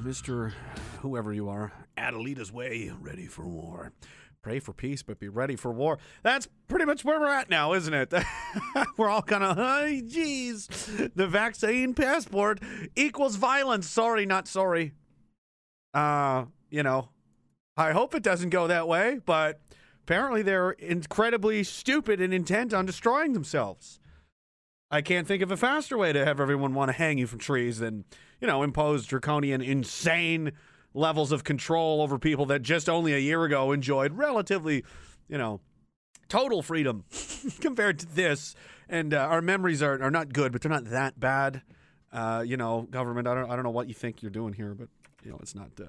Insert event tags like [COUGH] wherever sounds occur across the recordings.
Mr. Whoever you are. Adelita's Way, ready for war. Pray for peace, but be ready for war. That's pretty much where we're at now, isn't it? [LAUGHS] we're all kind of, hey, geez. The vaccine passport equals violence. Sorry, not sorry. Uh, you know, I hope it doesn't go that way, but apparently they're incredibly stupid and intent on destroying themselves. I can't think of a faster way to have everyone want to hang you from trees than, you know, impose draconian, insane levels of control over people that just only a year ago enjoyed relatively, you know, total freedom [LAUGHS] compared to this. And uh, our memories are, are not good, but they're not that bad. Uh, you know, government, I don't, I don't know what you think you're doing here, but, you know, it's not. Uh,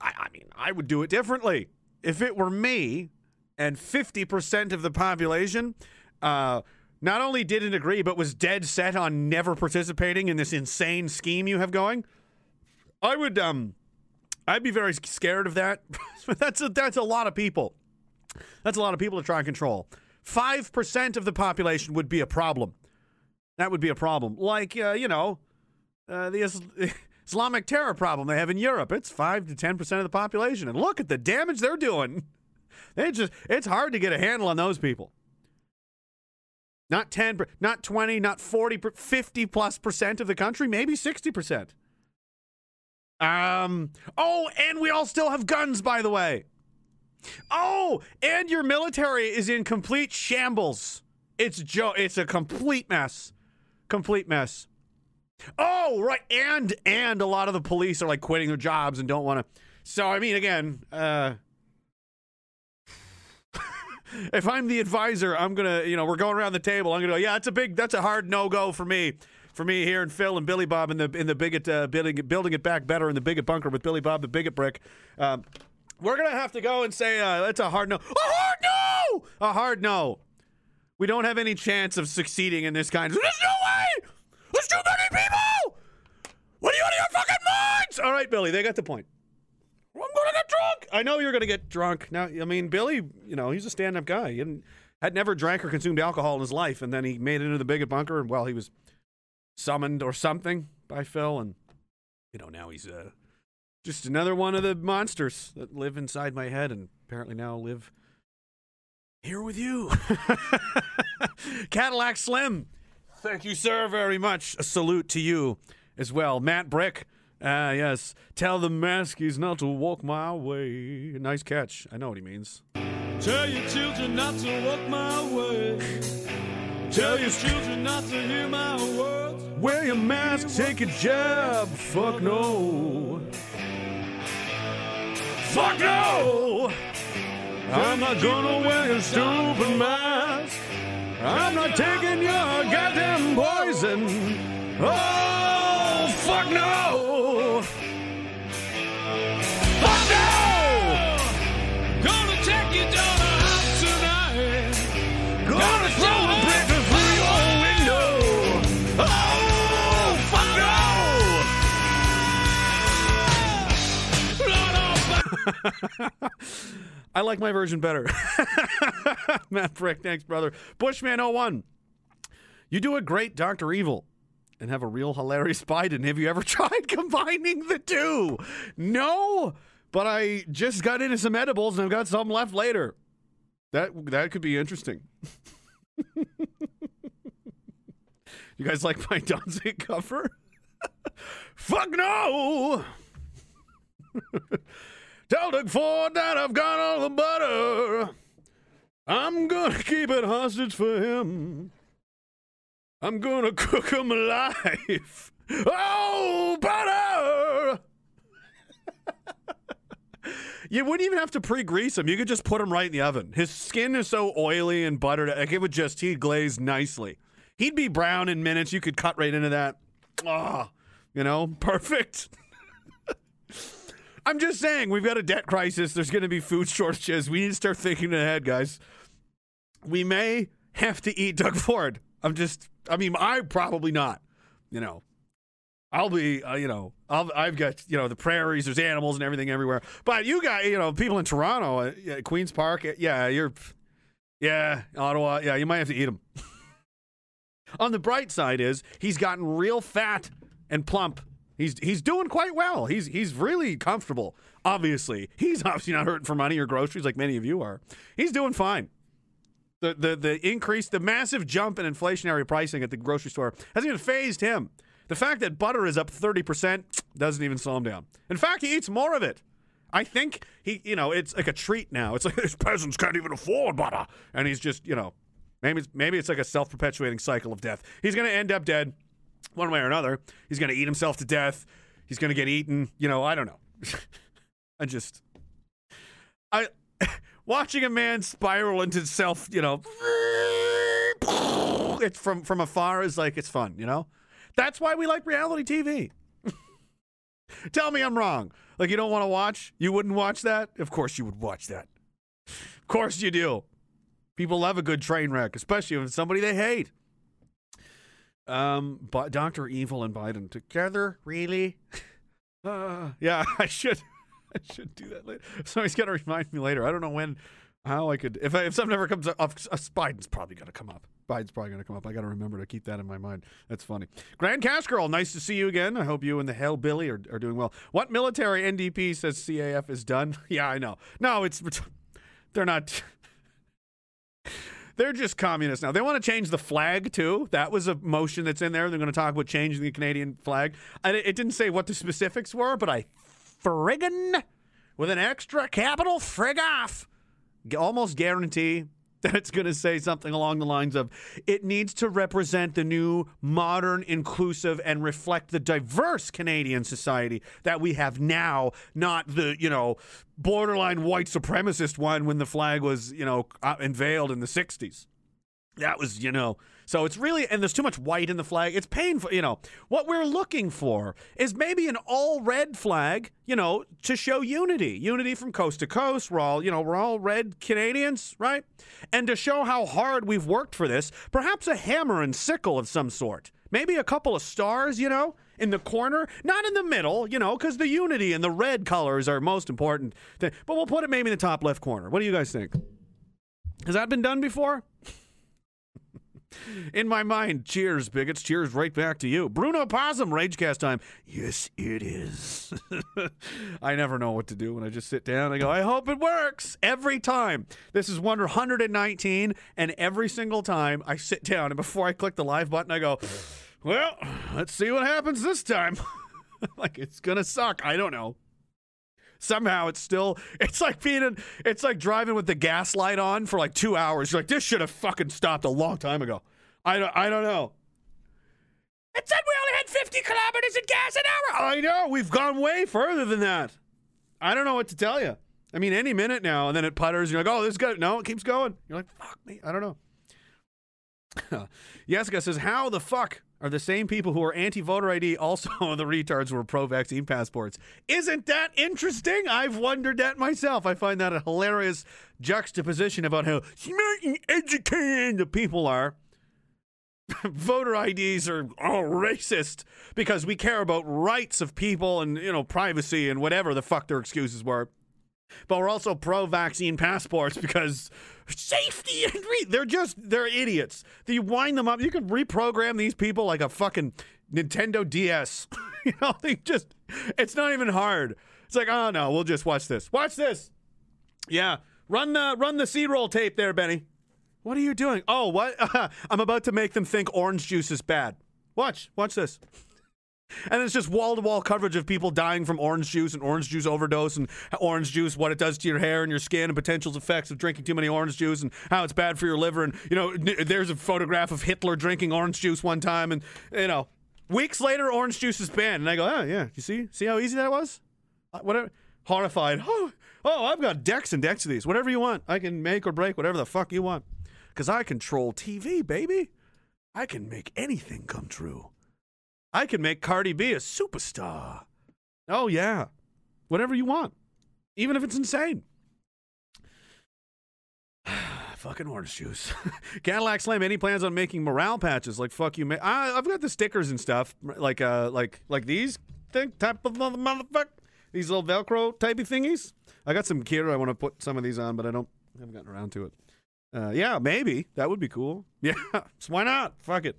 I, I mean, I would do it differently. If it were me and 50% of the population uh, not only didn't agree, but was dead set on never participating in this insane scheme you have going, I would, um, I'd be very scared of that. [LAUGHS] that's a, that's a lot of people. That's a lot of people to try and control. 5% of the population would be a problem. That would be a problem. Like, uh, you know, uh, the Is- [LAUGHS] Islamic terror problem they have in Europe. It's 5 to 10% of the population. And look at the damage they're doing. [LAUGHS] They just it's hard to get a handle on those people. Not 10, not 20, not 40, 50 plus percent of the country, maybe 60%. Um, oh, and we all still have guns by the way. Oh, and your military is in complete shambles. It's Joe, it's a complete mess. Complete mess. Oh, right. And and a lot of the police are like quitting their jobs and don't want to. So I mean, again, uh if I'm the advisor, I'm gonna, you know, we're going around the table. I'm gonna go, yeah, that's a big, that's a hard no go for me, for me here and Phil and Billy Bob in the in the bigot uh, building building it back better in the bigot bunker with Billy Bob the bigot brick. Um, we're gonna have to go and say uh, that's a hard no, a hard no, a hard no. We don't have any chance of succeeding in this kind. There's no way. There's too many people. What are you out of your fucking minds? All right, Billy, they got the point. I'm gonna get drunk. I know you're gonna get drunk. Now, I mean, Billy, you know, he's a stand-up guy. He had never drank or consumed alcohol in his life, and then he made it into the bigot bunker. And well, he was summoned or something by Phil, and you know, now he's uh, just another one of the monsters that live inside my head, and apparently now live here with you. [LAUGHS] Cadillac Slim. Thank you, sir, very much. A salute to you as well. Matt Brick. Ah, yes. Tell the maskies not to walk my way. Nice catch. I know what he means. Tell your children not to walk my way. Tell your children not to hear my words. Wear your mask, take a jab. Fuck no. Fuck no! I'm not gonna wear your stupid mask. I'm not taking your goddamn poison. Oh, fuck no! [LAUGHS] I like my version better. [LAUGHS] Matt Brick, thanks, brother. Bushman01, you do a great Dr. Evil and have a real hilarious Biden. Have you ever [LAUGHS] tried combining the two? No, but I just got into some edibles and I've got some left later. That that could be interesting. you guys like my Danzig cover? Fuck no! Tell Doug Ford that I've got all the butter. I'm gonna keep it hostage for him. I'm gonna cook him [LAUGHS] alive. Oh, butter! [LAUGHS] you wouldn't even have to pre-grease him. You could just put him right in the oven. His skin is so oily and buttered, like it would just he'd glaze nicely. He'd be brown in minutes. You could cut right into that. Ah, you know, perfect. I'm just saying, we've got a debt crisis. There's going to be food [LAUGHS] shortages. We need to start thinking ahead, guys. We may have to eat Doug Ford. I'm just, I mean, I probably not. You know, I'll be, uh, you know, I'll, I've got, you know, the prairies. There's animals and everything everywhere. But you got, you know, people in Toronto, uh, Queens Park. uh, Yeah, you're, yeah, Ottawa. Yeah, you might have to eat them. [LAUGHS] On the bright side is he's gotten real fat and plump. He's he's doing quite well. He's he's really comfortable. Obviously, he's [LAUGHS] obviously not hurting for money or groceries like many of you are. He's doing fine. The the the increase, the massive jump in inflationary pricing at the grocery store hasn't even phased him. The fact that butter is up thirty percent doesn't even slow him down. In fact, he eats more of it. I think he, you know, it's like a treat now. It's like [LAUGHS] these peasants can't even afford butter, and he's just, you know, maybe it's, maybe it's like a self-perpetuating cycle of death. He's going to end up dead, one way or another. He's going to eat himself to death. He's going to get eaten. You know, I don't know. [LAUGHS] I just, I [LAUGHS] watching a man spiral into self, you know, [LAUGHS] it's from from afar is like it's fun. You know, that's why we like reality TV. Tell me I'm wrong. Like you don't want to watch? You wouldn't watch that? Of course you would watch that. Of course you do. People love a good train wreck, especially if it's somebody they hate. Um, but Doctor Evil and Biden together, really? [LAUGHS] Uh, yeah, [LAUGHS] I should, [LAUGHS] I should do that later. Somebody's got to remind me later. I don't know when, how I could. If I, if something ever comes up, Biden's probably to come up. Biden's probably to come up. I got to remember to keep that in my mind. That's funny. Grande Cache Girl, nice to see you again. I hope you and the Hellbilly are, are doing well. What military NDP says CAF is done? Yeah, I know. No, it's they're not. They're just communists now. They want to change the flag too. That was a motion that's in there. They're going to talk about changing the Canadian flag. And it, it didn't say what the specifics were, but I friggin' with an extra capital frig off, almost guarantee [LAUGHS] that it's going to say something along the lines of it needs to represent the new, modern, inclusive, and reflect the diverse Canadian society that we have now, not the, you know, borderline white supremacist one when the flag was, you know, uh, unveiled in the 60s. That was, you know, so it's really, and there's too much white in the flag. It's painful, you know. What we're looking for is maybe an all red flag, you know, to show unity, unity from coast to coast. We're all, you know, we're all red Canadians, right? And to show how hard we've worked for this, perhaps a hammer and sickle of some sort. Maybe a couple of stars, you know, in the corner, not in the middle, you know, because the unity and the red colors are most important. But we'll put it maybe in the top left corner. What do you guys think? Has that been done before? In my mind, cheers, bigots. Cheers right back to you. Bruno Possum, Ragecast time. Yes, it is. [LAUGHS] I never know what to do when I just sit down. I go, I hope it works every time. This is 119, and every single time I sit down, and before I click the live button, I go, well, let's see what happens this time. [LAUGHS] like, it's going to suck. I don't know somehow it's still [LAUGHS] it's like being in it's like driving with the gas light on for like two hours you're like this should have fucking stopped a long time ago i don't i don't know It said we only had 50 kilometers in gas an hour. I know. We've gone way further than that. I don't know what to tell you. I mean, any minute now, and then it putters. You're like, oh, this is good. No, it keeps going. You're like, fuck me. I don't know. [LAUGHS] Jessica says, how the fuck are the same people who are anti-voter ID also [LAUGHS] the retards who are pro-vaccine passports? Isn't that interesting? I've wondered that myself. I find that a hilarious juxtaposition about how smart and educated the people are. [LAUGHS] Voter IDs are all racist because we care about rights of people and you know privacy and whatever the fuck their excuses were. But we're also pro-vaccine passports [LAUGHS] because safety [LAUGHS] and re- they're just they're idiots. You wind them up. You can reprogram these people like a fucking Nintendo DS. [LAUGHS] you know, they just it's not even hard. It's like, oh no, we'll just watch this. Watch this. Yeah, run the run the C-roll tape there, Benny. What are you doing? Oh, what? [LAUGHS] I'm about to make them think orange juice is bad. Watch, watch this. And it's just wall to wall coverage of people dying from orange juice and orange juice overdose and orange juice, what it does to your hair and your skin and potential effects of drinking too many orange juice and how it's bad for your liver. And, you know, there's a photograph of Hitler drinking orange juice one time. And, you know, weeks later, orange juice is banned. And I go, oh, yeah, you see? See how easy that was? Uh, Whatever. Horrified. [GASPS] Oh, oh, I've got decks and decks of these. Whatever you want. I can make or break whatever the fuck you want. Because I control TV, baby. I can make anything come true. I can make Cardi B a superstar. Oh, yeah. Whatever you want. Even if it's insane. [SIGHS] Fucking orange juice. [LAUGHS] Cadillac Slam. Any plans on making morale patches like "fuck you"? Ma- I, I've got the stickers and stuff, like uh, like like these thing type of mother motherfucker. These little Velcro typey thingies. I got some gear I want to put some of these on, but I don't I haven't gotten around to it. Uh, yeah, maybe that would be cool. [LAUGHS] Yeah, so why not? Fuck it.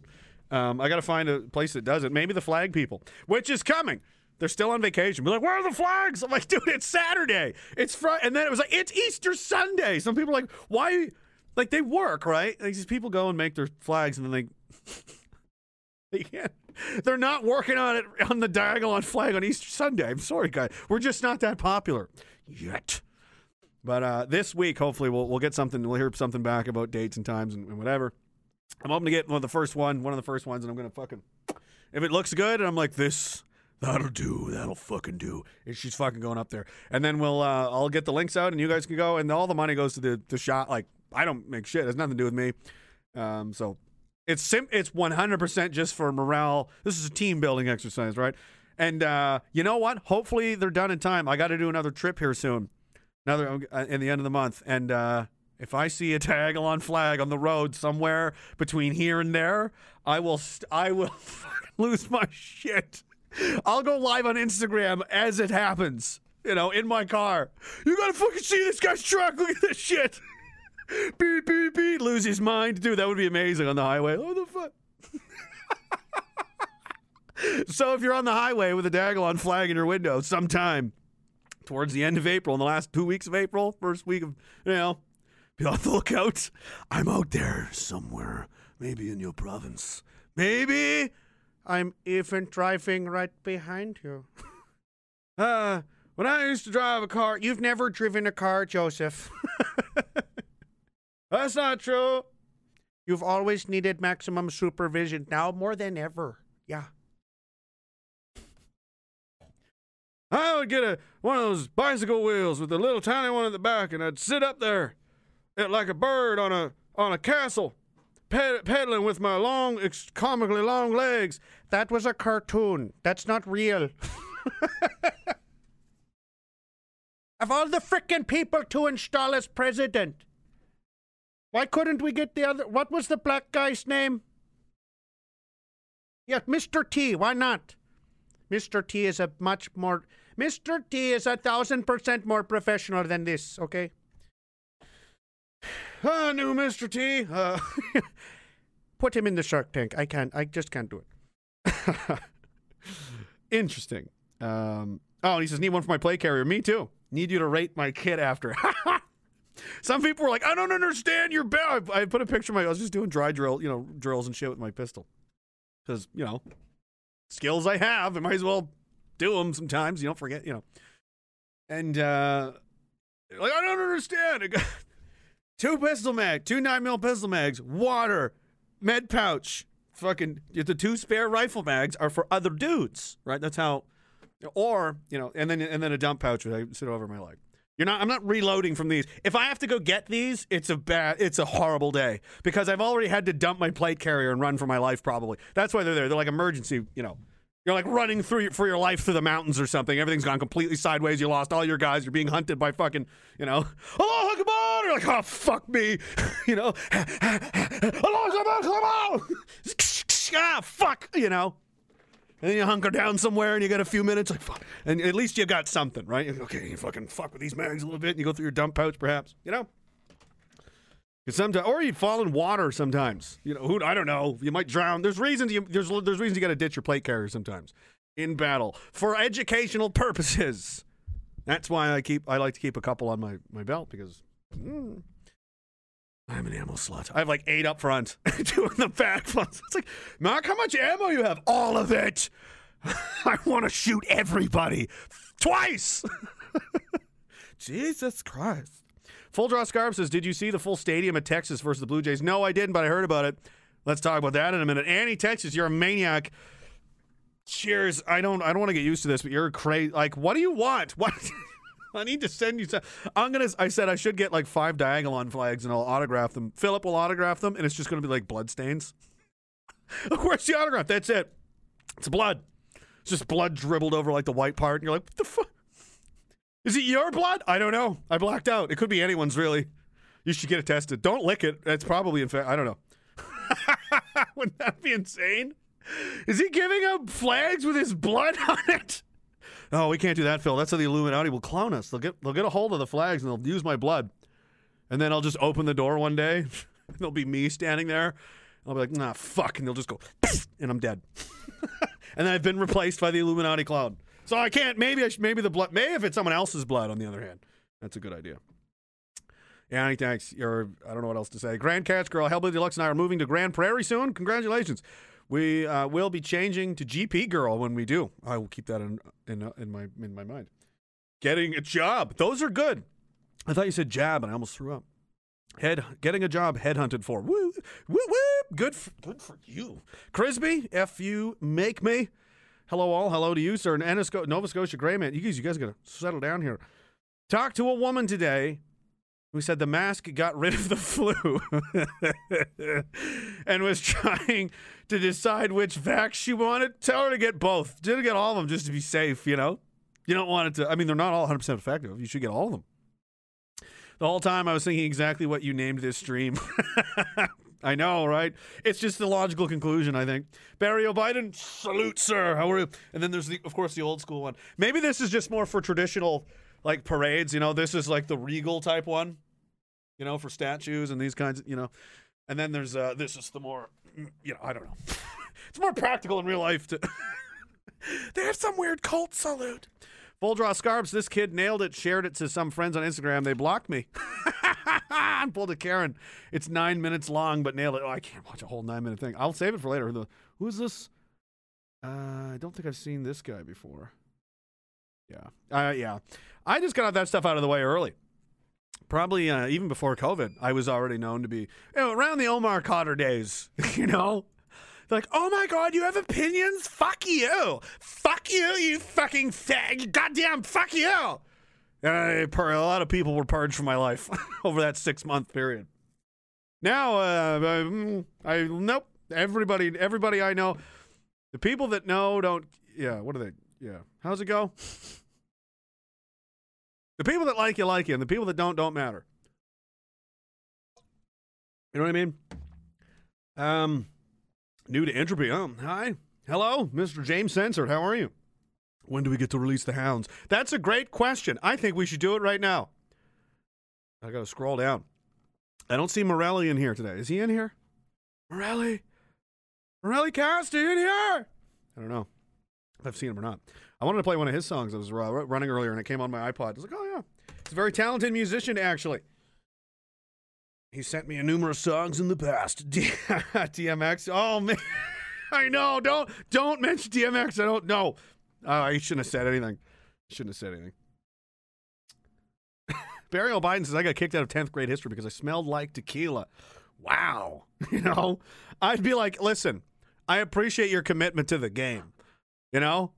Um, I got to find a place that does it. Maybe the flag people, which is coming. They're still on vacation. Be like, where are the flags? I'm like, dude, it's Saturday. It's Friday. And then it was like, it's Easter Sunday. Some people are like, why? Like, they work, right? Like, these people go and make their flags and then they. [LAUGHS] they can't. They're not working on it on the Diagolon flag on Easter Sunday. I'm sorry, guys. We're just not that popular yet. But uh, this week, hopefully, we'll we'll get something. We'll hear something back about dates and times and, and whatever. I'm hoping to get one of the first one, one of the first ones, and I'm gonna fucking. If it looks good, and I'm like this, that'll do. That'll fucking do. And she's fucking going up there, and then we'll. Uh, I'll get the links out, and you guys can go, and all the money goes to the the shot. Like I don't make shit. It has nothing to do with me. Um, so it's sim- it's 100% just for morale. This is a team building exercise, right? And uh, you know what? Hopefully they're done in time. I got to do another trip here soon, another uh, in the end of the month. And uh, if I see a Diagolon flag on the road somewhere between here and there, I will st- I will [LAUGHS] lose my shit. I'll go live on Instagram as it happens. You know, in my car. You gotta fucking see this guy's truck. Look at this shit. [LAUGHS] beep beep beep. Lose his mind, dude. That would be amazing on the highway. Oh the fuck. [LAUGHS] so if you're on the highway with a Diagolon flag in your window sometime towards the end of April, in the last two weeks of April, first week of, you know, be on the lookout. I'm out there somewhere, maybe in your province. Maybe I'm even driving right behind you. [LAUGHS] uh, when I used to drive a car, you've never driven a car, Joseph. [LAUGHS] That's not true. You've always needed maximum supervision now more than ever. Yeah. I would get a one of those bicycle wheels with the little tiny one at the back, and I'd sit up there, Eh, like a bird on a on a castle, ped- pedaling with my long, comically long legs. That was a cartoon. That's not real. [LAUGHS] of all the frickin' people to install as president, why couldn't we get the other? What was the black guy's name? Yeah, Mr. T. Why not? Mr. T is a much more. Mr. T is a thousand percent more professional than this, okay? Ah, new Mr. T. Uh, [LAUGHS] put him in the Shark Tank. I can't. I just can't do it. [LAUGHS] Interesting. Um, oh, and he says, need one for my play carrier. Me too. Need you to rate my kid after. [LAUGHS] Some people were like, I don't understand your bad. I put a picture of my. I was just doing dry drill, you know, drills and shit with my pistol, because you know, skills I have. I might as well do them sometimes. You don't forget, you know. And uh like I don't understand. Two pistol mag, two nine mil pistol mags, water, med pouch, fucking the two spare rifle mags are for other dudes, right? That's how. Or you know, and then and then a dump pouch that I sit over my leg. You're not. I'm not reloading from these. If I have to go get these, it's a bad. It's a horrible day because I've already had to dump my plate carrier and run for my life. Probably that's why they're there. They're like emergency. You know, you're like running through your, for your life through the mountains or something. Everything's gone completely sideways. You lost all your guys. You're being hunted by fucking. You know, [LAUGHS] Allah Akbar. You're like, oh fuck me. [LAUGHS] you know, [LAUGHS] Allah Akbar. Ah fuck. You know. And then you hunker down somewhere and you get a few minutes, like fuck. And at least you got something, right? You're, Okay, you fucking fuck with these mags a little bit, and you go through your dump pouch, perhaps, you know. Sometimes, or you fall in water sometimes. You know, who I don't know. You might drown. There's reasons. You, there's there's reasons you got to ditch your plate carrier sometimes in battle for educational purposes. That's why I keep. I like to keep a couple on my my belt because. mm, I'm an ammo slut. I have like eight up front, [LAUGHS] two in the back. It's like, Mark, how much ammo you have? All of it. [LAUGHS] I want to shoot everybody twice. [LAUGHS] Jesus Christ. Full Draw Scarp says, Did you see the full stadium at Texas versus the Blue Jays? No, I didn't, but I heard about it. Let's talk about that in a minute. Annie, Texas, you're a maniac. Cheers. I don't I don't want to get used to this, but you're crazy. Like, what do you want? What [LAUGHS] I need to send you some. I'm gonna. I said I should get like five Diagolon flags and I'll autograph them. Philip will autograph them, and it's just gonna be like blood stains. [LAUGHS] Where's the autograph? That's it. It's blood. It's just blood dribbled over like the white part, and you're like, what the fuck? Is it your blood? I don't know. I blacked out. It could be anyone's, really. You should get it tested. Don't lick it. It's probably infected. I don't know. [LAUGHS] Wouldn't that be insane? Is he giving out flags with his blood [LAUGHS] on it? Oh, we can't do that, Phil. That's how the Illuminati will clone us. They'll get they'll get a hold of the flags and they'll use my blood. And then I'll just open the door one day. [LAUGHS] there'll be me standing there. I'll be like, nah, fuck, and they'll just go, and I'm dead. and then I've been replaced by the Illuminati cloud. So I can't. Maybe I should, maybe the blood. Maybe if it's someone else's blood. On the other hand, that's a good idea. Yeah, thanks. You're. I don't know what else to say. Grande Cache Girl, Hellbilly Deluxe, and I are moving to Grande Prairie soon. Congratulations. We uh, will be changing to GP Girl when we do. I will keep that in in, in my in my mind. Getting a job. Those are good. I thought you said jab, and I almost threw up. Head getting a job headhunted for. Woo woo woo. Good for, good for you, Crisby. F you make me. Hello all. Hello to you, sir. And Nova Scotia Gray man. You guys, you guys gotta settle down here. Talked to a woman today who said the mask got rid of the flu [LAUGHS] and was trying to decide which vax she wanted. Tell her to get both. Didn't get all of them just to be safe, you know? You don't want it to, I mean, they're not all 100% effective. You should get all of them. The whole time I was thinking exactly what you named this stream. [LAUGHS] I know, right? It's just the logical conclusion, I think. Barry O'Biden, salute, sir. How are you? And then there's, the, of course, the old school one. Maybe this is just more for traditional, like, parades. You know, this is like the regal type one, you know, for statues and these kinds of, you know. And then there's, uh, this is the more, you know, I don't know. [LAUGHS] it's more practical in real life to. [LAUGHS] they have some weird cult salute. Full draw scarps. This kid nailed it. Shared it to some friends on Instagram. They blocked me. [LAUGHS] and pulled a Karen. It's nine minutes long, but nailed it. Oh, I can't watch a whole nine minute thing. I'll save it for later. Who's this? Uh, I don't think I've seen this guy before. Yeah. Uh, yeah. I just got that stuff out of the way early. Probably uh, even before COVID, I was already known to be you know, around the Omar Khadr days. [LAUGHS] You know, they're like, "Oh my God, you have opinions? Fuck you! Fuck you! You fucking fag! Goddamn fuck you!" And I, a lot of people were purged from my life [LAUGHS] over that six month period. Now, uh, I, mm, I nope. Everybody, everybody I know, the people that know don't. Yeah, what are they? Yeah, how's it go? The people that like you like you, and the people that don't don't matter. You know what I mean? Um, new to entropy. Um, hi, hello, Mr. James Censored. How are you? When do we get to release the hounds? That's a great question. I think we should do it right now. I gotta scroll down. I don't see Morelli in here today. Is he in here? Morelli, Morelli Cast, in here? I don't know if I've seen him or not. I wanted to play one of his songs. I was uh, running earlier and it came on my iPod. I was like, oh yeah, he's a very talented musician actually. He sent me a numerous songs in the past. [LAUGHS] D- [LAUGHS] DMX. Oh man, [LAUGHS] I know. Don't don't mention DMX. I don't know. Oh, uh, I shouldn't have said anything. Shouldn't have said anything. Barry O'Biden says I got kicked out of tenth grade history because I smelled like tequila. Wow. You know, I'd be like, listen, I appreciate your commitment to the game. You know,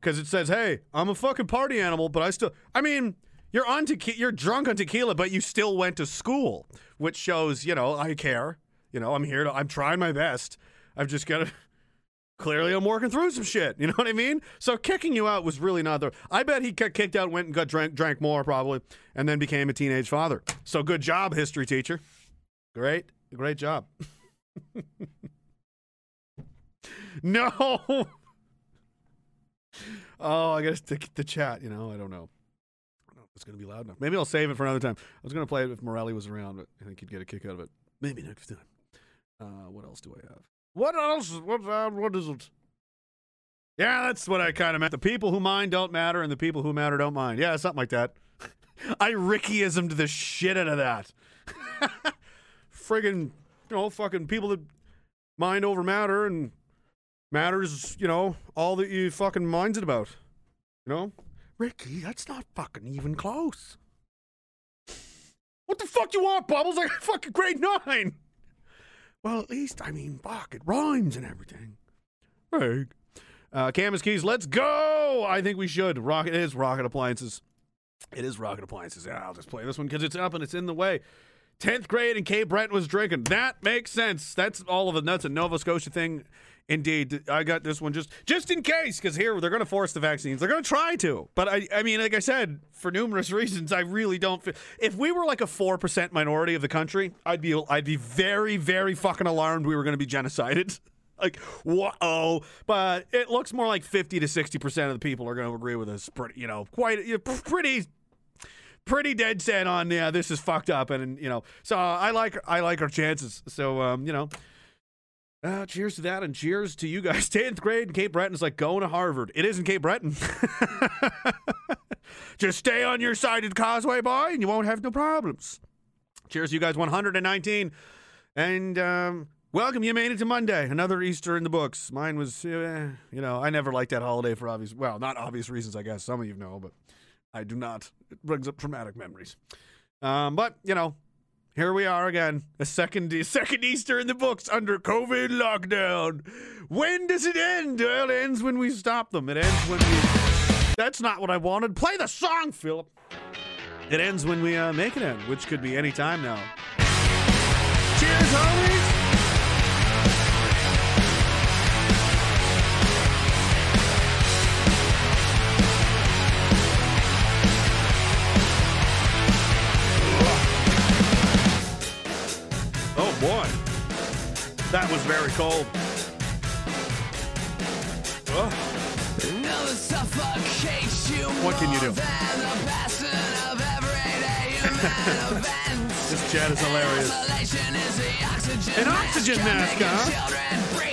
because it says, "Hey, I'm a fucking party animal, but I still." I mean, you're on tequila, you're drunk on tequila, but you still went to school, which shows, you know, I care. You know, I'm here to. I'm trying my best. I've just got to. [LAUGHS] Clearly, I'm working through some shit. You know what I mean? So kicking you out was really not the. I bet he got kicked out, went and got drank, drank more probably, and then became a teenage father. So good job, history teacher. Great, great job. [LAUGHS] no. [LAUGHS] Oh, I guess the, the chat. You know, I don't know. It's gonna be loud enough. Maybe I'll save it for another time. I was gonna play it if Morelli was around, but I think he'd get a kick out of it. Maybe next time. Uh, what else do I have? What else? What uh, what is it? Yeah, that's what I kind of meant. The people who mind don't matter, and the people who matter don't mind. Yeah, something like that. [LAUGHS] I Rickyismed the shit out of that. [LAUGHS] Friggin', you know, fucking people that mind over matter, and matters, you know, all that you fucking minds it about. You know? Ricky, that's not fucking even close. What the fuck you want, Bubbles? I got fucking grade nine. Well, at least, I mean, fuck, it rhymes and everything. Right. Uh, Camus Keys, let's go. I think we should. Rocket is Rocket Appliances. It is Rocket Appliances. Yeah, I'll just play this one because it's up and it's in the way. 10th grade and Cape Breton was drinking. That makes sense. That's all of it. That's a Nova Scotia thing. Indeed, I got this one just just in case because here they're going to force the vaccines. They're going to try to, but I, I mean, like I said, for numerous [LAUGHS] reasons, I really don't. Feel, if we were like a four percent minority of the country, I'd be I'd be very very fucking alarmed we were going to be genocided. [LAUGHS] like whoa, but it looks more like fifty to sixty percent of the people are going to agree with us. Pretty, you know, quite pretty pretty dead set on yeah this is fucked up and you know so i like i like our chances so um you know uh, cheers to that and cheers to you guys. [LAUGHS] 10th grade cape breton's like going to harvard. It isn't cape breton. [LAUGHS] Just stay on your side of the causeway boy and you won't have no problems. Cheers to you guys 119 and um welcome you made it to monday. Another easter in the books. Mine was uh, you know i never liked that holiday for obvious well not obvious reasons i guess. Some of you know but I do not. It brings up traumatic memories. Um, but you know, here we are again, a second second Easter in the books under COVID lockdown. When does it end? Well, it ends when we stop them. It ends when we. That's not what I wanted. Play the song, Philip. It ends when we uh, make it end, which could be any time now. Cheers, homies. That was very cold. Suffocates What can you do? [LAUGHS] This chat is hilarious. An oxygen mask, huh?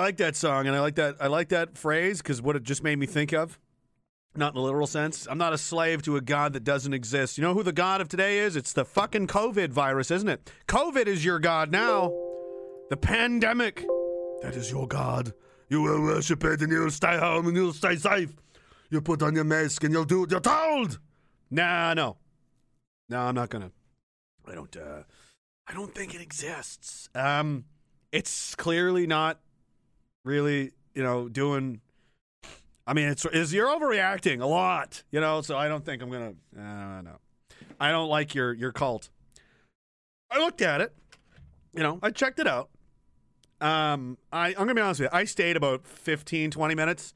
Like that song, and I like that. I like that phrase because what it just made me think of. Not in the literal sense. I'm not a slave to a god that doesn't exist. You know who the god of today is? It's the fucking COVID virus, isn't it? COVID is your god now. The pandemic. That is your god. You will worship it and you'll stay home and you'll stay safe. You put on your mask and you'll do what you're told. Nah, no. No, I'm not gonna. I don't uh I don't think it exists. Um it's clearly not really, you know, doing. I mean, it's is you're overreacting a lot, you know. So I don't think I'm gonna. Uh, no, I don't like your your cult. I looked at it, you know. I checked it out. Um, I I'm gonna be honest with you. I stayed about 15, 20 minutes,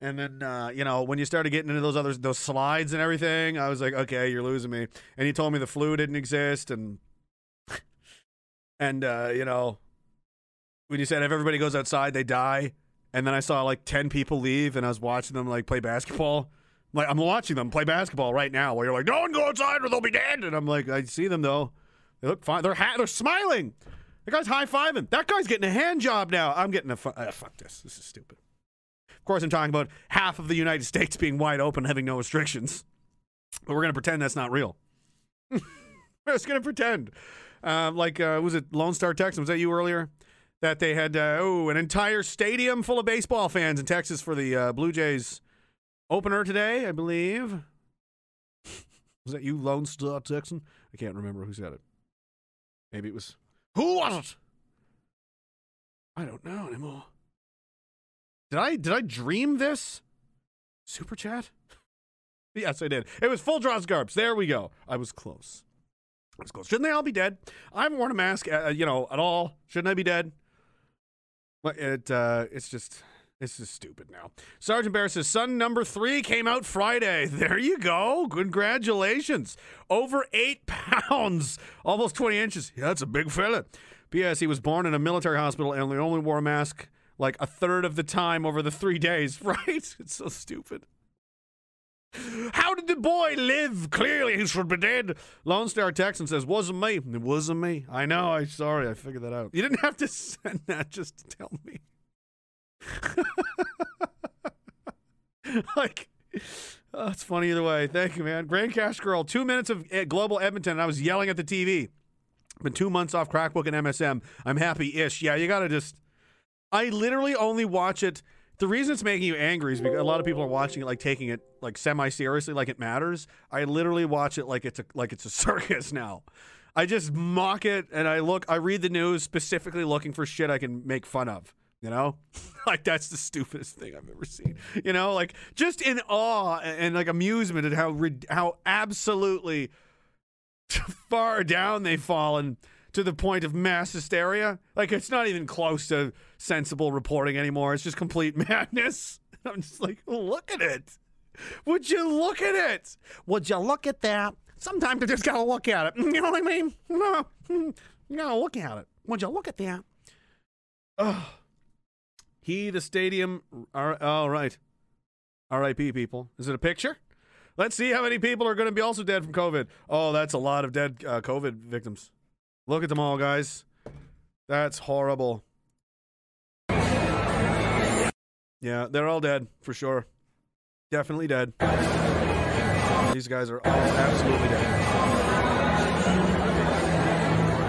and then uh, you know when you started getting into those other those slides and everything, I was like, okay, you're losing me. And you told me the flu didn't exist, and [LAUGHS] and uh, you know when you said if everybody goes outside, they die. And then I saw like 10 people leave and I was watching them like play basketball. Like I'm watching them play basketball right now while you're like, no one go outside or they'll be dead. And I'm like, I see them though. They look fine. They're ha- they're smiling. The guy's high fiving. That guy's getting a hand job now. I'm getting a fu- uh, fuck this. This is stupid. Of course, I'm talking about half of the United States being wide open, having no restrictions. But we're gonna pretend that's not real. [LAUGHS] we're just gonna pretend. Um, like uh, was it Lone Star Texan? Was that you earlier? That they had uh, oh an entire stadium full of baseball fans in Texas for the uh, Blue Jays opener today, I believe. Was that you, Lone Star Texan? I can't remember who said it. Maybe it was. Who was it? I don't know anymore. Did I did I dream this? Super chat? [LAUGHS] yes, I did. It was full draws garbs. There we go. I was close. I was close. Shouldn't they all be dead? I haven't worn a mask, uh, you know, at all. Shouldn't I be dead? But it uh, it's just this is stupid now. Sergeant Bear says son number three came out Friday. [LAUGHS] There you go. Congratulations. Over eight [LAUGHS] pounds, almost 20 inches. Yeah, that's a big fella. P.S. He was born in a military hospital and only wore a mask like a third of the time over the three days, [LAUGHS] right? It's so stupid. How did the boy live? Clearly, he should be dead. Lone Star Texan says, "Wasn't me. It wasn't me. I know. I'm sorry. I figured that out. You didn't have to [LAUGHS] send that just to tell me. [LAUGHS] like, oh, it's funny either way. Thank you, man. Grande Cache Girl. Two minutes of uh, Global Edmonton. And I was yelling at the TV. Been two months off Crackbook and MSM. I'm happy-ish. Yeah, you gotta just. I literally only watch it. The reason it's making you angry is because a lot of people are watching it like taking it like semi seriously, like it matters. I literally watch it like it's a like it's a [LAUGHS] circus now. I just mock it and I look. I read the news specifically looking for shit I can make fun of. You know, [LAUGHS] like that's the stupidest thing I've ever seen. You know, like just in awe and, and like amusement at how how absolutely [LAUGHS] far down they've fallen to the point of mass hysteria. Like it's not even close to sensible reporting anymore. It's just complete [LAUGHS] madness. I'm just like, look at it. Would you look at it? Would you look at that? Sometimes you just gotta look at it. [LAUGHS] You know what I mean? No, you gotta look at it. Would you look at that? Ugh. He, the stadium. All right. R.I.P. People. Is it a picture? Let's see how many people are going to be also dead from COVID. Oh, that's a lot of dead uh, COVID victims. Look at them all, guys. That's horrible. Yeah, they're all dead for sure. Definitely dead. These guys are all absolutely dead.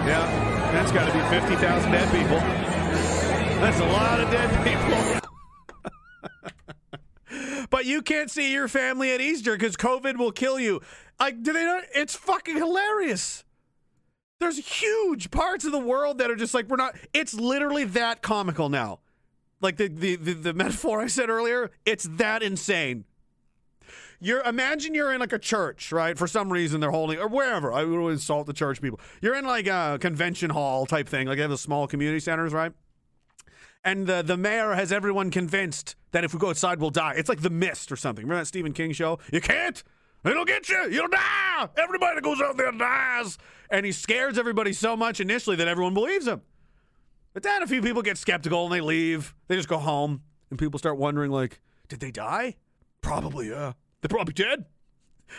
Yeah, that's got to be 50,000 dead people. That's a lot of dead people. [LAUGHS] but you can't see your family at Easter because COVID will kill you. Like, do they not? It's fucking hilarious. There's huge parts of the world that are just like we're not. It's literally that comical now. Like the the the, the metaphor I said earlier. It's that insane. You're imagine you're in like a church, right? For some reason they're holding or wherever. I would insult the church people. You're in like a convention hall type thing. Like they have the small community centers, right? and the the mayor has everyone convinced that if we go outside we'll die. It's like the mist or something. Remember that Stephen King show? You can't. It'll get you. You'll die. Everybody that goes out there dies. And he scares everybody so much initially that everyone believes him. But then a few people get skeptical and they leave. They just go home. And people start wondering, like, did they die? Probably, yeah. They're probably dead.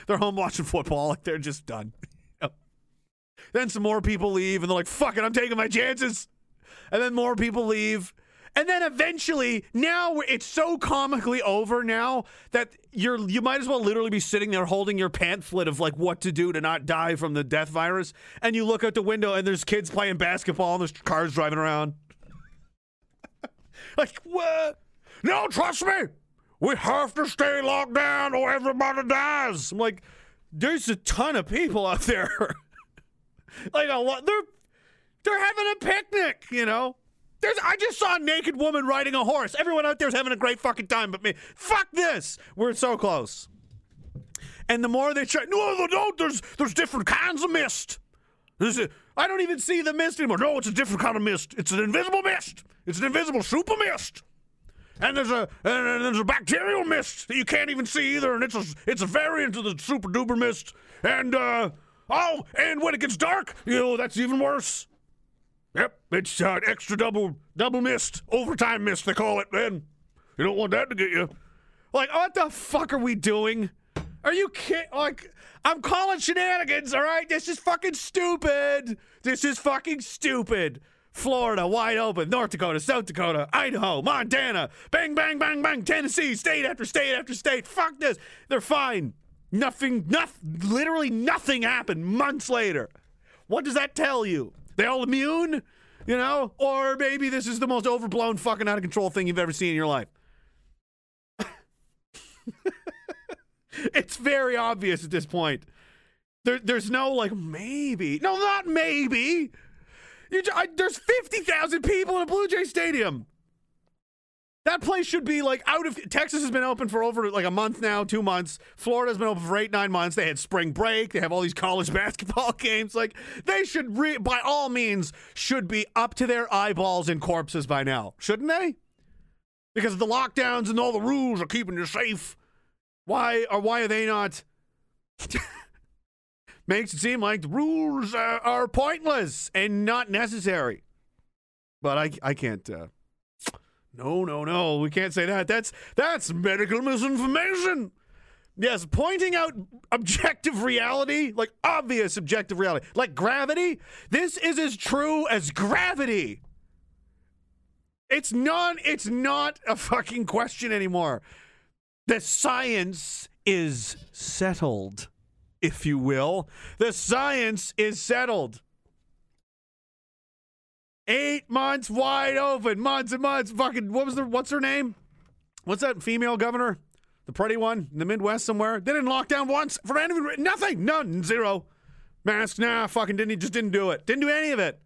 They're home watching football. Like, they're just done. [LAUGHS] then some more people leave and they're like, fuck it, I'm taking my chances. And then more people leave. And then eventually, now it's so comically over now that you're you might as well literally be sitting there holding your pamphlet of like what to do to not die from the death virus, and you look out the window and there's kids playing basketball and there's cars driving around. [LAUGHS] like what? No, trust me, we have to stay locked down or everybody dies. I'm like, there's a ton of people out there. [LAUGHS] like a lot. They're they're having a picnic, you know. There's, I just saw a naked woman riding a horse. Everyone out there's having a great fucking time, but me. Fuck this. We're so close. And the more they try, no, no. There's, there's different kinds of mist. There's a, I don't even see the mist anymore. No, it's a different kind of mist. It's an invisible mist. It's an invisible super mist. And there's a and there's a bacterial mist that you can't even see either, and it's a it's a variant of the super duper mist. And uh oh, and when it gets dark, you know that's even worse. Yep, it's uh, extra double double mist, overtime mist they call it. Then you don't want that to get you. Like, what the fuck are we doing? Are you kidding? Like, I'm calling shenanigans. All right, this is fucking stupid. This is fucking stupid. Florida wide open, North Dakota, South Dakota, Idaho, Montana, bang, bang, bang, bang, Tennessee, state after state after state. Fuck this. They're fine. Nothing, nothing, literally nothing happened months later. What does that tell you? They all immune? You know? Or maybe this is the most overblown, fucking out of control thing you've ever seen in your life. [LAUGHS] It's very obvious at this point. There, there's no like maybe. No, not maybe. You, I, there's fifty thousand people in a Blue Jay Stadium. That place should be like out of Texas has been open for over like a month now, two months. Florida's been open for eight, nine months. They had spring break. They have all these college [LAUGHS] basketball games. Like they should, re- by all means, should be up to their eyeballs in corpses by now, shouldn't they? Because the lockdowns and all the rules are keeping you safe. Why or why are they not? [LAUGHS] Makes it seem like the rules uh, are pointless and not necessary. But I, I can't. Uh, no, no, no. We can't say that. That's that's medical misinformation. Yes, pointing out objective reality, like obvious objective reality, like gravity. This is as true as gravity. It's not it's not a fucking question anymore. The science is settled, if you will. The science is settled. Eight months wide open, months and months. Fucking what was the what's her name? What's that female governor? The pretty one in the Midwest somewhere. They didn't lock down once for any nothing, none, zero. Mask, nah, fucking didn't. He just didn't do it. Didn't do any of it.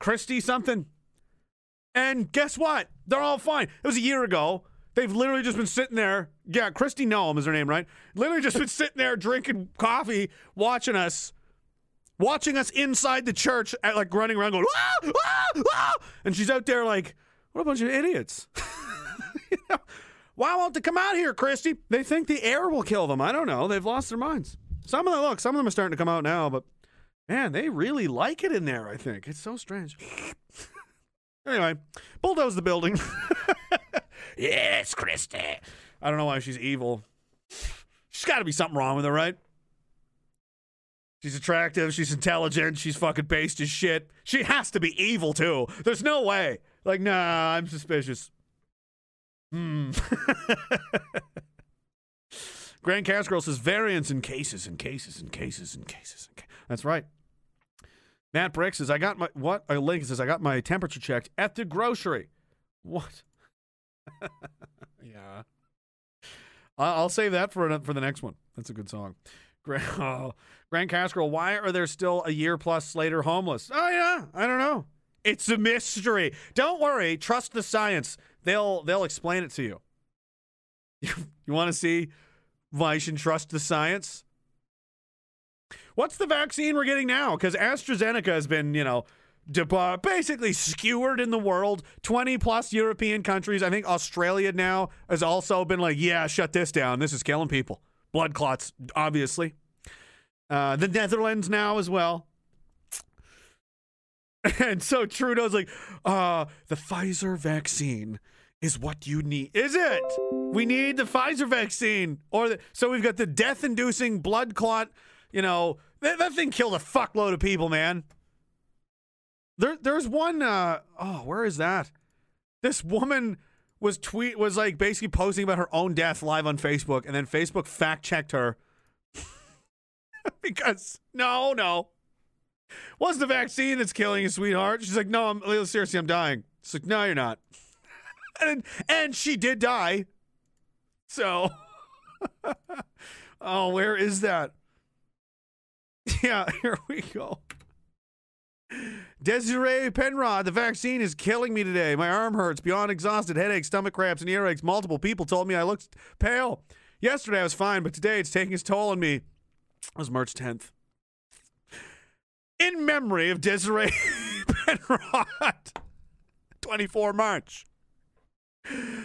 Kristi something. And guess what? They're all fine. It was a year ago. They've literally just been sitting there. Yeah, Kristi Noem is her name, right? Literally just been [LAUGHS] sitting there drinking coffee, watching us, watching us inside the church, at, like running around going, ah, ah, ah! and she's out there like, what a bunch of idiots. [LAUGHS] Why won't they come out here, Kristi? They think the air will kill them. I don't know. They've lost their minds. Some of them, look, some of them are starting to come out now, but man, they really like it in there, I think. It's so strange. [LAUGHS] Anyway, bulldoze the building. [LAUGHS] yes, Kristi. I don't know why she's evil. She's got to be something wrong with her, right? She's attractive. She's intelligent. She's fucking based as shit. She has to be evil too. There's no way. Like, nah, I'm suspicious. Hmm. [LAUGHS] Grand Casserole says variants in cases and cases and cases and cases. And ca-. That's right. Matt Brick says, I got my, what? A link says, I got my temperature checked at the grocery. What? [LAUGHS] yeah. I'll save that for, for the next one. That's a good song. [LAUGHS] Oh, Grand, oh, Casserole, why are there still a year plus later homeless? Oh, yeah. I don't know. It's a mystery. Don't worry. Trust the science. They'll they'll explain it to you. [LAUGHS] you want to see why you should trust the science? What's the vaccine we're getting now? Because AstraZeneca has been, you know, basically skewered in the world. 20 plus European countries. I think Australia now has also been like, yeah, shut this down. This is killing people. Blood clots, obviously. Uh, the Netherlands now as well. [LAUGHS] And so Trudeau's like, uh, the Pfizer vaccine is what you need. Is it? We need the Pfizer vaccine. Or the, so we've got the death inducing blood clot, you know, that, that thing killed a fuckload of people, man. There there's one uh oh, where is that? This woman was tweet was like basically posting about her own death live on Facebook, and then Facebook fact checked her. [LAUGHS] because no, no. What's the vaccine that's killing you, sweetheart? She's like, no, I'm seriously, I'm dying. It's like, no, you're not. [LAUGHS] and and she did die. So, [LAUGHS] oh, where is that? Yeah, here we go. Desiree Penrod, the vaccine is killing me today. My arm hurts, beyond exhausted, headaches, stomach cramps, and earaches. Multiple people told me I looked pale. Yesterday I was fine, but today it's taking its toll on me. It was March 10th. In memory of Desiree [LAUGHS] Penrod, 24 March.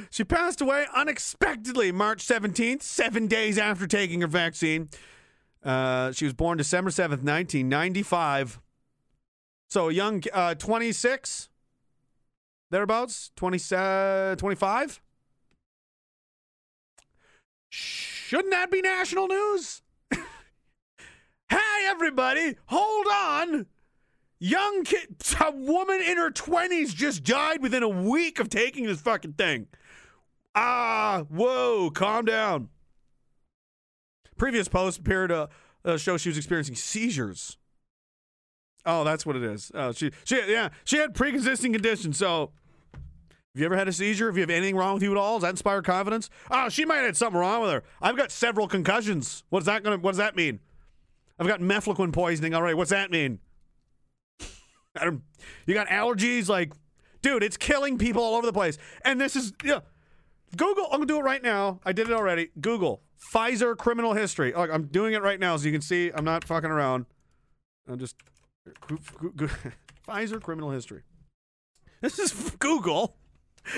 She passed away unexpectedly March 17th, seven days after taking her vaccine. Uh, she was born December 7th, 1995. So young uh, 26, thereabouts, 20, uh, 25. Shouldn't that be national news? [LAUGHS] hey, everybody, hold on. Young kid, a woman in her 20s just died within a week of taking this fucking thing. Ah, whoa, calm down. Previous post appeared to uh, show she was experiencing seizures. Oh, that's what it is. Oh, she, she, yeah, she had pre-existing conditions. So, Have you ever had a seizure? If you have anything wrong with you at all, does that inspire confidence? Oh, she might have had something wrong with her. I've got several concussions. What's that gonna? What does that mean? I've got mefloquine poisoning already. What's that mean? [LAUGHS] I don't, you got allergies? Like, dude, it's killing people all over the place. And this is yeah. Google. I'm gonna do it right now. I did it already. Google Pfizer criminal history. I'm doing it right now, so you can see I'm not fucking around. I'm just [LAUGHS] Pfizer criminal history. This is [LAUGHS] Google.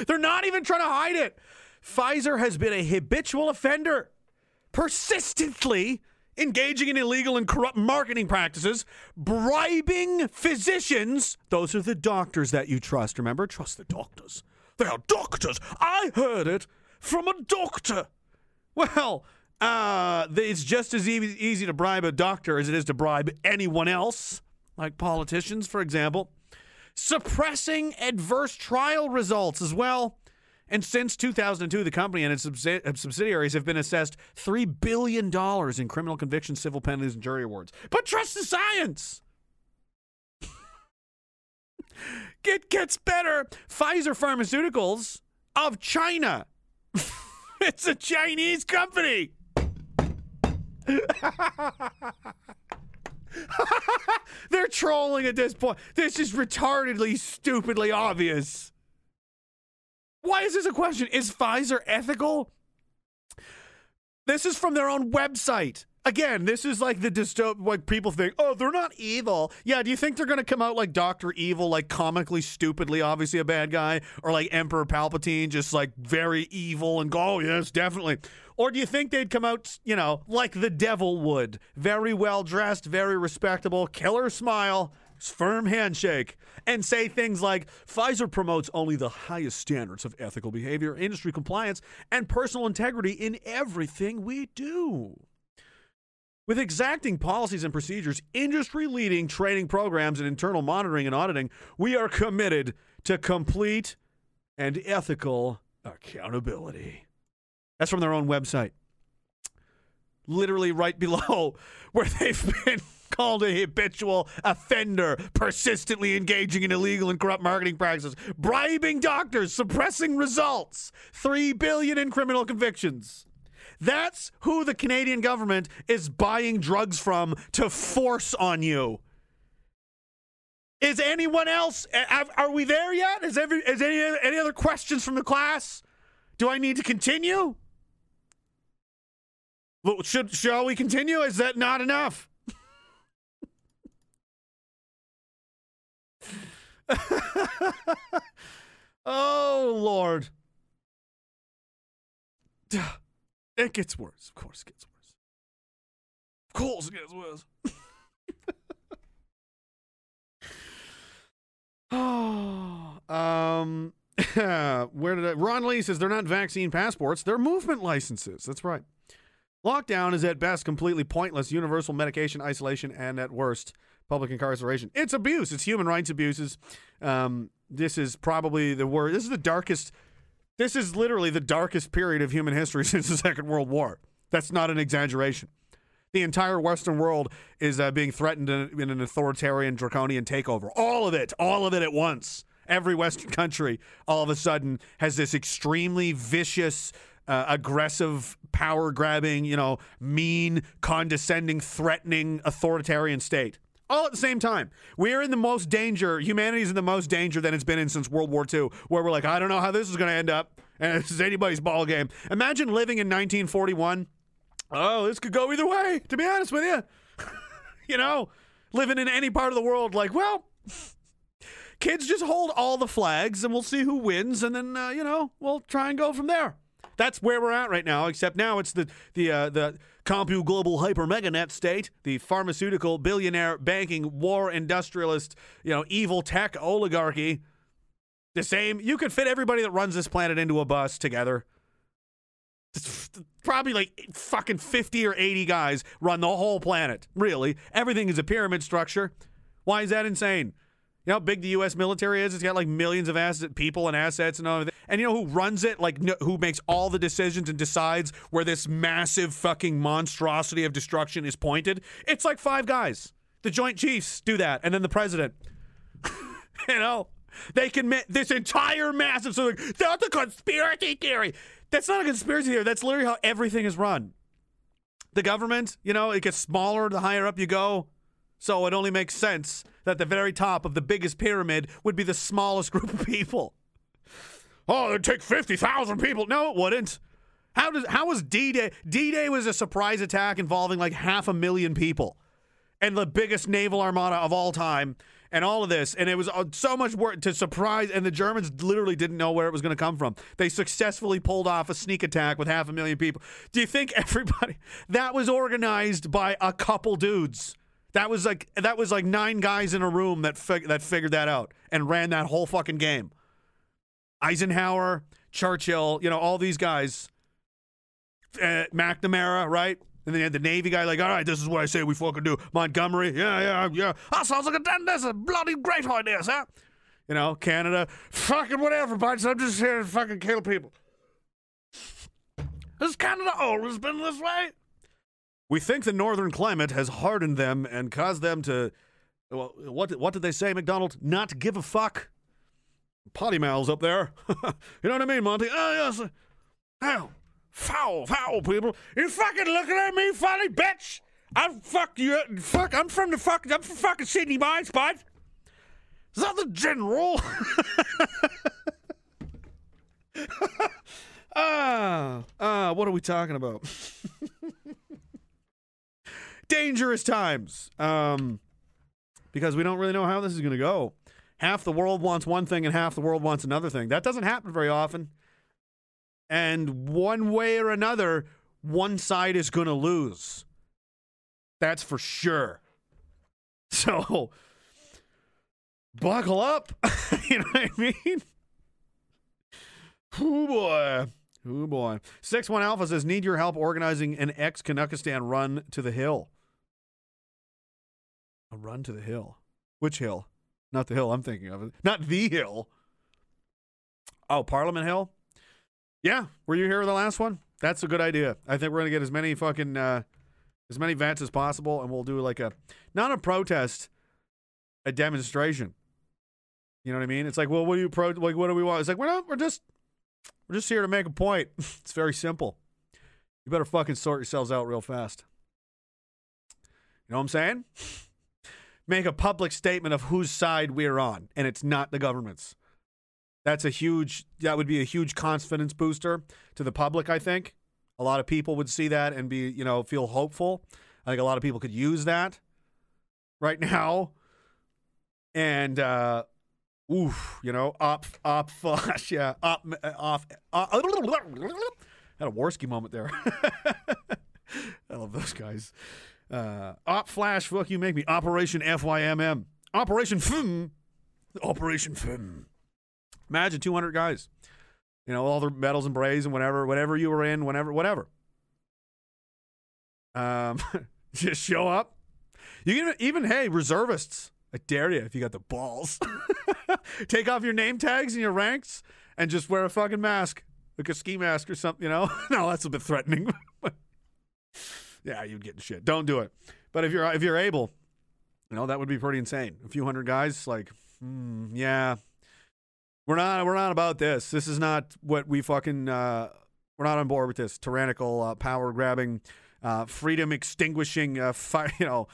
They're not even trying to hide it. Pfizer has been a habitual offender, persistently engaging in illegal and corrupt marketing practices, bribing physicians. Those are the doctors that you trust. Remember, trust the doctors. They are doctors. I heard it from a doctor. Well, uh, it's just as easy, easy to bribe a doctor as it is to bribe anyone else, like politicians, for example. Suppressing adverse trial results as well. And since 2002, the company and its uh, subsidiaries have been assessed $3 billion in criminal convictions, civil penalties, and jury awards. But trust the science. [LAUGHS] It gets better. Pfizer Pharmaceuticals of China. [LAUGHS] it's a Chinese company. [LAUGHS] [LAUGHS] They're trolling at this point. This is retardedly, stupidly obvious. Why is this a question? Is Pfizer ethical? This is from their own website. Again, this is like the dystop like people think, oh, they're not evil. Yeah, do you think they're gonna come out like Doctor Evil, like comically stupidly, obviously a bad guy, or like Emperor Palpatine, just like very evil and go, oh yes, definitely. Or do you think they'd come out, you know, like the devil would? Very well dressed, very respectable, killer smile, firm handshake, and say things like Pfizer promotes only the highest standards of ethical behavior, industry compliance, and personal integrity in everything we do. With exacting policies and procedures, industry leading training programs, and internal monitoring and auditing, we are committed to complete and ethical accountability. That's from their own website. Literally right below [LAUGHS] where they've been [LAUGHS] called a habitual offender, persistently engaging in illegal and corrupt marketing practices, bribing doctors, suppressing results, 3 billion in criminal convictions. That's who the Canadian government is buying drugs from to force on you. Is anyone else? Are we there yet? Is every is any any other questions from the class? Do I need to continue? Should shall we continue? Is that not enough? [LAUGHS] oh Lord. [SIGHS] It gets worse. Of course, it gets worse. Of course, it gets worse. [SIGHS] oh, um, [LAUGHS] where did I? Ron Lee says they're not vaccine passports; they're movement licenses. That's right. Lockdown is at best completely pointless. Universal medication isolation, and at worst, public incarceration. It's abuse. It's human rights abuses. Um, this is probably the worst. This is the darkest. This is literally the darkest period of human history [LAUGHS] since the Second World War. That's not an exaggeration. The entire Western world is uh, being threatened in, in an authoritarian, draconian takeover. All of it, all of it at once. Every Western country, all of a sudden, has this extremely vicious, uh, aggressive, power grabbing, you know, mean, condescending, threatening, authoritarian state. All at the same time. We're in the most danger, humanity's in the most danger than it's been in since World War II, where we're like, I don't know how this is going to end up. And this is anybody's ball game. Imagine living in 1941. Oh, this could go either way, to be honest with you. [LAUGHS] you know, living in any part of the world, like, well, kids just hold all the flags and we'll see who wins and then uh, you know we'll try and go from there that's where we're at right now except now it's the the uh, the compu global hyper meganet state the pharmaceutical billionaire banking war industrialist you know evil tech oligarchy. The same you could fit everybody that runs this planet into a bus together. Probably like fucking 50 or 80 guys run the whole planet really. Everything is a pyramid structure. Why is that insane you know how big the U.S. military is? It's got like millions of asset, people and assets and all of that. And you know who runs it? Like kn- who makes all the decisions and decides where this massive fucking monstrosity of destruction is pointed? It's like five guys. The Joint Chiefs do that, and then the president. [LAUGHS] you know, They can ma- this entire massive so like, that's a conspiracy theory. That's not a conspiracy theory. That's literally how everything is run. The government, you know, it gets smaller the higher up you go. So it only makes sense that the very top of the biggest pyramid would be the smallest group of people. Oh, it'd take 50,000 people. No, it wouldn't. How does how was D-Day? D-Day was a surprise attack involving like half a million people and the biggest naval armada of all time and all of this and it was uh, so much work to surprise and the Germans literally didn't know where it was going to come from. They successfully pulled off a sneak attack with half a million people. Do you think [LAUGHS] everybody that was organized by a couple dudes? That was like that was like nine guys in a room that fig- that figured that out and ran that whole fucking game. Eisenhower, Churchill, you know, all these guys. Uh, McNamara, right? And then you had the Navy guy, like, all right, this is what I say we fucking do. Montgomery, yeah, yeah, yeah. That sounds like a damn, that's a bloody great idea, sir. You know, Canada, fucking whatever, but I'm just here to fucking kill people. Has Canada always been this way? We think the northern climate has hardened them and caused them to, well, what, what did they say, McDonald? Not give a fuck? Potty mouths up there. [LAUGHS] you know what I mean, Monty? Oh, yes. Hell, foul, foul, people. You fucking looking at me, funny bitch? I'm fuck you. Fuck, I'm from the fuck. I'm from fucking Sydney Mines, bud. Is that the general? [LAUGHS] Ah, ah, what are we talking about? [LAUGHS] Dangerous times. Um, because we don't really know how this is going to go. Half the world wants one thing and half the world wants another thing. That doesn't happen very often. And one way or another, one side is going to lose. That's for sure. [LAUGHS] So, buckle up. [LAUGHS] you know what I mean? Oh boy. Oh boy. 6 1 Alpha says, Need your help organizing an ex Canuckistan run to the hill. A run to the hill. Which hill? Not the hill I'm thinking of. Not the hill. Oh, Parliament Hill? Yeah. Were you here for the last one? That's a good idea. I think we're going to get as many fucking, uh, as many vets as possible, and we'll do like a, not a protest, a demonstration. You know what I mean? It's like, well, what do you pro? Like, what do we want? It's like we're not. We're just, we're just here to make a point. [LAUGHS] it's very simple. You better fucking sort yourselves out real fast. You know what I'm saying? Make a public statement of whose side we're on, and it's not the government's. That's a huge. That would be a huge confidence booster to the public. I think a lot of people would see that and be, you know, feel hopeful. I think a lot of people could use that right [LAUGHS] now. And uh oof, you know, op, op, [LAUGHS] flash, yeah, up, uh, off, uh, [LAUGHS] had a Warski moment there. I love those guys. Uh, op flash, fuck you, make me. Operation FYMM, Operation FIM, Operation FIM. Imagine 200 guys. You know, all the medals and brays and whatever, whatever you were in, whenever, whatever. Um, [LAUGHS] just show up. You can even, even, hey, reservists. I dare you if you got the balls. [LAUGHS] Take off your name tags and your ranks and just wear a fucking mask, like a ski mask or something. You know, [LAUGHS] no, that's a bit threatening. Yeah, you'd get shit. Don't do it. But if you're if you're able, you know that would be pretty insane. A few hundred guys, like, hmm, yeah, we're not we're not about this. This is not what we fucking uh, we're not on board with this tyrannical uh, power grabbing, uh, freedom extinguishing, uh, [LAUGHS] you know,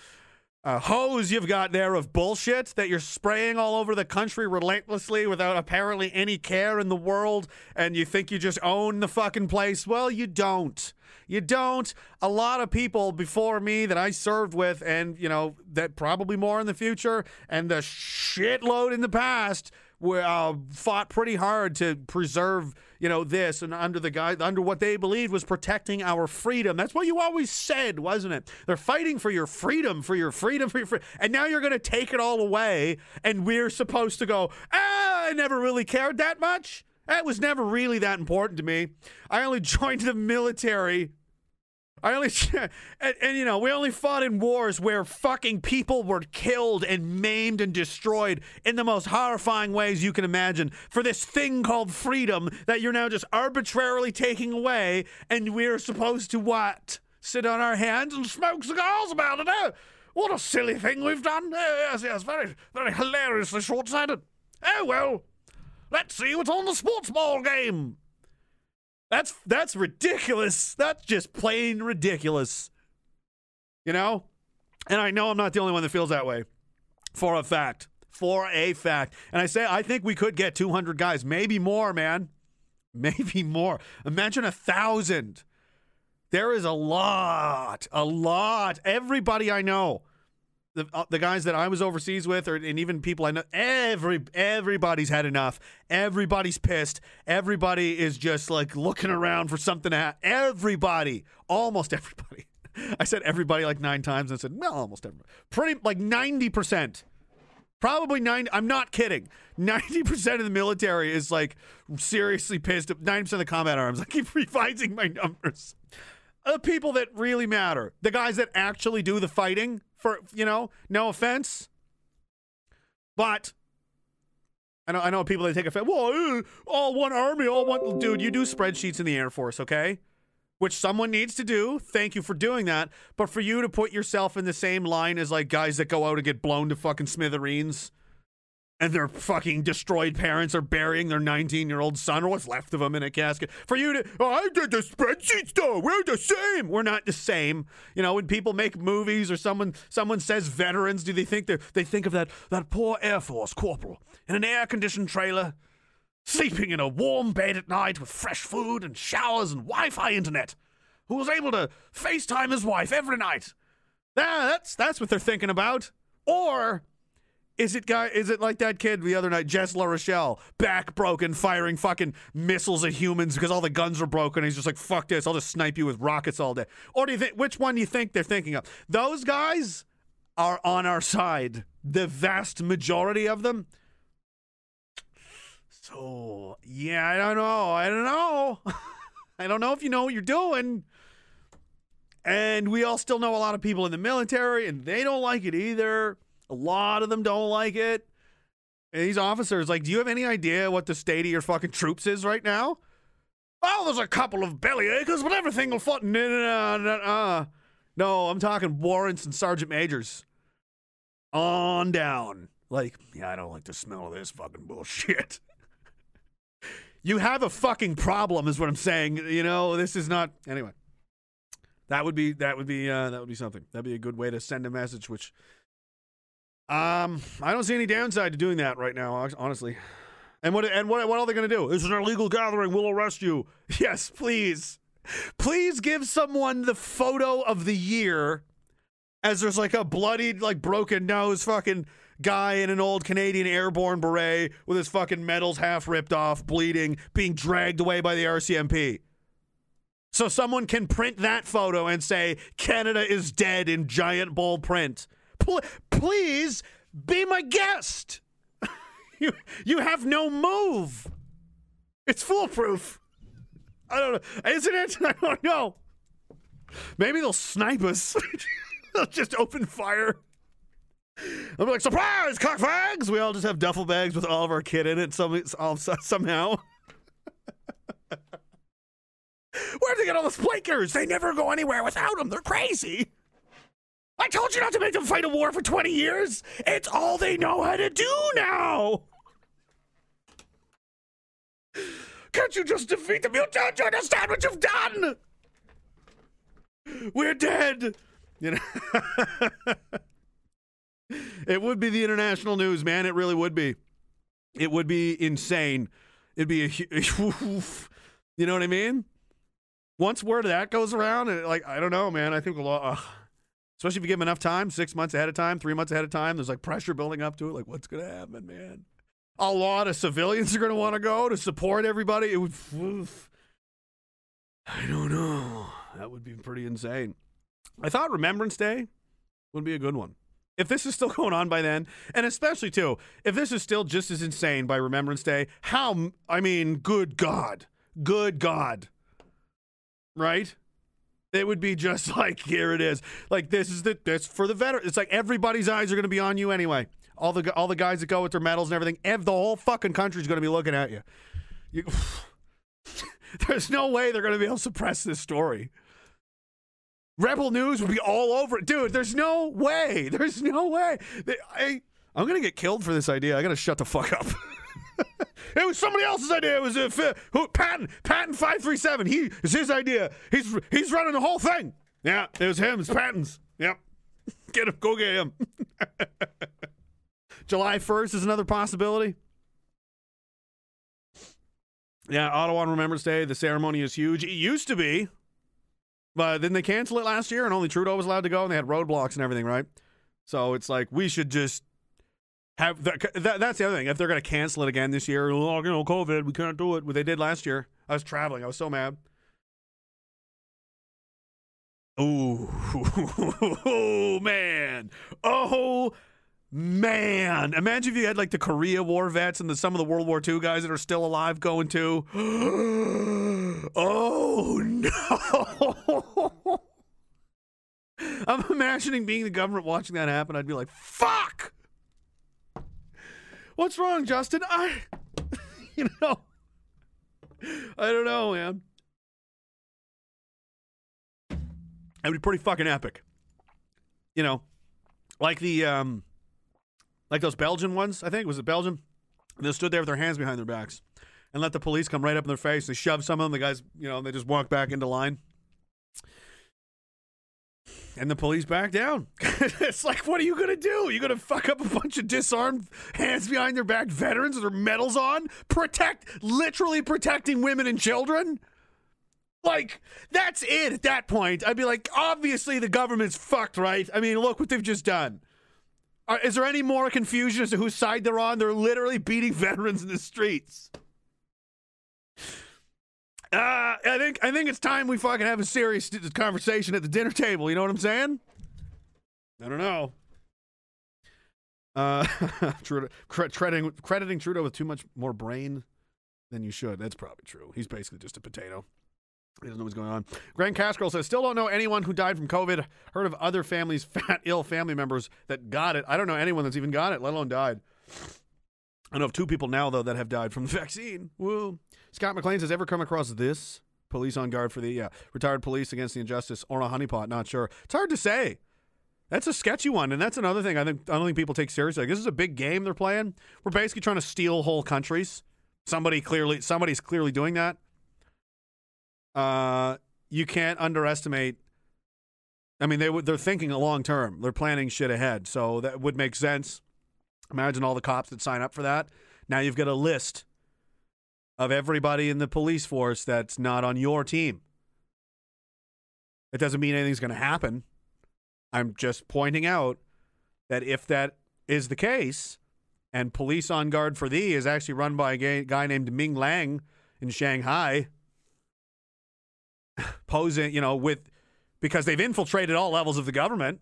uh, hose you've got there of bullshit that you're spraying all over the country relentlessly without apparently any care in the world, and you think you just own the fucking place. Well, you don't. You don't. A lot of people before me that I served with, and you know that probably more in the future, and the shitload in the past were uh, fought pretty hard to preserve, you know, this and under the guy under what they believed was protecting our freedom. That's what you always said, wasn't it? They're fighting for your freedom, for your freedom, for your freedom, and now you're going to take it all away, and we're supposed to go. Ah, I never really cared that much. That was never really that important to me. I only [LAUGHS] joined the military I only [LAUGHS] and, and, you know we only fought in wars where fucking people were killed and maimed and destroyed in the most horrifying ways you can imagine for this thing called freedom that you're now just arbitrarily taking away and we're supposed to what? Sit on our hands and smoke cigars about it oh, what a silly thing we've done. Eh, yes yes very very hilariously short-sighted. Oh well, let's see what's on the sports ball game. That's that's ridiculous. That's just plain ridiculous. You know? And I know I'm not the only one that feels that way. For a fact. For a fact. And I say I think we could get 200 guys, maybe more, man. [LAUGHS] Maybe more. Imagine a thousand. There is a lot, a lot. Everybody I know, the uh, the guys that I was overseas with, or and even people I know, every everybody's had enough. Everybody's pissed. Everybody is just like looking around for something to. Ha- everybody, almost [LAUGHS] everybody. I said everybody like nine times. And I said well, almost everybody. Pretty like ninety percent. Probably nine. I'm not kidding. Ninety percent of the military is like seriously pissed. Ninety percent of the combat arms. I keep [LAUGHS] revising my numbers. The people that really matter, the guys that actually do the fighting. For you know, no offense, but I know I know people that take offense. Well, uh, all one army, all one dude. You do spreadsheets in the Air Force, okay? Which someone needs to do. Thank you for doing that. But for you to put yourself in the same line as like guys that go out and get blown to fucking smithereens and their fucking destroyed parents are burying their 19 year old son or what's left of them in a casket. For you to, oh, I did the spreadsheets though. We're the same. We're not the same. You know, when people make movies or someone someone says veterans, do they think they they think of that that poor Air Force corporal in an air conditioned trailer? sleeping in a warm bed at night with fresh food and showers and Wi Fi internet, who was able to FaceTime his wife every night. Yeah, that's that's what they're thinking about. Or is it guy is it like that kid the other night, Jess Larochelle, back broken, firing fucking missiles at humans because all the guns are broken. He's just like, fuck this, I'll just snipe you with rockets all day. Or do you think which one do you think they're thinking of? Those guys are on our side. The vast majority of them. So yeah, I don't know. I don't know. [LAUGHS] I don't know if you know what you're doing. And we all still know a lot of people in the military, and they don't like it either. A lot of them don't like it. And these officers, like, do you have any idea what the state of your fucking troops is right now? Oh, there's a couple of belly achers, but everything will fall. No, no, no, no, I'm talking warrants and sergeant majors. On down. Like, yeah, I don't like the smell of this fucking bullshit. [LAUGHS] you have a fucking problem, is what I'm saying. You know, this is not. Anyway, that would be that would be uh, that would be something. That'd be a good way to send a message. Which, um, I don't see any downside to doing that right now. Honestly. And what and what what are they going to do? This is an illegal gathering. We'll arrest you. [LAUGHS] Yes, please, please give someone the photo of the year, as there's like a bloodied, like broken nose, fucking guy in an old Canadian airborne beret with his fucking medals half ripped off, bleeding, being dragged away by the RCMP. So someone can print that photo and say Canada is dead in giant bold print. Pl- please be my guest. [LAUGHS] you you have no move. It's foolproof. I don't know. Isn't it? [LAUGHS] I don't know. Maybe they'll snipe us. [LAUGHS] they'll just open fire. I'll be like, surprise, cockfags! We all just have duffel bags with all of our kid in it some, all, somehow. Where'd they get all the splankers? They never go anywhere without them. They're crazy. I told you not to make them fight a war for 20 years. It's all they know how to do now. Can't you just defeat them? You don't understand what you've done? We're dead. You know. [LAUGHS] it would be the international news, man. It really would be. It would be insane. It'd be a, [LAUGHS] you know what I mean? Once word of that goes around, and like I don't know, man. I think a lot, uh, especially if you give them enough time, six months ahead of time, three months ahead of time. There's like pressure building up to it. Like what's gonna happen, man? A lot of civilians are gonna want to go to support everybody. It would. oof. I don't know. That would be pretty insane. I thought Remembrance Day would be a good one. If this is still [LAUGHS] going on by then, and especially too, if this is still just as insane by Remembrance Day, how, I mean, good God. Good God. Right? It would be just [LAUGHS] like, here it is. Like, this is the, this for the veteran. It's like everybody's eyes are going to be on you anyway. All the, all the guys that go with their medals and everything, ev- the whole fucking country's going to be looking at you. you [SIGHS] there's no way they're going to be able to suppress this story. Rebel News would be all over it. Dude, there's no way. There's no way. They- I I'm gonna get killed for this idea. I gotta shut the fuck up. [LAUGHS] it was somebody else's idea. It was a fi- who, Patton. Patton five three seven. He it's his idea. He's he's running the whole thing. Yeah, it was him. It's Patton's. Yep. [LAUGHS] Get him. Go get him. [LAUGHS] July first is another possibility. Yeah, Ottawa on Remembrance Day. The ceremony is huge. It used to be, but then they canceled it last year, and only Trudeau was allowed to go, and they had roadblocks and everything, right? So it's like we should just have the, that. That's the other thing. If they're going to cancel it again this year, oh, you know, COVID, we can't do it. What they did last year. I was traveling. I was so mad. Ooh, [LAUGHS] oh, man. Oh, man. Imagine if you had like the Korea War vets and the, some of the World War II guys that are still alive going to. [GASPS] oh, no. [LAUGHS] I'm imagining being the government watching that happen. I'd be like, fuck. What's wrong, Justin? I, [LAUGHS] you know, I don't know, man. That would be pretty fucking epic. You know, like the um, like those Belgian ones. I think was it Belgium? And they stood there with their hands behind their backs and let the police come right up in their face. They shove some of them. The guys, you know, they just walk back into line. And the police back down. [LAUGHS] it's like, what are you gonna do? You gonna fuck up a bunch of disarmed, hands behind their back veterans with their medals on? Protect, literally protecting women and children? Like, that's it at that point. I'd be like, obviously the government's fucked, right? I mean, look what they've just done. Are, is there any more confusion as to whose side they're on? They're literally beating [LAUGHS] veterans in the streets. Uh, I think I think it's time we fucking have a serious conversation at the dinner table. You know what I'm saying? I don't know. Uh, [LAUGHS] Trudeau, cre- crediting, crediting Trudeau with too much more brain than you should. That's probably true. He's basically just a potato. He doesn't know what's going on. Grant Cascarell says, still don't know anyone who died from COVID. Heard of other families, [LAUGHS] fat, ill family members that got it. I don't know anyone that's even got it, let alone died. I know of two people now, though, that have died from the vaccine. Woo. Scott McLean says, ever come across this? Police on guard for the, yeah, retired police against the injustice or a honeypot? Not sure. It's hard to say. That's a sketchy one, and that's another thing I think I don't think people take seriously. Like, this is a big game they're playing. We're basically trying to steal whole countries. Somebody clearly, somebody's clearly doing that. Uh, you can't underestimate. I mean, they they're thinking a long term. They're planning shit ahead, so that would make sense. Imagine all the cops that sign up for that. Now you've got a list of everybody in the police force that's not on your team. It doesn't mean anything's going to happen. I'm just pointing out that if that is the case, and police on guard for thee is actually run by a guy named Ming Lang in Shanghai, [SIGHS] posing, you know, with because they've infiltrated all levels of the government,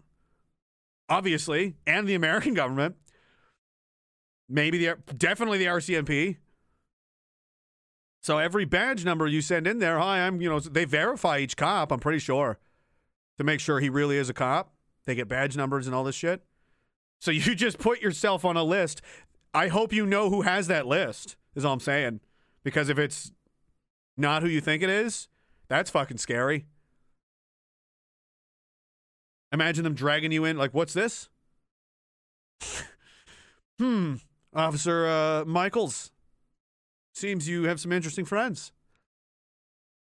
obviously, and the American government. Maybe the definitely the RCMP. So every badge number you send in there, hi, I'm, you know, they verify each cop, I'm pretty sure, to make sure he really is a cop. They get badge numbers and all this shit. So [LAUGHS] you just put yourself on a list. I hope you know who has that list, is all I'm saying. Because if it's not who you think it is, that's fucking scary. Imagine them dragging you in, like, what's this? [LAUGHS] hmm, Officer uh, Michaels. Seems you have some interesting friends.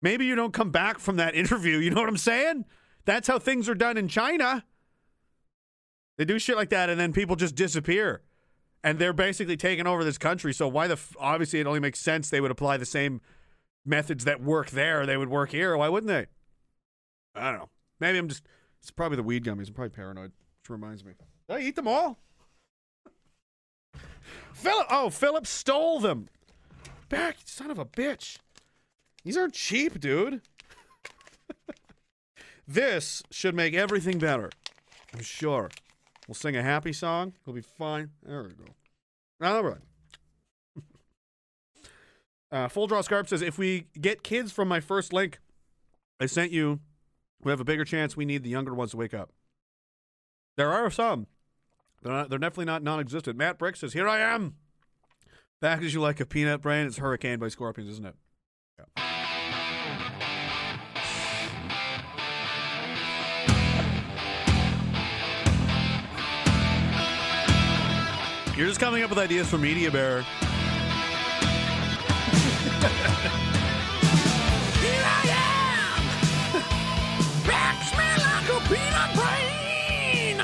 Maybe you don't come back from that interview. You know what I'm saying? That's how things are done in China. They do shit like that, and then people just disappear. And they're basically taking over this country. So why the f- obviously it only makes sense they would apply the same methods that work there. They would work here. Why wouldn't they? I don't know. Maybe I'm just. It's probably the weed gummies. I'm probably paranoid. Which reminds me. Did I eat them all? [LAUGHS] Philip. Oh, Philip stole them. Back, son of a bitch. These aren't cheap, dude. [LAUGHS] this should make everything better. I'm sure. We'll sing a happy song. We'll be fine. There we go. All right. [LAUGHS] Uh, Full Draw Scarp says, if we get kids from my first link I sent you, we have a bigger chance we need the younger ones to wake up. There are some. They're, not, they're definitely not non existent. Matt Brick says, Here I am. Back as you like a peanut brain. It's Hurricane by Scorpions, isn't it? You're just coming up with ideas for Media Bear. Here I am. Wraps me like a peanut brain.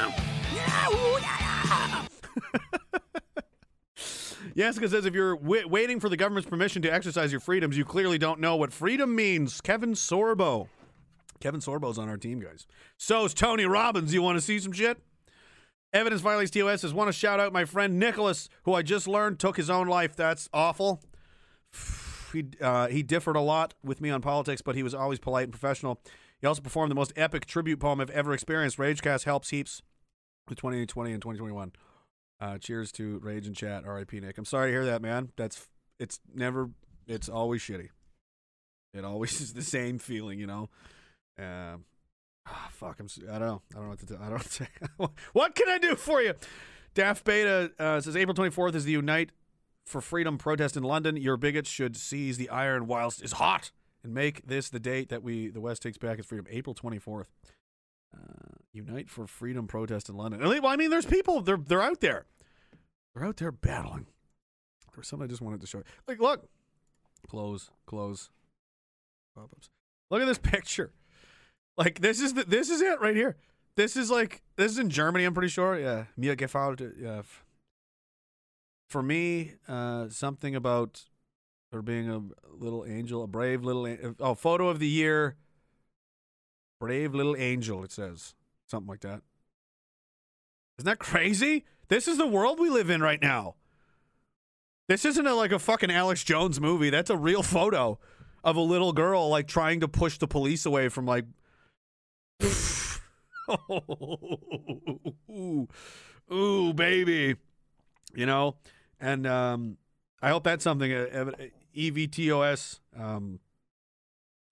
Yeah, ooh, yeah, yeah. [LAUGHS] Jessica says if you're w- waiting for the government's permission to exercise your freedoms, you clearly don't know what freedom means. Kevin Sorbo. Kevin Sorbo's on our team, guys. So's Tony Robbins. You want to see some shit? Evidence violates TOS says, want to shout out my friend Nicholas, who I just learned took his own life. That's awful. [SIGHS] He, uh, he differed a lot with me on politics, but he was always polite and professional. He also performed the most epic tribute poem I've ever experienced. Ragecast helps heaps with 2020 and 2021. Uh, cheers to Rage and Chat. R.I.P. Nick. I'm sorry to hear that, man. That's it's never. It's always shitty. It always [LAUGHS] is the same feeling, you know. Um, ah, fuck. I'm. I don't know. I don't know what to. Tell, I don't. [LAUGHS] Say. what can I do for you? Daft Beta uh, says April 24th is the Unite for Freedom protest in London. Your bigots should seize the iron whilst it's hot and make this the date that we the West takes back its freedom. April 24th. Uh, Unite for Freedom protest in London. Well, I mean, there's people. They're they're out there. They're out there battling. There's something I just wanted to show you. Like, look, close, close, pop-ups. Look at this [LAUGHS] picture. Like, this is the, this is it right here. This is like this is in Germany. I'm pretty sure. Yeah, Mir gefällt. Yeah. For me, uh, something about her being a little angel, a brave little. an- Oh, photo of the year. Brave little angel. It says something like that. Isn't that crazy? This is the world we live in right now. This isn't a, like a fucking Alex Jones movie. That's a real photo of a little girl like trying to push the police away from like. [LAUGHS] ooh, ooh, baby, you know, and um, I hope that's something. Uh, EVTOS, um,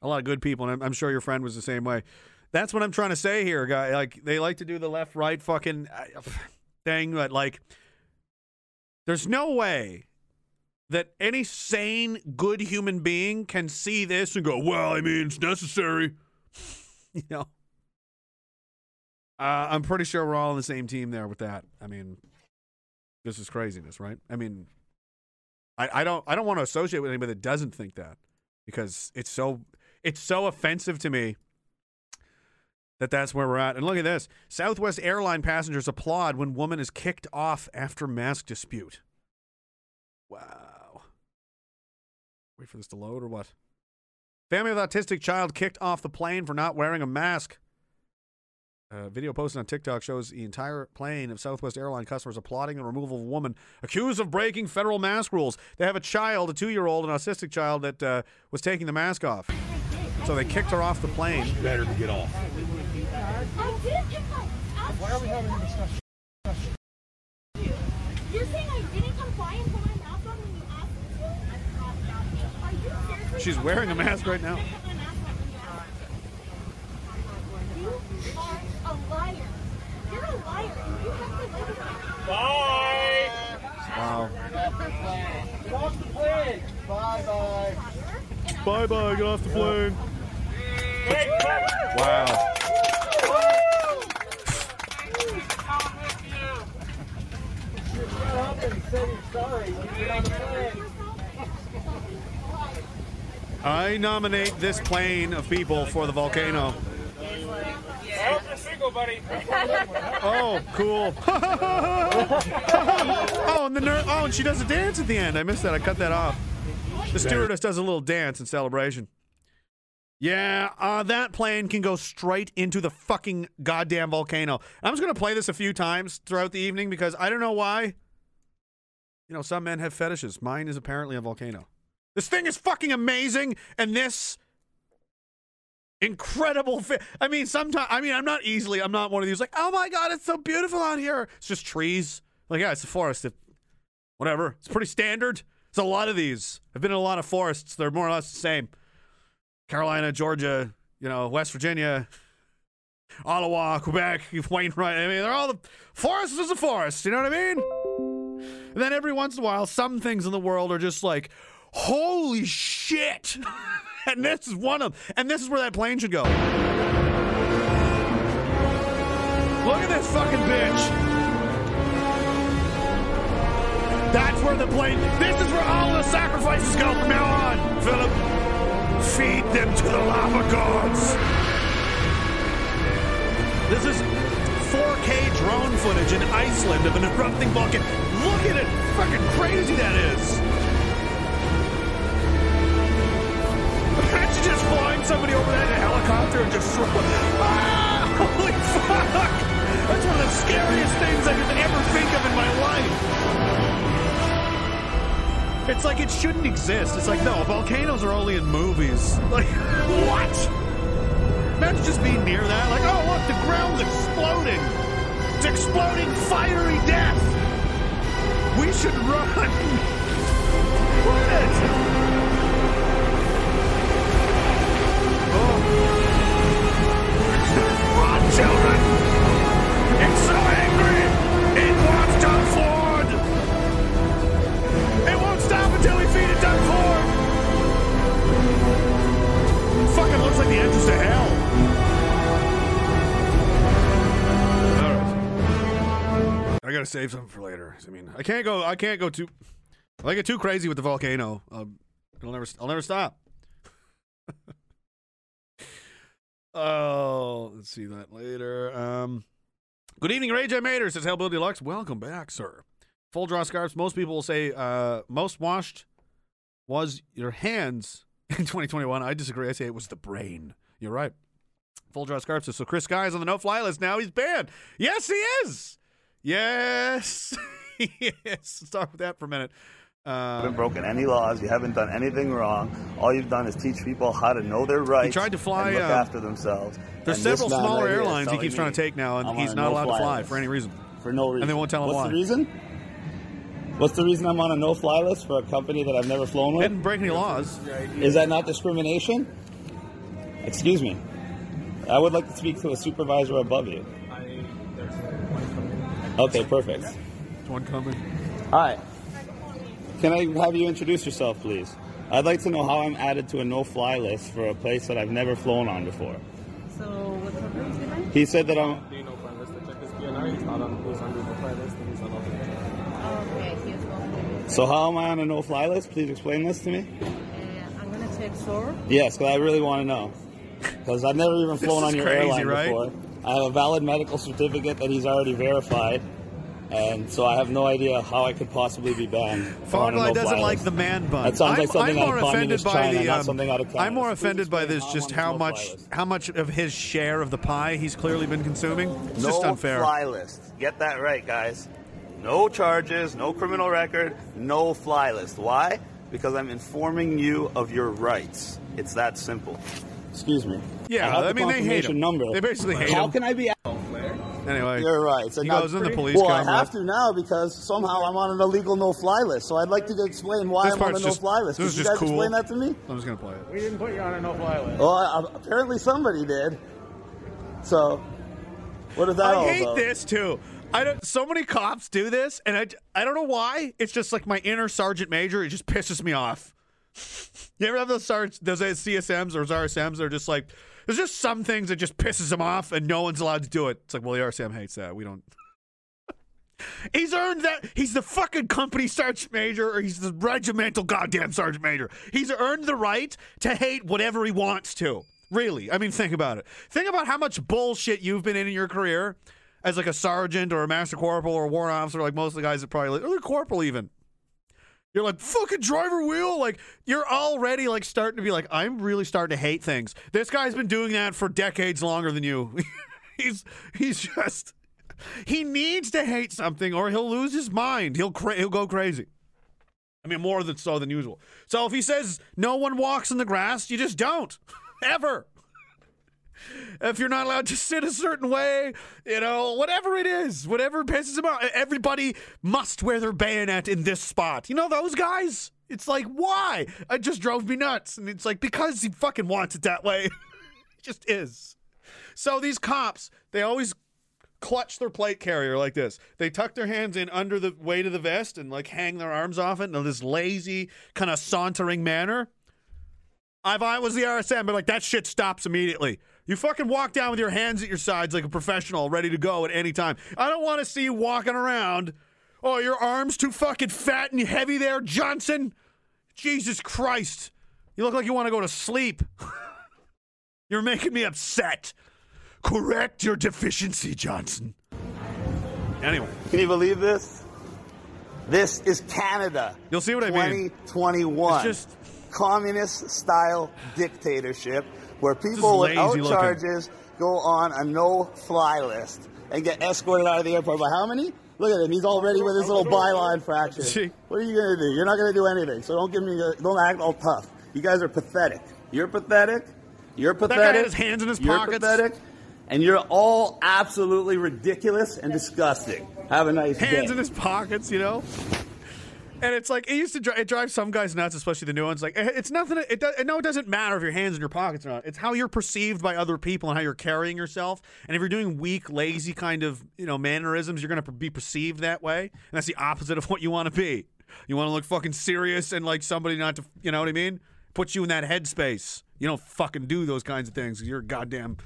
a lot of good people, and I'm, I'm sure your friend was the same way. That's what I'm trying to say here, guy. Like they like to do the left right fucking uh, [SIGHS] thing, but like, there's no way that any sane, good human being can see this and go, "Well, I mean, it's necessary." [LAUGHS] you know, uh, I'm pretty sure we're all on the same team there with that. I mean, this is craziness, right? I mean, I, I don't I don't want to associate with anybody that doesn't think that because it's so it's so offensive to me that that's where we're at. And look at this: Southwest airline passengers applaud when woman is kicked off after mask dispute. Wow. Wait for this to load or what? Family of autistic child kicked off the plane for not wearing a mask. A video posted on TikTok shows the entire plane of Southwest airline customers applauding the removal of a woman accused of breaking federal mask rules. They have a child, a two-year-old, an autistic child that uh, was taking the mask off. So they kicked her off the plane. better to get off. I did if I asked Why are we having a discussion? You're saying I didn't comply and put my mask on when you asked me to? Are you seriously She's wearing a mask right now. You are a liar. You're a liar. You have to live with that. Bye. Wow. Get off the plane. Bye bye. Bye bye. Get off the plane. Wow. Shut up and say you're sorry when you get on the plane. I nominate this plane of people for the volcano. I [LAUGHS] single. Oh, cool. [LAUGHS] oh, and the ner- oh, and she does a dance at the end. I missed that. I cut that off. The stewardess does a little dance in celebration. Yeah, uh, that plane can go straight into the fucking goddamn volcano. I'm just gonna play this a few times throughout the evening because I don't know why. You know, some men have fetishes. Mine is apparently a volcano. This thing is fucking amazing, and this incredible I mean, sometimes I mean, I'm not easily. I'm not one of these like, oh my god, it's so beautiful out here. It's just trees. Like, yeah, it's a forest. It, whatever. It's pretty standard. It's a lot of these. I've been in a lot of forests. They're more or less the same. Carolina, Georgia, you know, West Virginia, Ottawa, Quebec, Wainwright. I mean, they're all the forest is a forest. You know what I mean? And then every once in a while, some things in the world are just like, holy shit. [LAUGHS] and this is one of them. And this is where that plane should go. Look at this fucking bitch. That's where the plane. This is where all the sacrifices go from now on, Philip. Feed them to the lava gods. This is 4K drone footage in Iceland of an erupting volcano. Look at it! Fucking crazy that is. Imagine just flying somebody over that in a helicopter and just throw. Ah! [LAUGHS] Holy fuck! That's one of the scariest things I could ever think of in my life. It's like it shouldn't exist. It's like, no, volcanoes are only in movies. [LAUGHS] Like, what? Imagine just being near that. Like, oh, look, the ground's exploding. It's exploding fiery death. We should run. [LAUGHS] What it? Oh. Run, children! It's so angry! It wants! It won't stop until we feed it! Fucking looks like the entrance to hell. I gotta save something for later. I mean, I can't go. I can't go too. I get too crazy with the volcano. Um, it'll never. I'll never stop. [LAUGHS] Oh, let's see that later. Um, good evening, Ray J. Mater says Hellbill Deluxe. Welcome back, sir. Full draw scarves. Most people will say uh, most washed was your hands [LAUGHS] in 2021. I disagree. I say it was the brain. You're right. Full draw scarves so. Chris Sky is on the no fly list now. He's banned. Yes, he is. Yes, [LAUGHS] yes. Let's talk with that for a minute. Uh, You haven't broken any laws. You haven't done anything wrong. All you've done is teach people how to know their rights. He tried to fly, and look uh, after themselves. there's And several smaller right airlines he keeps trying to take now, and I'm he's not allowed to no-fly list for any reason. For no reason. And they won't tell him What's why. the reason? What's the reason I'm on a no-fly list for a company that I've never flown with? Didn't break any laws. Is that not discrimination? Excuse me. I would like to speak to a supervisor above you. [LAUGHS] Okay, perfect. One coming. Hi. Can I have you introduce yourself, please? I'd like to know how I'm added to a no-fly list for a place that I've never flown on before. So what happens behind? He said that I'm. Do you know list to check his PNR? He's not on who's under the flight list and he's not on the Okay, here's one. So how am I on a no-fly list? Please explain this to me. Uh, I'm gonna check SOAR. Yes, because I really want to know. Because I've never even flown on your crazy, airline right? before. I have a valid medical certificate that he's already verified, and so I have no idea how I could possibly be banned. on Fogline doesn't like the man bun. That sounds like I'm, something I'm out more of offended communist by China, the. not um, something out of Canada. I'm more offended by this, just how this much, no-fly how much of his share of the pie he's clearly been consuming. It's just no unfair. fly list. Get that right, guys. No charges, no criminal record, no fly list. Why? Because I'm informing you of your rights. It's that simple. Excuse me. Yeah, have I the mean, they hate confirmation him. Number. They basically hate How him. can I be? Anyway, You're right. So he now- goes in the police Well, car. I have to now because somehow I'm on an illegal no-fly list. So I'd like to explain why This I'm on a no-fly list. this Could is you guys cool. explain that to me? I'm just gonna play it. We didn't put you on a no-fly list. Well, I, apparently somebody did. So, what is that all I hate about? this too. I don't. So many cops do this, and I, I don't know why. It's just like my inner sergeant major. It just pisses me off. You ever have those those CSMs or RSMs? They're just like, there's just some things that just pisses them off, and no one's allowed to do it. It's like, well, the RSM hates that. We don't. [LAUGHS] He's earned that. He's the fucking company sergeant major, or he's the regimental goddamn sergeant major. He's earned the right to hate whatever he wants to. Really. I mean, think about it. Think about how much bullshit you've been in in your career as like a sergeant or a master corporal or a warrant officer, like most of the guys that probably, or corporal even. You're like, fucking driver wheel. Like, you're already like starting to be like, I'm really starting to hate things. This guy's been doing that for decades longer than you. [LAUGHS] he's, he's just, he needs to hate something or he'll lose his mind. He'll, cra- he'll go crazy. I mean, more than so than usual. So if he says no one walks in the grass, you just don't. [LAUGHS] Ever. If you're not allowed to sit a certain way, you know, whatever it is, whatever pisses him off, everybody must wear their bayonet in this spot. You know those guys? It's like, why? It just drove me nuts. And it's like, because he fucking wants it that way. [LAUGHS] it just is. So these cops, they always clutch their plate carrier like this. They tuck their hands in under the weight of the vest and like hang their arms off it in this lazy, kind of sauntering manner. If I was the RSM, but like that shit stops immediately. You fucking walk down with your hands at your sides like a professional, ready to go at any time. I don't want to see you walking around Oh, your arms too fucking fat and heavy there, Johnson? Jesus Christ. You look like you want to go to sleep. [LAUGHS] You're making me upset. Correct your deficiency, Johnson. Anyway, Can you believe this? This is Canada. You'll see what I mean. 2021. It's just- communist style dictatorship where people without looking. charges go on a no fly list and get escorted out of the airport by how many? Look at him. He's already with his little byline infraction. See? [LAUGHS] What are you going to do? You're not going to do anything. So don't give me, a, don't act all tough. You guys are pathetic. You're pathetic. You're guy pathetic. had his hands in his you're pockets. pathetic. And you're all absolutely ridiculous and disgusting. Have a nice day. hands in his pockets, you know? And it's like it used to drive, it drives some guys nuts, especially the new ones. Like eh, it's nothing. It does, no, it doesn't matter if your hands in your pockets or not. It's how you're perceived by other people and how you're carrying yourself. And if you're doing weak, lazy kind of you know mannerisms, you're going to be perceived that way. And that's the opposite of what you want to be. You want to look fucking serious and like somebody not to, you know what I mean? Puts you in that headspace. You don't fucking do those kinds of things. You're a goddamn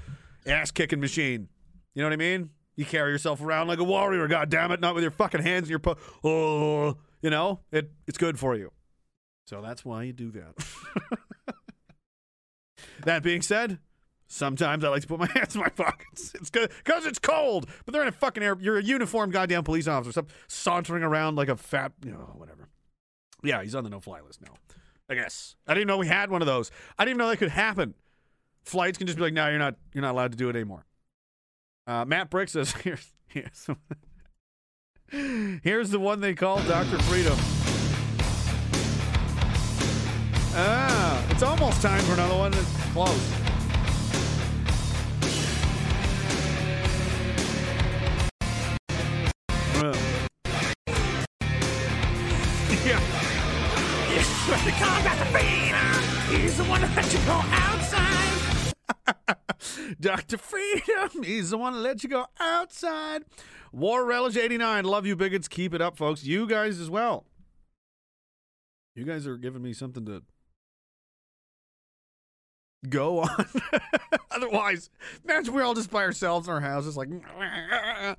ass kicking machine. You know what I mean? You carry yourself around like a warrior, God damn it, not with your fucking hands in your po- oh, you know, it it's good for you. So that's why you do that. [LAUGHS] that being said, sometimes I like to put my [LAUGHS] hands in my pockets. It's good because it's cold. But they're in a fucking air. You're a uniformed goddamn police officer. Stop sauntering around like a fat, you know, whatever. Yeah, he's on the no-fly list now. I guess I didn't know we had one of those. I didn't even know that could happen. Flights can just be like, no, you're not. You're not allowed to do it anymore. Uh, Matt Brick says, [LAUGHS] here's, here's, here's the one they call Dr. Freedom. Ah, it's almost time for another one. It's close. Dr. Freedom, he's the one that let you go outside. War Relish 89, love you bigots. Keep it up, folks. You guys as well. You guys are giving me something to go on. [LAUGHS] Otherwise, imagine we're all just by ourselves in our houses, like [LAUGHS]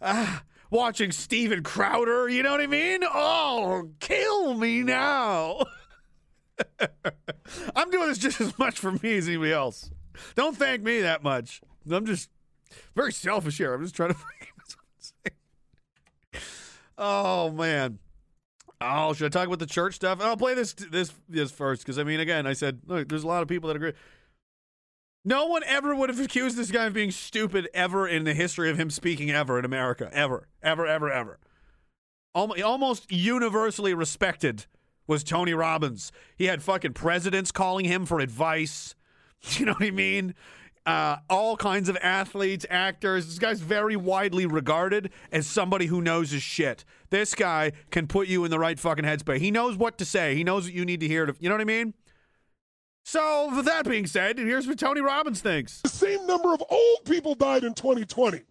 ah, watching Steven Crowder. You know what I mean? Oh, kill me now. [LAUGHS] I'm doing this just as much for me as anybody else. Don't thank me that much. I'm just very selfish here. I'm just trying to. [LAUGHS] oh man. Oh, should I talk about the church stuff? I'll play this this this first because I mean, again, I said look, there's a lot of people that agree. No one ever would have accused this guy of being stupid ever in the history of him speaking ever in America, ever, ever, ever, ever. Almost universally respected was Tony Robbins. He had fucking presidents calling him for advice. [LAUGHS] You know what I mean? Uh, all kinds of athletes, actors. This guy's very widely regarded as somebody who knows his shit. This guy can put you in the right fucking headspace. He knows what to say. He knows what you need to hear. To, you know what I mean? So, with that being said, here's what Tony Robbins thinks. The same number of old people died in 2020.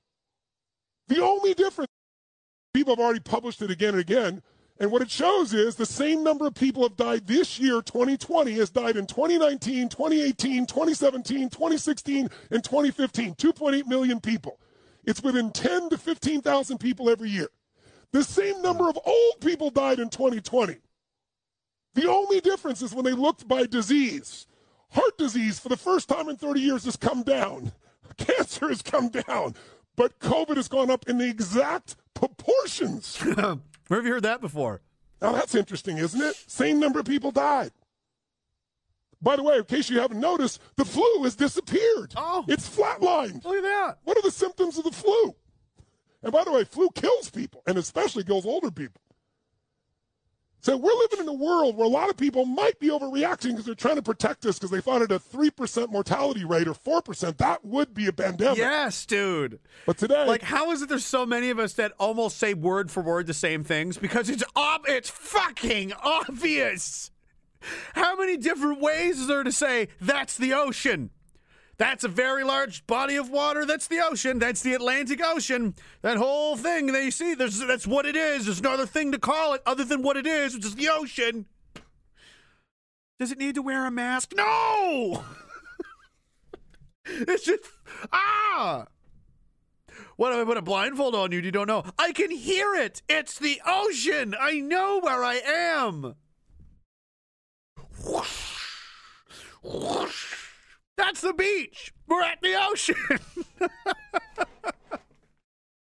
The only difference, people have already published it again and again, and what it shows is the same number of people have died this year, 2020, has died in 2019, 2018, 2017, 2016, and 2015. 2.8 million people. It's within 10 to 15,000 people every year. The same number of old people died in 2020. The only difference is when they looked by disease. Heart disease, for the first time in 30 years, has come down. [LAUGHS] Cancer has come down. But COVID has gone up in the exact proportions. [LAUGHS] Where have you heard that before? Now that's interesting, isn't it? Same number of people died. By the way, in case you haven't noticed, the flu has disappeared. Oh. It's flatlined. Look at that. What are the symptoms of the flu? And by the way, flu kills people, and especially kills older people. So we're living in a world where a lot of people might be overreacting because they're trying to protect us because they thought at a 3% mortality rate or 4%, that would be a pandemic. Yes, dude. But today, Like, how is it there's so many of us that almost say word for word the same things? Because it's ob- it's fucking obvious. How many different ways is there to say that's the ocean? That's a very large body of water. That's the ocean. That's the Atlantic Ocean. That whole thing that you see, that's what it is. There's no other thing to call it other than what it is, which is the ocean. Does it need to wear a mask? No! [LAUGHS] it's just, ah! What if I put a blindfold on you? You don't know. I can hear it. It's the ocean. I know where I am. Whoosh, whoosh. That's the beach. We're at the ocean. [LAUGHS]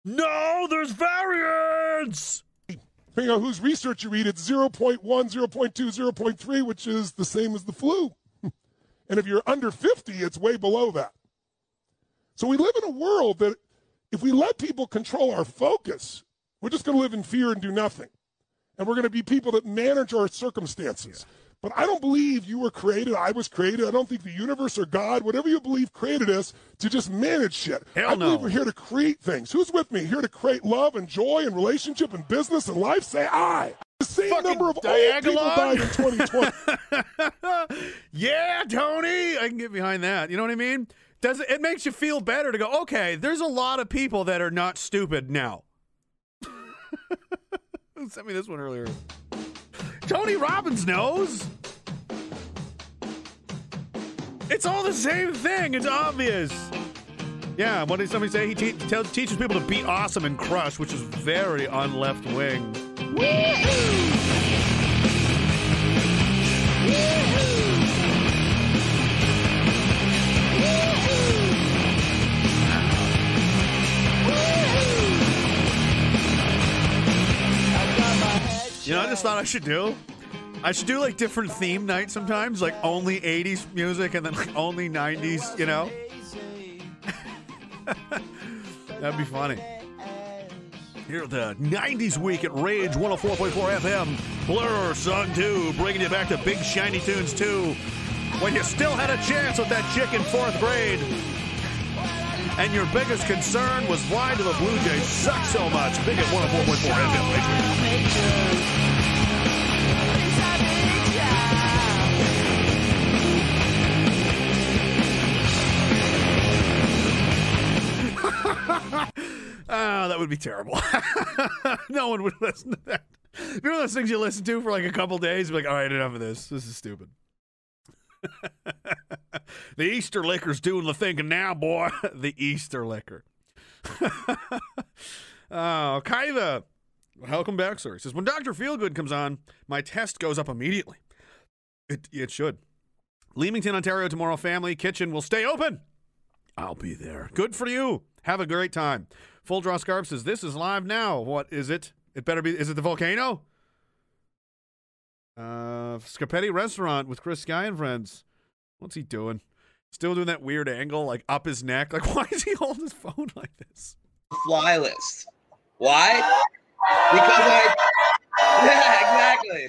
no, there's variance. Depending on whose research you read, it's 0.1, 0.2, 0.3, which is the same as the flu. [LAUGHS] and if you're under 50, it's way below that. So we live in a world that if we let people control our focus, we're just going to live in fear and do nothing. And we're going to be people that manage our circumstances. But I don't believe you were created, I was created. I don't think the universe or God, whatever you believe created us, to just manage shit. Hell I believe we're here to create things. Who's with me? Here to create love and joy and relationship and business and life? Say I. The same Fucking number of old people died in 2020. [LAUGHS] yeah, Tony, I can get behind that. You know what I mean? Does it, it makes you feel better to go? Okay, there's a lot of people that are not stupid now. [LAUGHS] Who sent me this one earlier? Tony Robbins knows. It's all the same thing. It's obvious. Yeah, what did somebody say? He te- tell, teaches people to be awesome and crush, which is very on left wing. You know, I just thought I should do. I should do like different theme nights sometimes, like only 80s music and then like only 90s, you know? [LAUGHS] That'd be funny. Here at the 90s week at Rage 104.4 FM, Blur Song 2, bringing you back to Big Shiny Tunes 2, when you still had a chance with that chick in fourth grade. And your biggest concern was why do the Blue Jays suck so much? Big at 104.4 FM. Rage. Ah, that would be terrible. [LAUGHS] no one would listen to that. You know those things you listen to for like a couple days? You're like, all right, enough of this. This is stupid. [LAUGHS] the Easter liquor's doing the thinking now, boy. [LAUGHS] the Easter liquor. [LAUGHS] Uh, oh, Kaiva. Welcome back, sir. He says, when Dr. Feelgood comes on, my test goes up immediately. It, it should. Leamington, Ontario, tomorrow, family kitchen will stay open. I'll be there. Good for you. Have a great time. Full Draw Scarf says, This is live now. What is it? It better be. Is it the volcano? Uh, Scapetti Restaurant with Chris Sky and friends. What's he doing? Still doing that weird angle, like up his neck. Like, [LAUGHS] why is he holding his phone like this? fly list. Why? Because I. [LAUGHS] Yeah, exactly.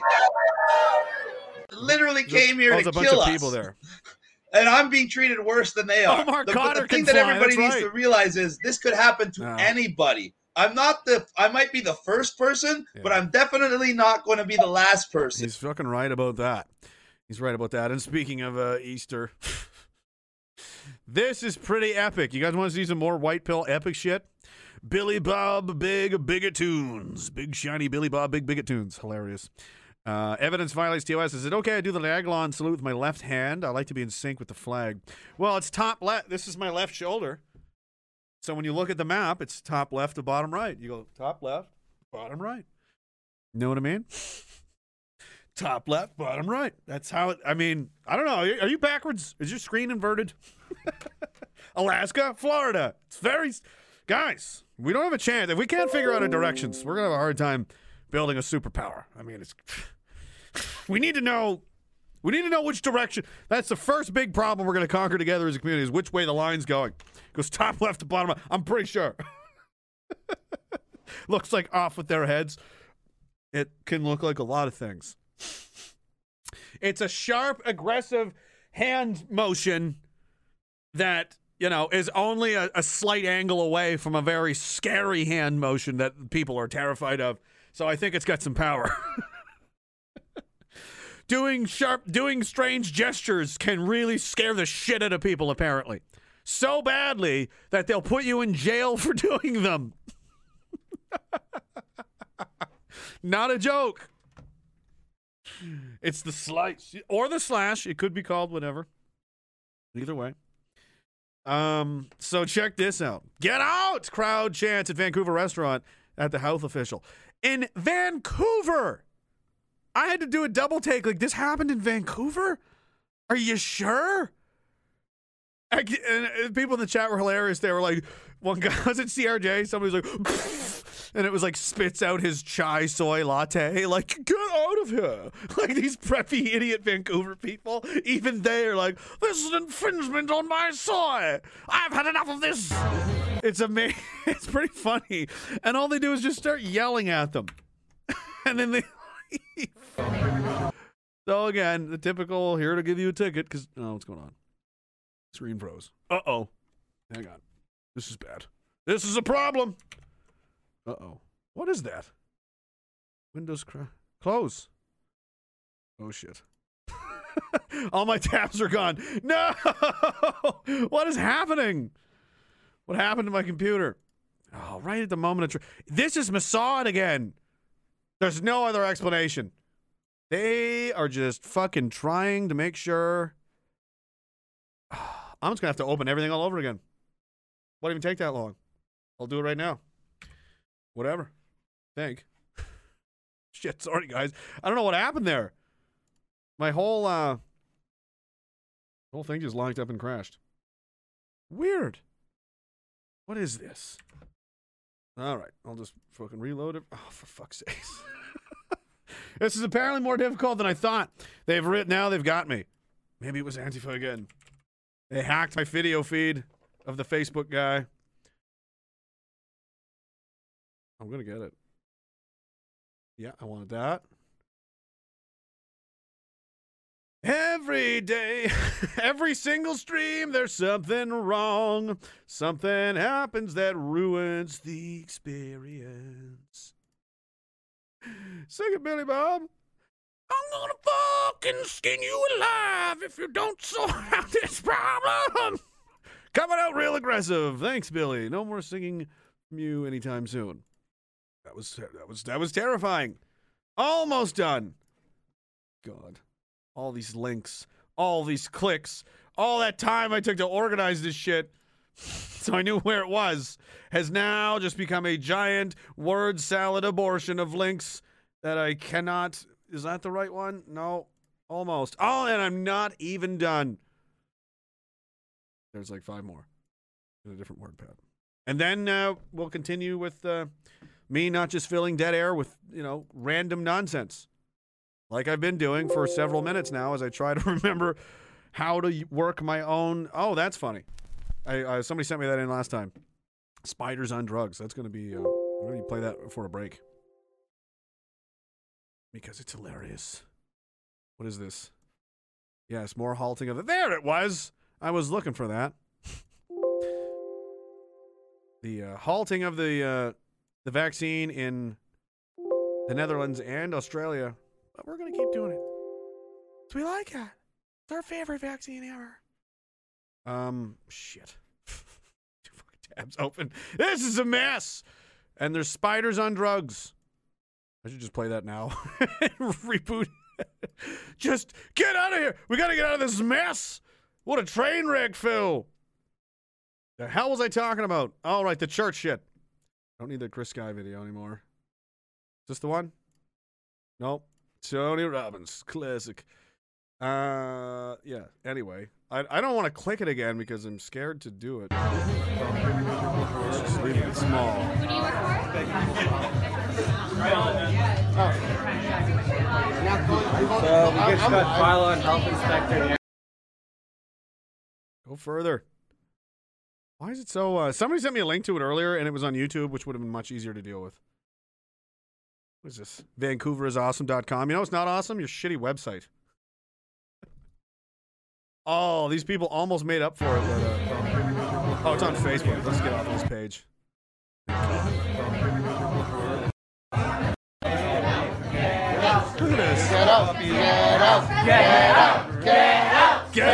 Literally came here Oh, to a bunch kill of us, people there. [LAUGHS] and I'm being treated worse than they are. Omar the, the thing that everybody that's needs to realize is this could happen to anybody. I'm not the. I might be the first person, but I'm definitely not going to be the last person. He's fucking right about that. He's right about that. And speaking of uh, Easter, [LAUGHS] this is pretty epic. You guys want to see some more white pill epic shit? Billy Bob Big Bigot Tunes. Big shiny Billy Bob Big Bigot Tunes. Hilarious. Uh, evidence violates TOS. Is it okay I do the Diagolon salute with my left hand? I like to be in sync with the flag. Well, it's top left. This is my left shoulder. So when you look at the map, it's top left to bottom right. You go top left, bottom right. You Know what I mean? Top left, bottom right. That's how it. I mean, I don't know. Are you, backwards? Is your screen inverted? [LAUGHS] Alaska, Florida. It's very. Guys, we don't have a chance. If we can't figure out our directions, we're going to have a hard time building a superpower. I mean, it's. [SIGHS] We need to know. We need to know which direction. That's the first big problem we're going to conquer together as a community is which way the line's going. Goes top [LAUGHS] left to bottom. I'm pretty sure. [LAUGHS] Looks like off with their heads. It can look like a lot of things. It's a sharp, aggressive hand motion that, you know, is only a, a slight angle away from a very scary hand motion that people are terrified of. So I think it's got some power. [LAUGHS] doing sharp, doing strange gestures can really scare the shit out of people, apparently. So badly that they'll put you in jail [LAUGHS] for doing them. [LAUGHS] Not a joke. It's the slice or the slash. It could be called whatever. Either way. Um, so check this out. Get out! Crowd chants at Vancouver restaurant at the health official. In Vancouver! I had to do a double take. Like, this happened in Vancouver? Are you sure? I, and uh, people in the chat were hilarious. They were like, one guy [LAUGHS] was at CRJ, somebody was like, [LAUGHS] and it was like spits out his chai soy latte. Like, get out of here. [LAUGHS] Like these preppy idiot Vancouver people, even they are like, this is an infringement on my soy. I've had enough of this. It's amazing. It's pretty funny. And all they do is just start yelling at them. and then they [LAUGHS] So again, the typical here to give you a ticket because oh, what's going on? Screen froze. Uh oh. Hang on. This is bad. This is a problem. Uh oh. What is that? Windows cra- close. Oh shit. [LAUGHS] All my tabs are gone. No! [LAUGHS] what is happening? What happened to my computer? Oh, right at the moment of tr- this is Mossad again. There's no other explanation. They are just fucking trying to make sure. [SIGHS] I'm just gonna have to open everything all over again. Won't even take that long. I'll do it right now. Whatever. Think. [LAUGHS] Shit, sorry guys. I don't know what happened there. My whole uh whole thing just locked up and crashed. Weird. What is this? All right, I'll just fucking reload it. Oh, for fuck's sakes. [LAUGHS] this is apparently more difficult than I thought. They've written now, they've got me. Maybe it was Antifa again. They hacked my video feed of the Facebook guy. I'm gonna get it. Yeah, I wanted that. Every day, [LAUGHS] every single stream, there's something wrong. Something happens that ruins the experience. Sing it, Billy Bob. I'm gonna fucking skin you alive if you don't sort [LAUGHS] out this problem. Coming out real aggressive. Thanks, Billy. No more singing from you anytime soon. That was that was that was terrifying. Almost done. God. All these links, all these clicks, all that time I took to organize this shit so I knew where it was has now just become a giant word salad abortion of links that I cannot is that the right one? No. Almost. Oh, and I'm not even done. There's like five more in a different word pad. And then uh, we'll continue with uh, me not just filling dead air with, you know, random nonsense. Like I've been doing for several minutes now as I try to [LAUGHS] remember how to work my own. Oh, that's funny. I, uh, somebody sent me that in last time. Spiders on drugs. That's to be. Uh, I'm to play that before a break because it's hilarious. What is this? Yes, more halting of the. There it was. I was looking for that. [LAUGHS] the uh, halting of the uh, the vaccine in the Netherlands and Australia, but we're gonna keep doing it. 'Cause we like it. It's our favorite vaccine ever. Um, shit. [LAUGHS] Two fucking tabs open. This is a mess. And there's spiders on drugs. I should just play that now. [LAUGHS] Reboot. [LAUGHS] just get out of here. We got to get out of this mess. What a train wreck, Phil. The hell was I talking about? All right, the church shit. Don't need the Chris Sky video anymore. Is this the one? Nope. Tony Robbins, classic. Uh, yeah. Anyway, I I don't want to click it again because I'm scared to do it. Let's just leave it small. So we just got Philo and Health Inspector. Go further. Why is it so? Uh, somebody sent me a link to it earlier, and it was on YouTube, which would have been much easier to deal with. What is this? VancouverisAwesome.com. You know it's not awesome? Your shitty website. Oh, these people almost made up for it. But, uh, oh, it's on Facebook. Let's get off this page. Look at this. Get out, get out, get out, get out, Get out! Get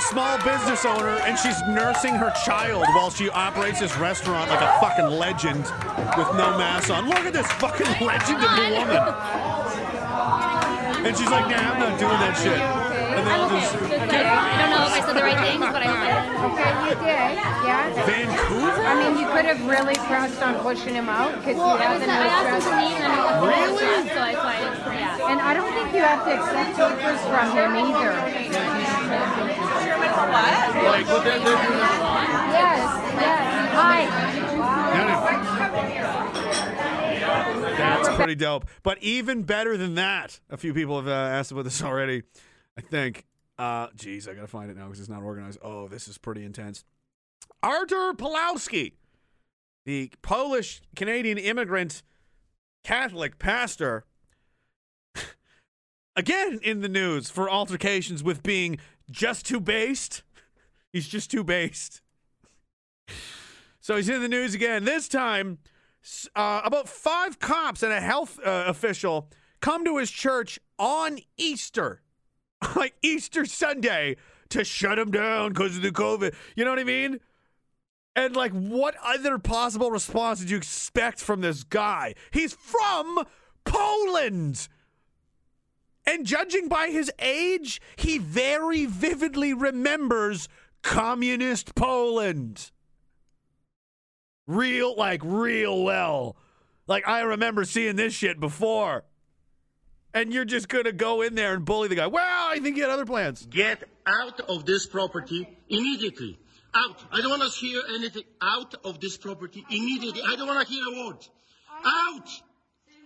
a small business owner and she's nursing her child while she operates this restaurant like a fucking legend with no mask on. Look at this fucking legend of a woman. And she's like, nah, I'm not doing that shit. And they all just. I don't know if I said the right things, but I hope I did. Okay, you did, yeah. Vancouver? I mean, you could have really pressed on pushing him out because Well, he I, has was, a I asked him dress. and I was Really? so I, so I, yeah. And I don't think you have to accept papers from him either. Like, but they're, they're doing this wrong. Yes, yes. Hi. That's pretty dope. But even better than that, a few people have uh, asked about this already. I think. Uh, geez, I gotta find it now because it's not organized. Oh, this is pretty intense. Artur Pawlowski, the Polish Canadian immigrant Catholic pastor, [LAUGHS] again in the news for altercations with being just too based. He's just too based. So he's in the news again. This time, uh, about five cops and a health uh, official come to his church on Easter, [LAUGHS] like Easter Sunday, to shut him down because of the COVID. You know what I mean? And like, what other possible response did you expect from this guy? He's from Poland. And judging by his age, he very vividly remembers communist Poland. Real, like, real well. Like, I remember seeing this shit before. And you're just gonna go in there and bully the guy. Well, I think he had other plans. Get out of this property immediately. Out. I don't want to hear anything. Out of this property immediately. I don't want to hear a word. Out.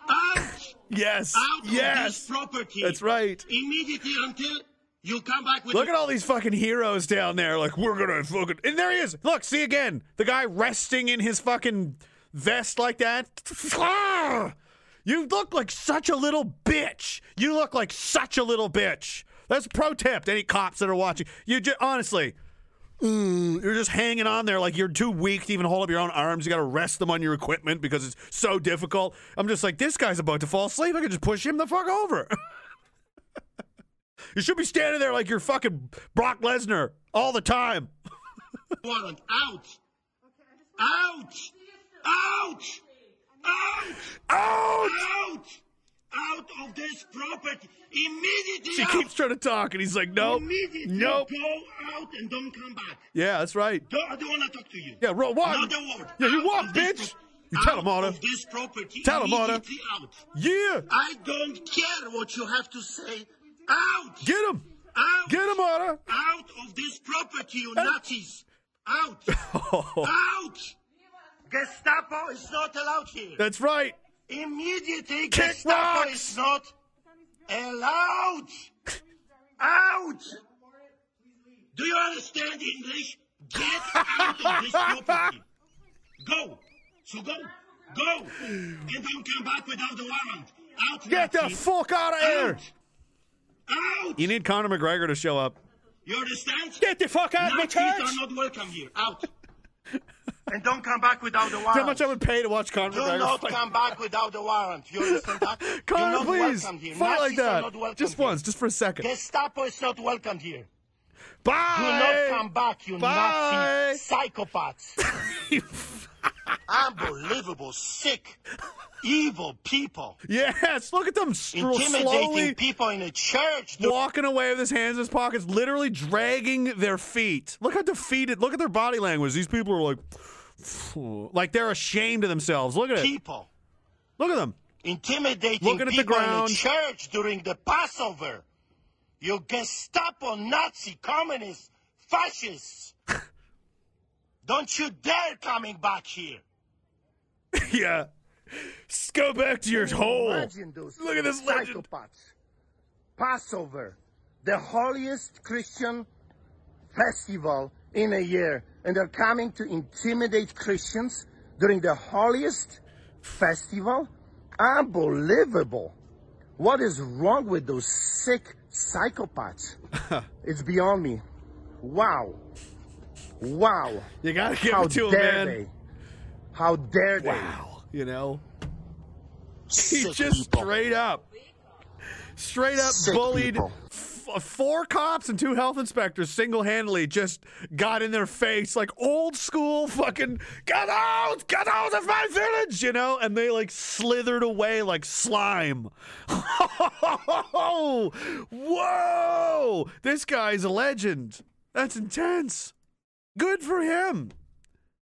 Out. Yes. Out yes. of this property. That's right. Immediately until you come back with. Look at all these fucking heroes down there. Like, we're gonna fucking. And there he is. Look, see again. The guy resting in his fucking vest like that. [LAUGHS] Ah! You look like such a little bitch. You look like such a little bitch. That's pro tip to any cops that are watching. You just, honestly, mm, you're just hanging on there like you're too weak to even hold up your own arms. You got to rest them on your equipment because it's so difficult. I'm just like, this guy's about to fall asleep. I could just push him the fuck over. [LAUGHS] You should be standing there like you're fucking Brock Lesnar all the time. warrant. Out. Out. Out. Out. Out. Out. Of this property immediately. She out. keeps trying to talk, and he's like, nope, Immediately nope. go out and don't come back. Yeah, that's right. Don't, I don't want to talk to you. Yeah, ro- walk. Not a word. Yeah, you Out walk, bitch. You tell him, of this property Tell him, out. Yeah. I don't care what you have to say. Out. Get him. Out. Get him, Anna. Out of this property, you Nazis. Out. Out. [LAUGHS] Gestapo is not allowed here. That's right. Immediately, Kick Gestapo rocks. is not allowed. Out. Do you understand English? Get out of this property. Go. So go. Go. And don't come back without the warrant. Out. Get the Nazis. fuck out of here. Out. You need Conor McGregor to show up. You understand? Get the fuck out of my Nazis church. are not welcome here. Out. And don't come back without the How much I would pay to watch Conor Do McGregor not fight. come back without the warrant. You understand that? [LAUGHS] You're Conor, not please. Fight like that. Just here. once, just for a second. Gestapo is not welcome here. Bye. Do not come back, you Bye. Nazi psychopaths. [LAUGHS] Unbelievable, sick, evil people. Yes, look at them stro- Intimidating people in a church. walking away with his hands in his pockets, literally dragging their feet. Look how defeated. Look at their body language. These people are like, like they're ashamed of themselves. Look at it. People Look at them. intimidating Looking at the people in ground. a church during the Passover. You Gestapo, Nazi, communists, fascists. [LAUGHS] Don't you dare coming back here. [LAUGHS] yeah. S- Go back to your hole. Those Look at this legend. Passover, the holiest Christian festival in a year, and they're coming to intimidate Christians during the holiest festival? Unbelievable. What is wrong with those sick psychopaths? [LAUGHS] it's beyond me. Wow. Wow. You gotta give How it to him, dare man. they? How dare they? Wow. You know, Sick he's just people. straight up, straight up Sick bullied. people. F- uh, four cops and two health inspectors single-handedly just got in their face like old school fucking get out! Get out of my village! You know? And they like slithered away like slime. [LAUGHS] Whoa! This guy's a legend. That's intense. Good for him.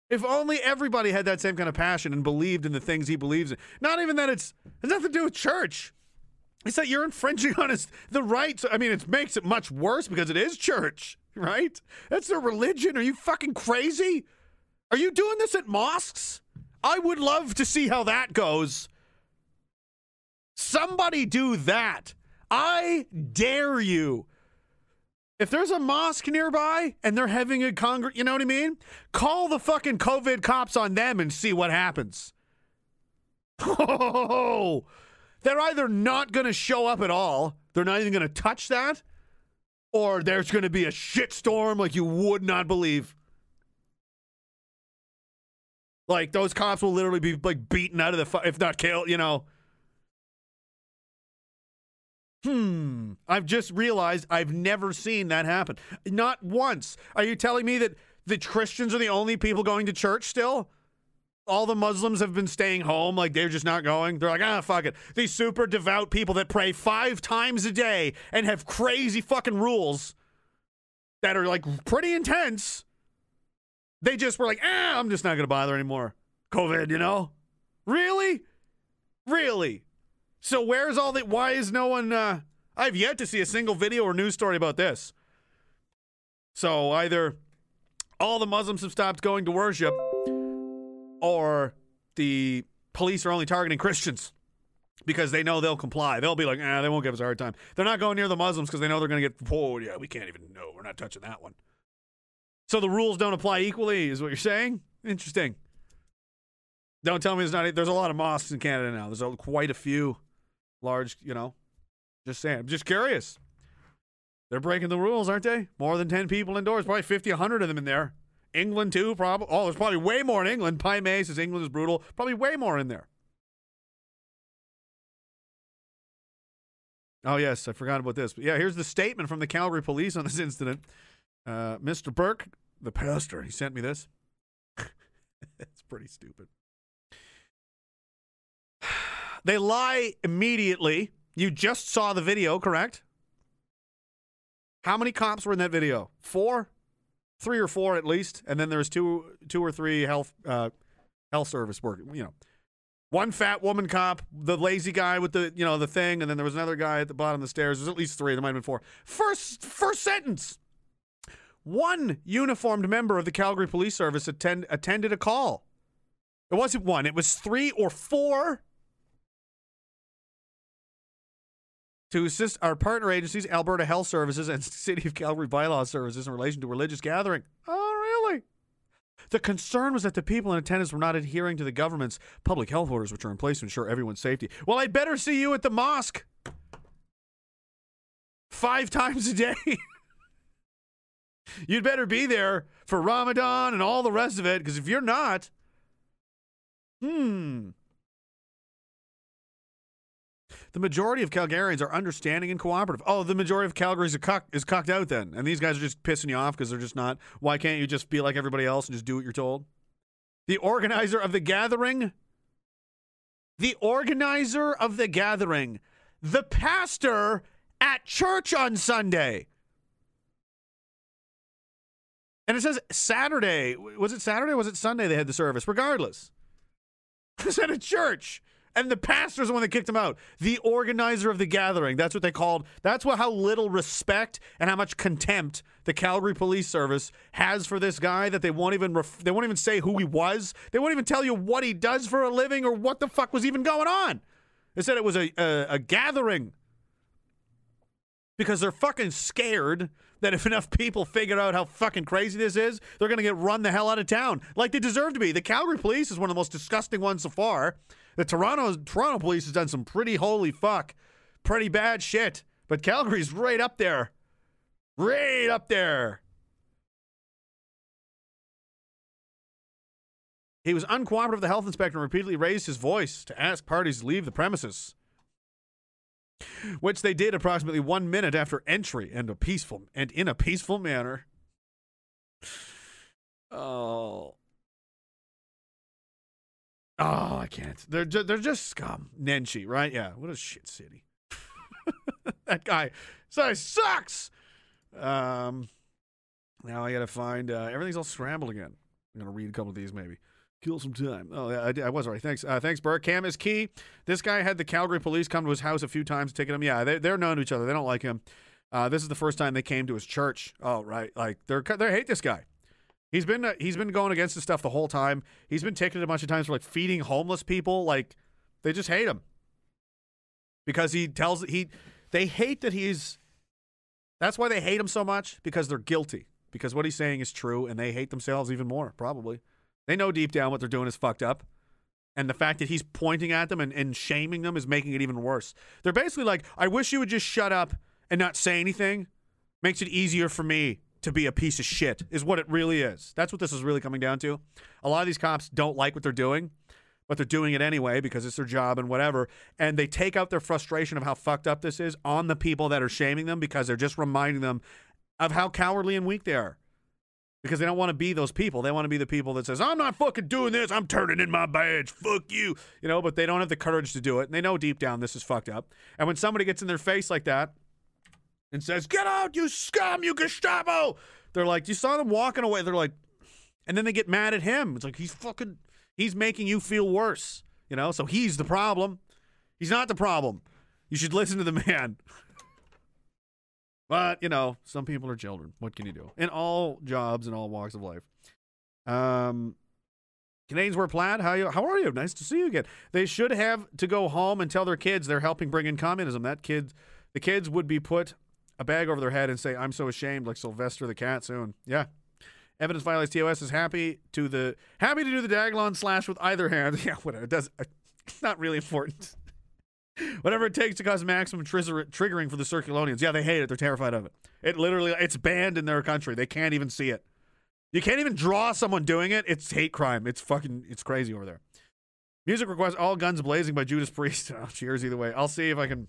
If only everybody had that same kind of passion and believed in the things he believes in. Not even that it's it has nothing to do with church it's that you're infringing on his the rights. I mean, it makes it much worse because it is church, right? That's their religion. Are you fucking crazy? Are you doing this at mosques? I would love to see how that goes. Somebody do that. I dare you. If there's a mosque nearby and they're having a congr, you know what I mean? Call the fucking COVID cops on them and see what happens. [LAUGHS] Oh, they're either not going to show up at all, they're not even going to touch that, or there's going to be a shitstorm like you would not believe. Like those cops will literally be like beaten out of the, fu- if not killed, you know. Hmm. I've just realized I've never seen that happen. Not once. Are you telling me that the Christians are the only people going to church still? All the Muslims have been staying home, like they're just not going. They're like, ah, fuck it. These super devout people that pray five times a day and have crazy fucking rules that are like pretty intense. They just were like, ah, I'm just not gonna bother anymore. COVID, you know? Really? Really? So where's all the why is no one uh I've yet to see a single video or news story about this. So either all the Muslims have stopped going to worship or the police are only targeting Christians because they know they'll comply. They'll be like, ah, they won't give us a hard time. They're not going near the Muslims because they know they're going to get, oh, yeah, we can't even know. We're not touching that one. So the rules don't apply equally, is what you're saying? Interesting. Don't tell me there's not, there's a lot of mosques in Canada now. There's a, quite a few large, you know, just saying. I'm just curious. They're breaking the rules, aren't they? More than 10 people indoors, probably 50, 100 of them in there. England too, probably. Oh, there's probably way more in England. Pi May says England is brutal. Probably way more in there. Oh yes, I forgot about this. But yeah, here's the statement from the Calgary police on this incident. Uh, Mr. Burke, the pastor, he sent me this. [LAUGHS] it's pretty stupid. [SIGHS] They lie immediately. You just saw the video, correct? How many cops were in that video? Four? Three or four at least, and then there's two two or three health uh, health service work. You know, one fat woman cop, the lazy guy with the you know the thing, and then there was another guy at the bottom of the stairs. There's at least three. There might have been four. First first sentence. One uniformed member of the Calgary Police Service attend, attended a call. It wasn't one. It was three or four. To assist our partner agencies, Alberta Health Services and [LAUGHS] City of Calgary Bylaw Services, in relation to religious gathering. Oh, really? The concern was that the people in attendance were not adhering to the government's public health orders, which are in place to ensure everyone's safety. Well, I'd better see you at the mosque five times a day. [LAUGHS] You'd better be there for Ramadan and all the rest of it, because if you're not, hmm. The majority of Calgarians are understanding and cooperative. Oh, the majority of Calgary's a cuck, is cucked out then. And these guys are just pissing you off because they're just not. Why can't you just be like everybody else and just do what you're told? The organizer of the gathering, the organizer of the gathering, the pastor at church on Sunday. And it says Saturday. Was it Saturday? was it Sunday they had the service? Regardless. [LAUGHS] It's at a church. And the pastor's the one that kicked him out. The organizer of the gathering. That's what they called. That's what how little respect and how much contempt the Calgary Police Service has for this guy that they won't even ref- they won't even say who he was. They won't even tell you what he does for a living or what the fuck was even going on. They said it was a a, a gathering because they're fucking scared that if enough people figure out how fucking crazy this is, they're going to get run the hell out of town like they deserve to be. The Calgary Police is one of the most disgusting ones so far. The Toronto Toronto Police has done some pretty holy fuck, pretty bad shit, but Calgary's right up there, right up there. He was uncooperative. The health inspector and repeatedly raised his voice to ask parties to leave the premises. which they did approximately one minute after entry and a peaceful and in a peaceful manner. [SIGHS] Oh. Oh, I can't. They're ju- they're just scum. Nenshi, right? Yeah. What a shit city. [LAUGHS] that guy, guy sucks. Um, now I gotta find. Uh, everything's all scrambled again. I'm gonna read a couple of these maybe. Kill some time. Oh, yeah, I, I was right. Thanks, uh, thanks, Burke. Cam is key. This guy had the Calgary police come to his house a few times, taking him. Yeah, they, they're known to each other. They don't like him. Uh, this is the first time they came to his church. Oh, right. Like they're they hate this guy. He's been uh, he's been going against this stuff the whole time. He's been ticketed a bunch of times for like feeding homeless people. Like they just hate him because he tells he they hate that he's. That's why they hate him so much because they're guilty because what he's saying is true and they hate themselves even more probably. They know deep down what they're doing is fucked up. And the fact that he's pointing at them and, and shaming them is making it even worse. They're basically like, I wish you would just shut up and not say anything. Makes it easier for me to be a piece of shit, is what it really is. That's what this is really coming down to. A lot of these cops don't like what they're doing, but they're doing it anyway because it's their job and whatever. And they take out their frustration of how fucked up this is on the people that are shaming them because they're just reminding them of how cowardly and weak they are because they don't want to be those people. They want to be the people that says, "I'm not fucking doing this. I'm turning in my badge. Fuck you." You know, but they don't have the courage to do it. And they know deep down this is fucked up. And when somebody gets in their face like that and says, "Get out, you scum, you Gestapo." They're like, "You saw them walking away." They're like and then they get mad at him. It's like he's fucking he's making you feel worse, you know? So he's the problem. He's not the problem. You should listen to the man. But, you know, some people are children. What can you do? In all jobs and all walks of life. Um, Canadians wear plaid. How you? How are you? Nice to see you again. They should have to go home and tell their kids they're helping bring in communism. That kid, the kids would be put a bag over their head and say, "I'm so ashamed," like Sylvester the cat. Soon, yeah. Evidence violates TOS is happy to the happy to do the Diagolon slash with either hand. [LAUGHS] Yeah, whatever. It does. It's uh, [LAUGHS] not really important. [LAUGHS] Whatever it takes to cause maximum triggering for the Circulonians. Yeah, they hate it. They're terrified of it. It literally, it's banned in their country. They can't even see it. You can't even draw someone doing it. It's hate crime. It's fucking, it's crazy over there. Music request All Guns Blazing by Judas Priest. Oh, cheers either way. I'll see if I can.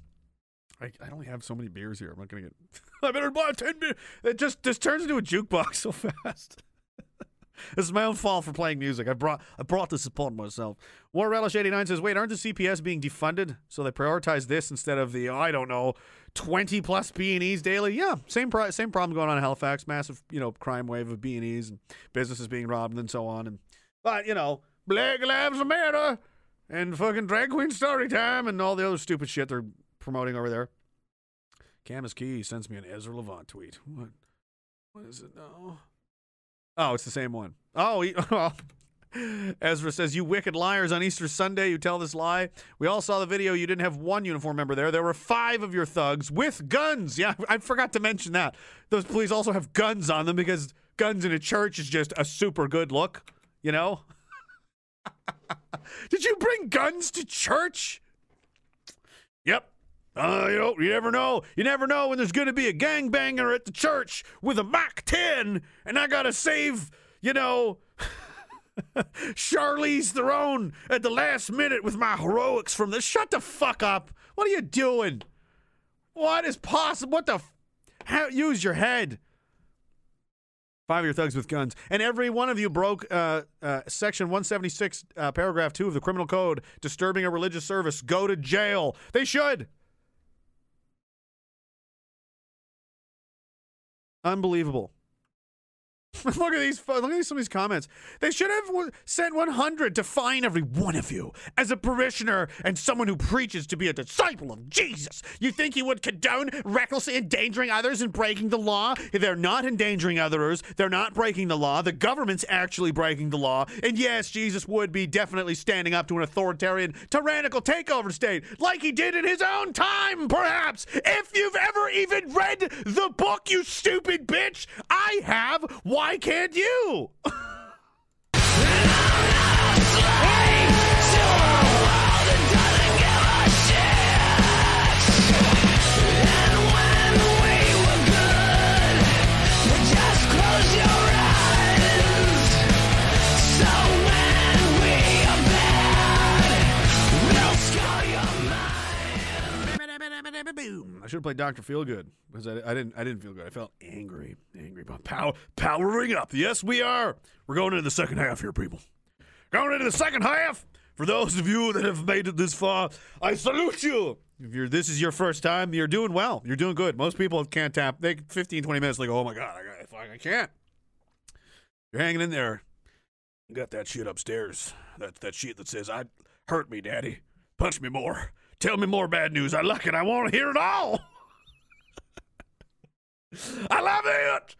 I, I only have so many beers here. I'm not to get. [LAUGHS] I better buy 10 beers. It just, just turns into a jukebox [LAUGHS] so fast. [LAUGHS] This is my own fault for playing music. I brought I brought this upon myself. War Relish 89 says, wait, aren't the CPS being defunded? So they prioritize this instead of the, I don't know, 20 plus B&Es daily? Yeah, same pri- same problem going on in Halifax. Massive, you know, crime wave of B&Es and businesses being robbed and so on. And But, you know, Black Lives Matter and fucking Drag Queen Story Time and all the other stupid shit they're promoting over there. Camus Key sends me an Ezra Levant tweet. What? What is it now? Oh, it's the same one. Oh, he, [LAUGHS] oh. Ezra says, You wicked liars on Easter Sunday, you tell this lie. We all saw the video. You didn't have one uniform member there. There were five of your thugs with guns. Yeah, I forgot to mention that. Those police also have guns on them because guns in a church is just a super good look, you know? [LAUGHS] Did you bring guns to church? Uh, you know, you never know. You never know when there's going to be a gangbanger at the church with a Mach 10, and I got to save, you know, [LAUGHS] Charlize Theron at the last minute with my heroics from the. Shut the fuck up. What are you doing? What is possible? What the? F- how, use your head. Five of your thugs with guns. And every one of you broke uh, uh, Section 176, uh, Paragraph 2 of the Criminal Code, disturbing a religious service. Go to jail. They should. Unbelievable. [LAUGHS] look at these. Look at some of these comments. They should have sent 100 to fine every one of you as a parishioner and someone who preaches to be a disciple of Jesus. You think he would condone recklessly endangering others and breaking the law? They're not endangering others. They're not breaking the law. The government's actually breaking the law. And yes, Jesus would be definitely standing up to an authoritarian, tyrannical takeover state, like he did in his own time, perhaps. If you've ever even read the book, you stupid bitch, I have. Why can't you? [LAUGHS] boom. I should have played Doctor Feelgood because I, I, didn't. I didn't feel good. I felt angry, angry but power, powering up. Yes, we are. We're going into the second half here, people. Going into the second half. For those of you that have made it this far, I salute you. If you're this is your first time, you're doing well. You're doing good. Most people can't tap. They 15, 20 minutes. Like, oh my god, I, I can't. You're hanging in there. You got that shit upstairs. That that shit that says I hurt me, daddy. Punch me more. Tell me more bad news. I like it. I want to hear it all." [LAUGHS] I love it.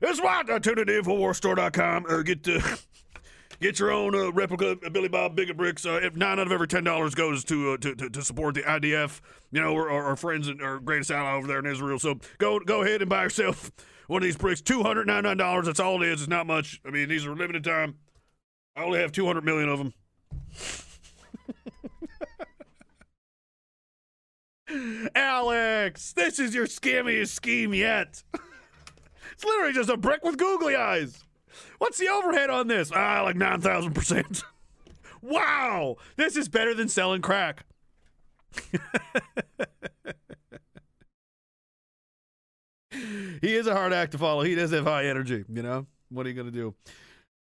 It's why I tune it in InfoWarsStore.com. Uh, get the [LAUGHS] get your own uh, replica Billy Bob Bigot bricks. Uh, if nine out of every ten dollars goes to, uh, to to to support the IDF, you know, our, our friends and our greatest ally over there in Israel. So go go ahead and buy yourself [LAUGHS] one of these bricks. Two hundred ninety nine dollars. That's all it is. It's not much. I mean, these are limited time. I only have two hundred million of them. This is your scammiest scheme yet. [LAUGHS] it's literally just a brick with googly eyes. What's the overhead on this? Ah, like 9,000%. [LAUGHS] wow, this is better than selling crack. [LAUGHS] he is a hard act to follow. He does have high energy, you know? What are you going to do?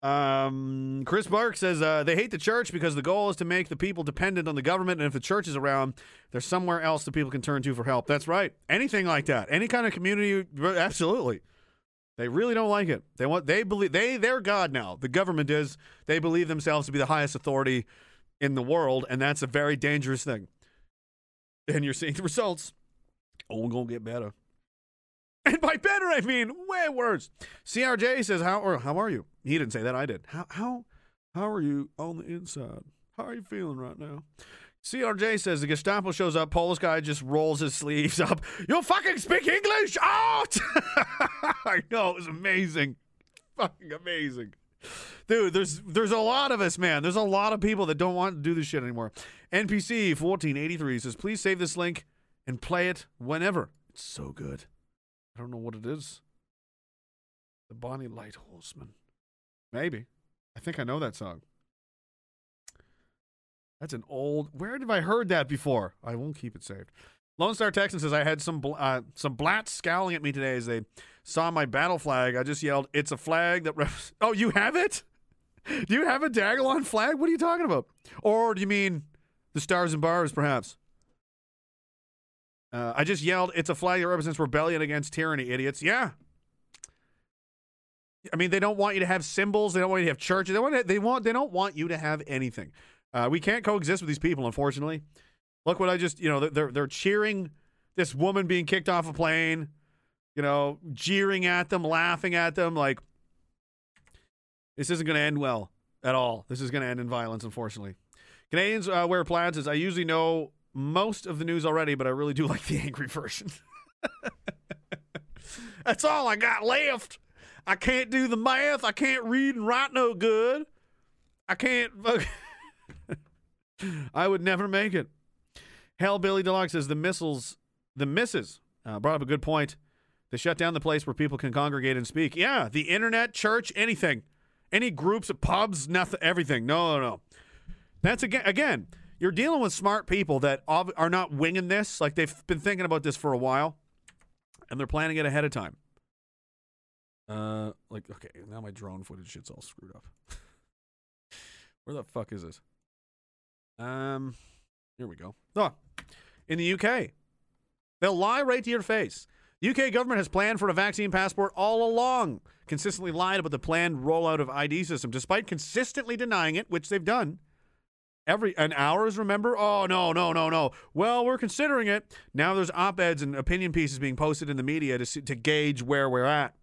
Um, Chris Bark says uh, they hate the church because the goal is to make the people dependent on the government, and if the church is around, there's somewhere else that people can turn to for help. That's right. Anything like that, any kind of community, absolutely. They really don't like it. They want they believe they they're God now. The government is. They believe themselves to be the highest authority in the world, and that's a very dangerous thing. And you're seeing the results. Oh, we're gonna get better. [LAUGHS] And by better, I mean way worse. CRJ says, "How or how are you?" He didn't say that. I did. How how how are you on the inside? How are you feeling right now? CRJ says the Gestapo shows up. Polish guy just rolls his sleeves up. You fucking speak English out! [LAUGHS] I know it was amazing, fucking amazing, dude. There's there's a lot of us, man. There's a lot of people that don't want to do this shit anymore. NPC fourteen eighty three says, please save this link and play it whenever. It's so good. I don't know what it is. The Bonnie Light Horseman. Maybe. I think I know that song. That's an old. Where have I heard that before? I won't keep it saved. Lone Star Texan says I had some bl- uh, some blats scowling at me today as they saw my battle flag. I just yelled, "It's a flag that." Ref- [LAUGHS] oh, you have it? Do you have a Diagolon flag? What are you talking about? Or do you mean the stars and bars, perhaps? Uh, I just yelled, "It's a flag that represents rebellion against tyranny, idiots!" Yeah. I mean, they don't want you to have symbols. They don't want you to have churches. They want. They want. They don't want you to have anything. Uh, we can't coexist with these people, unfortunately. Look what I just. You know, they're they're cheering this woman being kicked off a plane. You know, jeering at them, laughing at them. Like this isn't going to end well at all. This is going to end in violence, unfortunately. Canadians uh, wear plaids. As I usually know most of the news already, but I really do [LAUGHS] like the angry version. [LAUGHS] That's all I got left. I can't do the math. I can't read and write no good. I can't. [LAUGHS] I would never make it. Hell, Billy Deluxe says the missiles, the misses, uh, brought up a good point. They shut down the place where people can congregate and speak. Yeah, the internet, church, anything, any groups, pubs, nothing, everything. No, no, no. That's again, again. You're dealing with smart people that are not winging this. Like they've been thinking about this for a while, and they're planning it ahead of time. Uh, like okay, now my drone footage shit's all screwed up. [LAUGHS] Where the fuck is this? Um, here we go. Oh, in the UK, they'll lie right to your face. UK government has planned for a vaccine passport all along. Consistently lied about the planned rollout of ID system, despite consistently denying it, which they've done. Every an hours, remember? Oh no, no, no, no. Well, we're considering it. Now there's op-eds and opinion pieces being posted in the media to see, to gauge where we're at,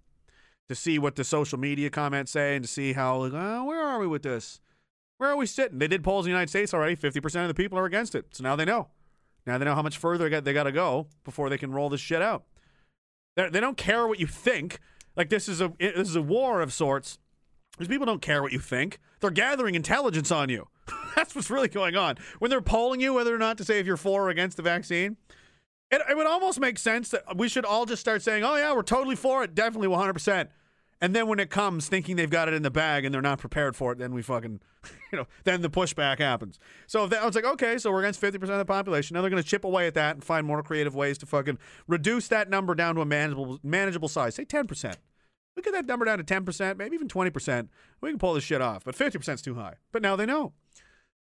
to see what the social media comments say, and to see how like, oh, where are we with this? Where are we sitting? They did polls in the United States already. Fifty percent of the people are against it. So now they know. Now they know how much further they got, they got to go before they can roll this shit out. They're, they don't care what you think. Like this is a this is a war of sorts. These people don't care what you think. They're gathering intelligence on you. [LAUGHS] That's what's really going on. When they're polling you whether or not to say if you're for or against the vaccine, it, it would almost make sense that we should all just start saying, "Oh yeah, we're totally for it, definitely 100%." And then when it comes, thinking they've got it in the bag and they're not prepared for it, then we fucking, [LAUGHS] you know, then the pushback happens. So if that, I was like, okay, so we're against 50% of the population. Now they're going to chip away at that and find more creative ways to fucking reduce that number down to a manageable, manageable size. Say 10%. We get that number down to 10%, maybe even 20%. We can pull this shit off. But 50% is too high. But now they know.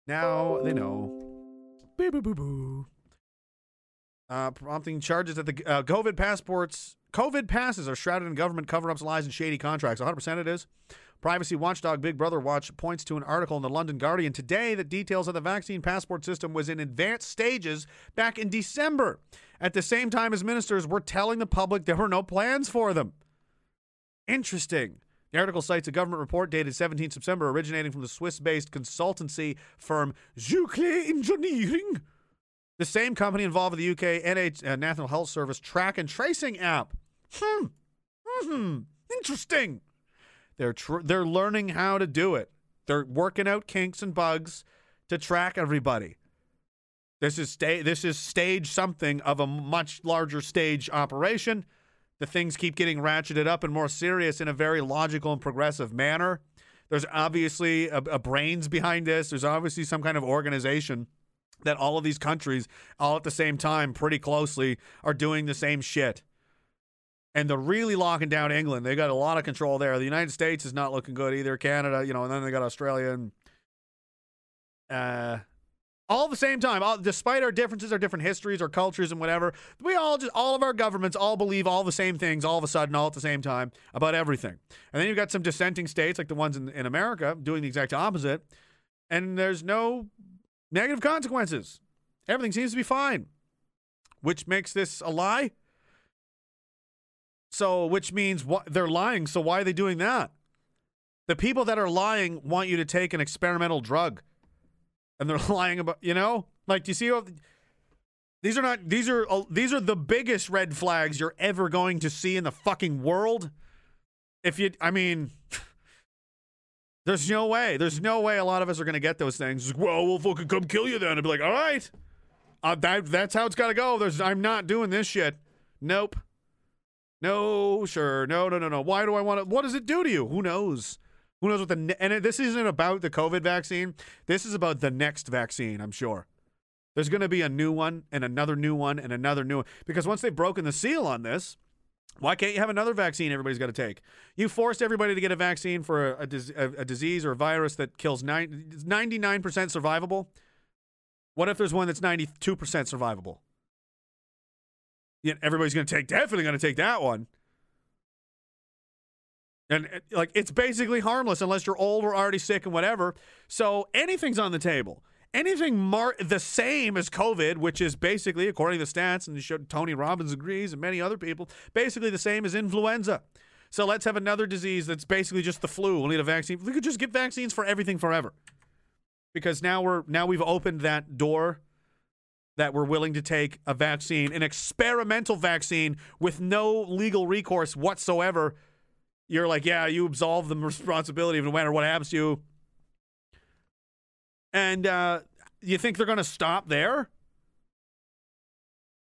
Now they know. Boo, boo, boo, boo. Uh, prompting charges that the uh, COVID passports, COVID passes are shrouded in government cover-ups, lies, and shady contracts. 100% it is. Privacy watchdog Big Brother Watch points to an article in the London Guardian today that details how the vaccine passport system was in advanced stages back in December, at the same time as ministers were telling the public there were no plans for them. Interesting. The article cites a government report dated 17 September originating from the Swiss-based consultancy firm Zühlke Engineering. The same company involved with the UK NH, uh, National Health Service track and tracing app. Hmm. Hmm. Interesting. They're tr- they're learning how to do it. They're working out kinks and bugs to track everybody. This is sta- this is stage something of a much larger stage operation. The things keep getting ratcheted up and more serious in a very logical and progressive manner. There's obviously a, a brains behind this. There's obviously some kind of organization that all of these countries, all at the same time, pretty closely, are doing the same shit. And they're really locking down England. They got a lot of control there. The United States is not looking good either. Canada, you know, and then they got Australia and uh all at the same time, all, despite our differences, our different histories, our cultures, and whatever, we all just, all of our governments all believe all the same things all of a sudden, all at the same time about everything. And then you've got some dissenting states, like the ones in, in America, doing the exact opposite. And there's no negative consequences. Everything seems to be fine, which makes this a lie. So, which means what they're lying. So, why are they doing that? The people that are lying want you to take an experimental drug, and they're [LAUGHS] lying about you know, like do you see? How, these are not these are uh, these are the biggest red flags you're ever going to see in the fucking world. If you, I mean. [LAUGHS] There's no way. There's no way a lot of us are going to get those things. Well, we'll fucking come kill you then. I'd be like, all right. Uh, that, that's how it's got to go. There's, I'm not doing this shit. Nope. No, sure. No, no, no, no. Why do I want to? What does it do to you? Who knows? Who knows what the. And this isn't about the COVID vaccine. This is about the next vaccine, I'm sure. There's going to be a new one and another new one and another new one. Because once they've broken the seal on this, why can't you have another vaccine everybody's got to take? You forced everybody to get a vaccine for a, a, a, disease or a virus that kills nine, 99% survivable. What if there's one that's 92% survivable? Everybody's going to take, definitely going to take that one. And uh, like, it's basically harmless unless you're old or already sick and whatever. So anything's on the table. Anything mar- the same as COVID, which is basically, according to the stats, and Tony Robbins agrees, and many other people, basically the same as influenza. So let's have another disease that's basically just the flu. We'll need a vaccine. We could just get vaccines for everything forever. Because now we're now we've opened that door that we're willing to take a vaccine, an experimental vaccine with no legal recourse whatsoever. You're like, yeah, you absolve the responsibility of no matter what happens to you. And uh, you think they're going to stop there?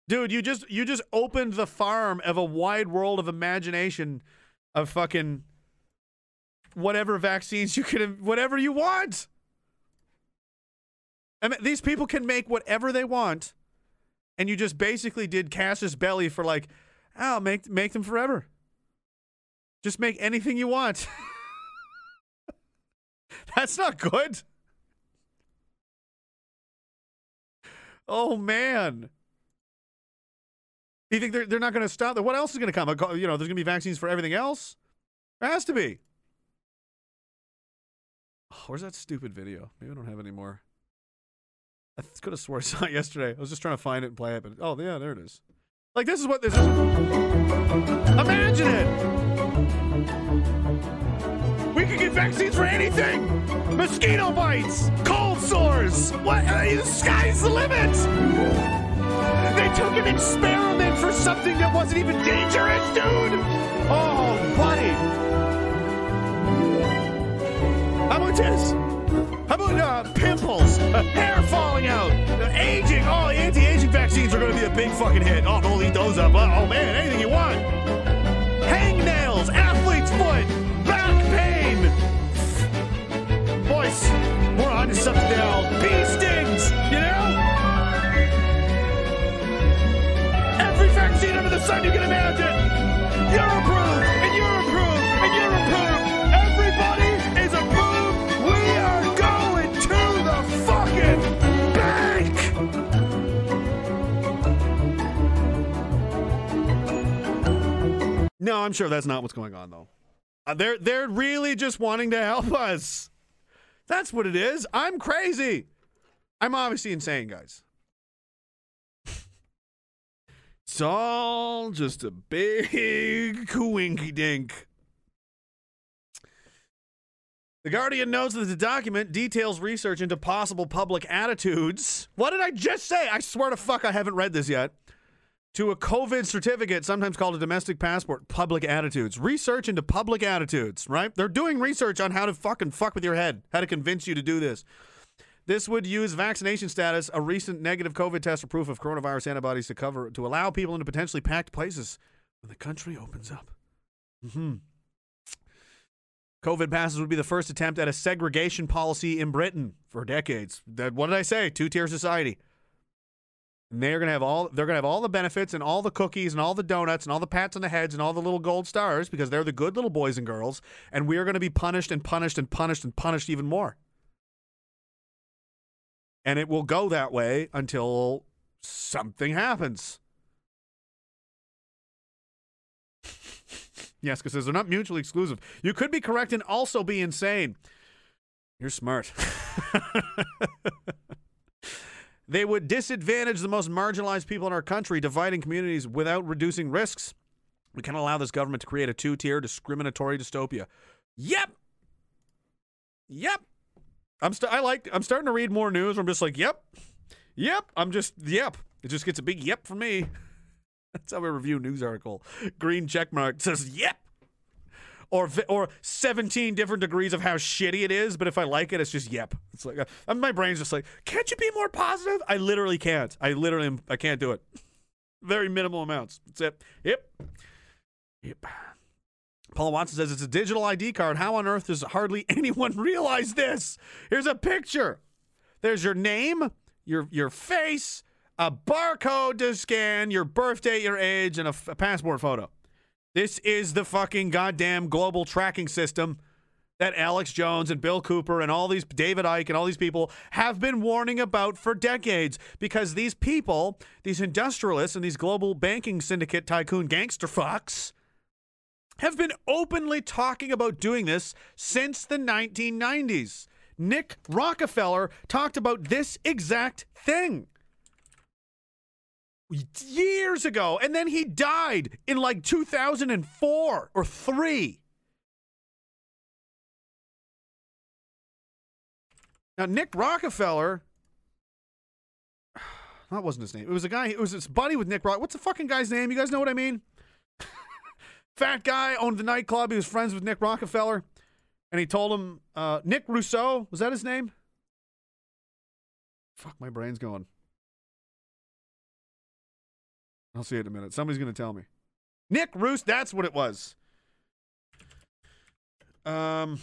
Dude, you just you just opened the farm of a wide world of imagination of fucking whatever vaccines you can whatever you want. I mean, these people can make whatever they want, and you just basically did Cassius Belly for like, oh, make make them forever. Just make anything you want. [LAUGHS] That's not good. Oh man. You think they're they're not going to stop? What else is going to come? You know, there's going to be vaccines for everything else. There has to be. Oh, where's that stupid video? Maybe I don't have any more. I could have swore I saw it [LAUGHS] yesterday. I was just trying to find it and play it, but oh yeah, there it is. Like this is what this is. Imagine it. We could get vaccines for anything. Mosquito bites, cold sores. What? Uh, the sky's the limit. They took an experiment for something that wasn't even dangerous, dude. Oh, buddy. How about this? How about uh, pimples, uh, hair falling out, uh, aging? Oh, the anti-aging vaccines are going to be a big fucking hit. Oh, don't eat those up. Oh, oh, man, anything you want. this. We're on to something else. Bee stings, you know? Every vaccine under the sun you can imagine. You're approved, and you're approved, and you're approved. Everybody is approved. We are going to the fucking bank. No, I'm sure that's not what's going on, though. Uh, they're they're really just wanting to help us. That's what it is. I'm crazy. I'm obviously insane, guys. It's all just a big [LAUGHS] coinky dink. The Guardian notes that the document details research into possible public attitudes. What did I just say? I swear to fuck, I haven't read this yet. To a COVID certificate, sometimes called a domestic passport, public attitudes. Research into public attitudes, right? They're doing research on how to fucking fuck with your head, how to convince you to do this. This would use vaccination status, a recent negative COVID test, or proof of coronavirus antibodies to cover to allow people into potentially packed places when the country opens up. hmm COVID passes would be the first attempt at a segregation policy in Britain for decades. That what did I say? Two tier society. They're gonna have all they're gonna have all the benefits and all the cookies and all the donuts and all the pats on the heads and all the little gold stars because they're the good little boys and girls, and we are gonna be punished and punished and punished and punished even more. And it will go that way until something happens. [LAUGHS] yes, because they're not mutually exclusive. You could be correct and also be insane. You're smart. [LAUGHS] they would disadvantage the most marginalized people in our country, dividing communities without reducing risks. We can't allow this government to create a two tier discriminatory dystopia. Yep. Yep. I'm st- I like I'm starting to read more news. I'm just like, yep, yep. I'm just yep. It just gets a big yep from me. [LAUGHS] That's how I review news article. Green check mark says yep, or or 17 different degrees of how shitty it is. But if I like it, it's just yep. It's like uh, my brain's just like, can't you be more positive? I literally can't. I literally am- I can't do it. Very minimal amounts. That's it. Yep. Yep. Paul Watson says it's a digital ID card. How on earth does hardly [LAUGHS] anyone realize this? Here's a picture. There's your name, your your face, a barcode to scan, your birthday, your age, and a passport photo. This is the fucking goddamn global tracking system that Alex Jones and Bill Cooper and all these David Icke and all these people have been warning about for decades because these people, these industrialists and these global banking syndicate tycoon gangster fucks have been openly talking about doing this since the 1990s. Nick Rockefeller talked about this exact thing years ago, and then he died in like 2004 or 3. Now, Nick Rockefeller, [SIGHS] that wasn't his name. It was a guy, it was his buddy with Nick Rock. What's the fucking guy's name? You guys know what I mean? [LAUGHS] Fat guy owned the nightclub. He was friends with Nick Rockefeller. And he told him, uh, Nick Rousseau, was that his name? Fuck, my brain's going. I'll see it in a minute. Somebody's going to tell me. Nick Roos, that's what it was. Um,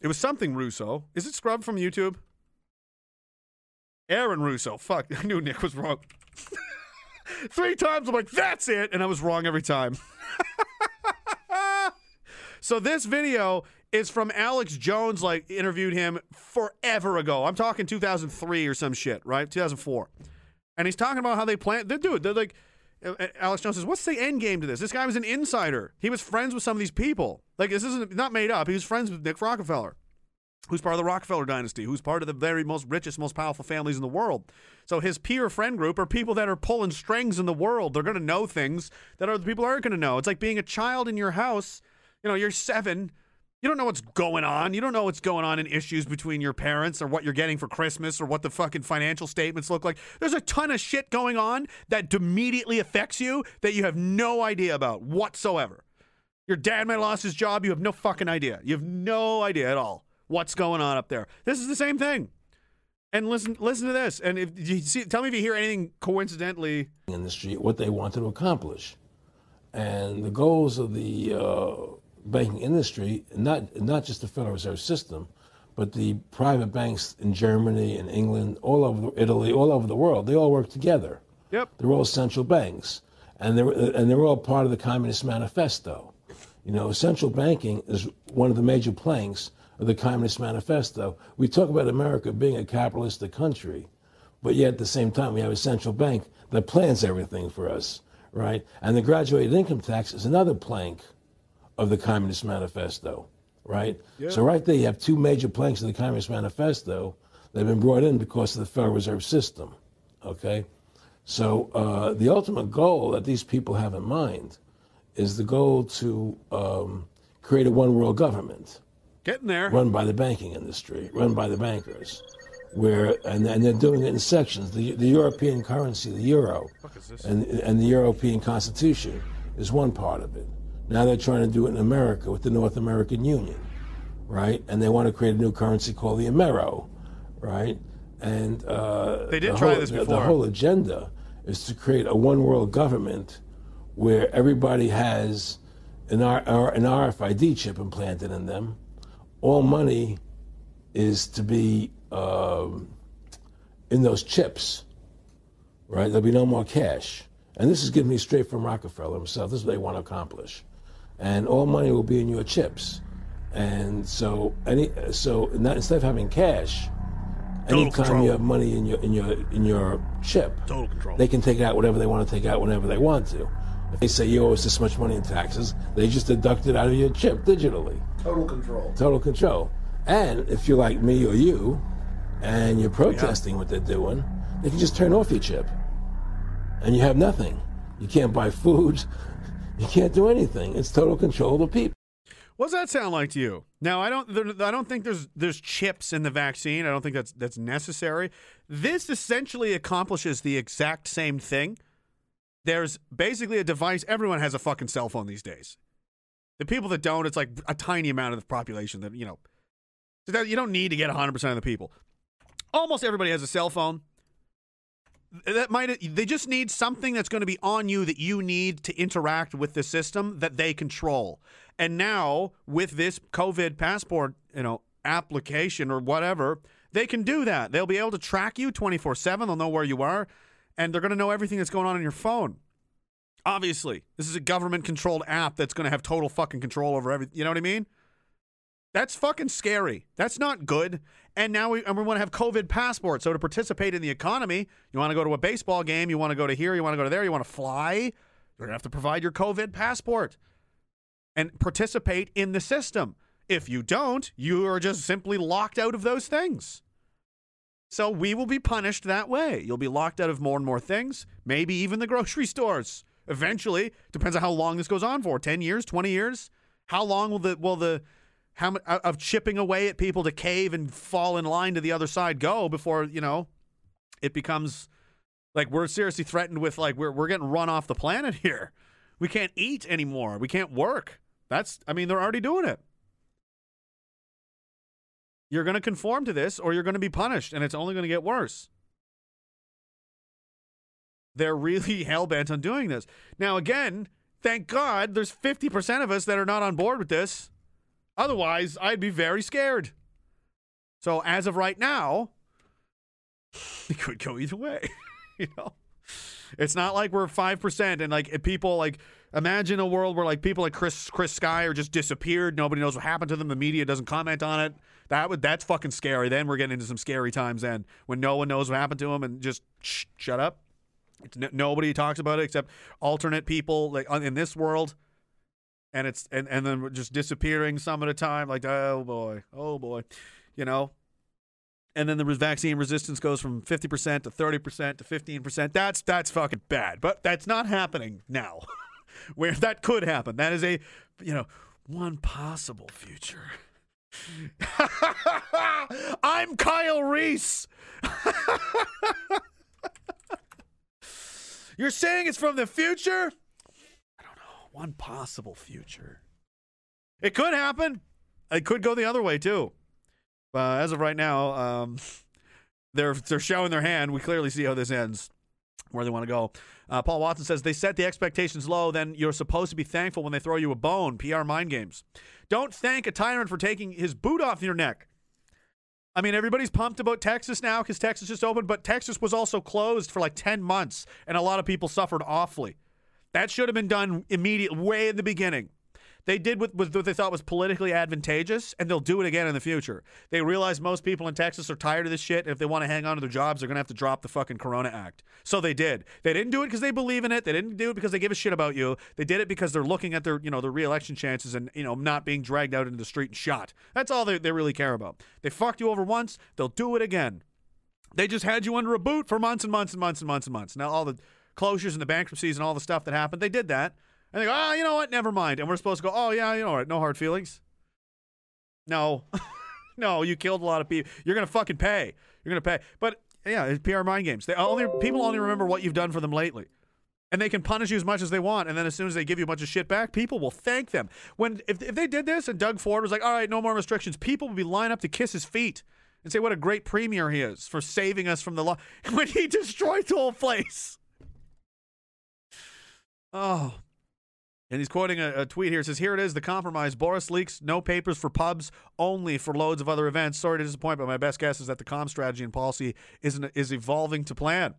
it was something Russo. Is it Scrub from YouTube? Aaron Russo. Fuck, [LAUGHS] I knew Nick was wrong. [LAUGHS] Three times I'm like, that's it, and I was wrong every time. [LAUGHS] so this video is from Alex Jones, like interviewed him forever ago. I'm talking 2003 or some shit, right? 2004. And he's talking about how they plan. They do it. They're like, uh, uh, Alex Jones says, "What's the end game to this?" This guy was an insider. He was friends with some of these people. Like this isn't not made up. He was friends with Nick Rockefeller, who's part of the Rockefeller dynasty, who's part of the very most richest, most powerful families in the world. So his peer friend group are people that are pulling strings in the world. They're going to know things that other people aren't going to know. It's like being a child in your house. You know, you're seven. You don't know what's going on. You don't know what's going on in issues between your parents or what you're getting for Christmas or what the fucking financial statements look like. There's a ton of shit going on that immediately affects you that you have no idea about whatsoever. Your dad might have lost his job. You have no fucking idea. You have no idea at all what's going on up there. This is the same thing. And listen, listen to this. And if you see, tell me if you hear anything coincidentally. in the street what they wanted to accomplish. And the goals of the uh, banking industry, not, not just the Federal Reserve System, but the private banks in Germany and England, all over Italy, all over the world, they all work together. Yep. They're all central banks, and they're and they're all part of the Communist Manifesto. You know, central banking is one of the major planks of the Communist Manifesto. We talk about America being a capitalistic country, but yet at the same time we have a central bank that plans everything for us, right? And the graduated income tax is another plank of the Communist Manifesto, right? Yeah. So right there you have two major planks of the Communist Manifesto that have been brought in because of the Federal Reserve System, okay? So uh, the ultimate goal that these people have in mind is the goal to um, create a one world government Getting there. run by the banking industry, run by the bankers, where and, and they're doing it in sections. The, the European currency, the euro, and and the European Constitution is one part of it. Now they're trying to do it in America with the North American Union, right? And they want to create a new currency called the Amero, right? And uh, They did the try whole- this before. The whole agenda is to create a one world government where everybody has an, R, an RFID chip implanted in them. All money is to be um, in those chips, right? There'll be no more cash. And this is given me straight from Rockefeller himself. This is what they want to accomplish. And all money will be in your chips. And so, any so not, instead of having cash, Total anytime control. you have money in your in your in your chip, Total control. they can take out whatever they want to take out whenever they want to. If they say you owe us this much money in taxes, they just deduct it out of your chip digitally. Total control. Total control. And if you're like me or you, and you're protesting what they're doing, they can just turn off your chip, and you have nothing. You can't buy food. You can't do anything. It's total control of the people. What does that sound like to you? Now, I don't. I don't think there's there's chips in the vaccine. I don't think that's that's necessary. This essentially accomplishes the exact same thing. There's basically a device. Everyone has a fucking cell phone these days. The people that don't, it's like a tiny amount of the population that you know. You don't need to get 100 percent of the people. Almost everybody has a cell phone. That might they just need something that's going to be on you that you need to interact with the system that they control. And now with this COVID passport, you know, application or whatever, they can do that. They'll be able to track you 24/7. They'll know where you are and they're going to know everything that's going on in your phone. Obviously, this is a government controlled app that's going to have total fucking control over everything. You know what I mean? That's fucking scary. That's not good. And now we, and we want to have COVID passports. So to participate in the economy, you want to go to a baseball game, you want to go to here, you want to go to there, you want to fly, you're going to have to provide your COVID passport and participate in the system. If you don't, you are just simply locked out of those things. So we will be punished that way. You'll be locked out of more and more things, maybe even the grocery stores. Eventually, depends on how long this goes on for 10 years, 20 years. How long will the will the how mu- uh, of chipping away at people to cave and fall in line to the other side go before, you know, it becomes like we're seriously threatened with like we're we're getting run off the planet [LAUGHS] here. We can't eat anymore. We can't work. That's I mean, they're already doing it. You're going to conform to this or you're going to be punished and it's only going to get worse. They're really [LAUGHS] hell bent on doing this. Now, again, thank God there's 50% of us that are not on board with this. Otherwise, I'd be very scared. So, as of right now, [LAUGHS] it could go either way. [LAUGHS] you know, it's not like we're 5% and like people like imagine a world where like people like Chris Chris Sky are just disappeared. Nobody knows what happened to them. The media doesn't comment on it. That would that's fucking scary. Then we're getting into some scary times then when no one knows what happened to them and just shh, shut up. N- nobody talks about it except alternate people like in this world, and it's and and then just disappearing some at a time. Like oh boy, oh boy, you know. And then the vaccine resistance goes from fifty percent to thirty percent to fifteen percent. That's that's fucking bad, but that's not happening now. [LAUGHS] Where that could happen. That is a you know one possible future. [LAUGHS] I'm Kyle Reese. [LAUGHS] You're saying it's from the future? One possible future. It could happen. It could go the other way too. Uh, as of right now, um, [LAUGHS] they're they're showing their hand. We clearly see how this ends, where they want to go. Uh, Paul Watson says they set the expectations low. Then you're supposed to be thankful when they throw you a bone. PR mind games. Don't thank a tyrant for taking his boot off your neck. I mean, everybody's pumped about Texas now because Texas just opened, but Texas was also closed for like 10 months, and a lot of people suffered awfully. That should have been done immediately, way in the beginning. They did what, what they thought was politically advantageous, and they'll do it again in the future. They realize most people in Texas are tired of this shit. And if they want to hang on to their jobs, they're going to have to drop the fucking Corona Act. So they did. They didn't do it because they believe in it. They didn't do it because they give a shit about you. They did it because they're looking at their, you know, their reelection chances and, you know, not being dragged out into the street and shot. That's all they, they really care about. They fucked you over once. They'll do it again. They just had you under a boot for months and months and months and months and months. Now all the closures and the bankruptcies and all the stuff that happened, they did that. And they go, oh, you know what? Never mind. And we're supposed to go, oh, yeah, you know what? No hard feelings. No. [LAUGHS] no, you killed a lot of people. You're going to fucking pay. You're going to pay. But yeah, it's PR mind games. They only People only remember what you've done for them lately. And they can punish you as much as they want. And then as soon as they give you a bunch of shit back, people will thank them. When if, if they did this and Doug Ford was like, all right, no more restrictions, people would be lined up to kiss his feet and say what a great premier he is for saving us from the law. [LAUGHS] When he destroyed the whole place. Oh, and he's quoting a, a tweet here. It says, Here it is, the compromise. Boris leaks no papers for pubs, only for loads of other events. Sorry to disappoint, but my best guess is that the com strategy and policy isn't, is evolving to plan.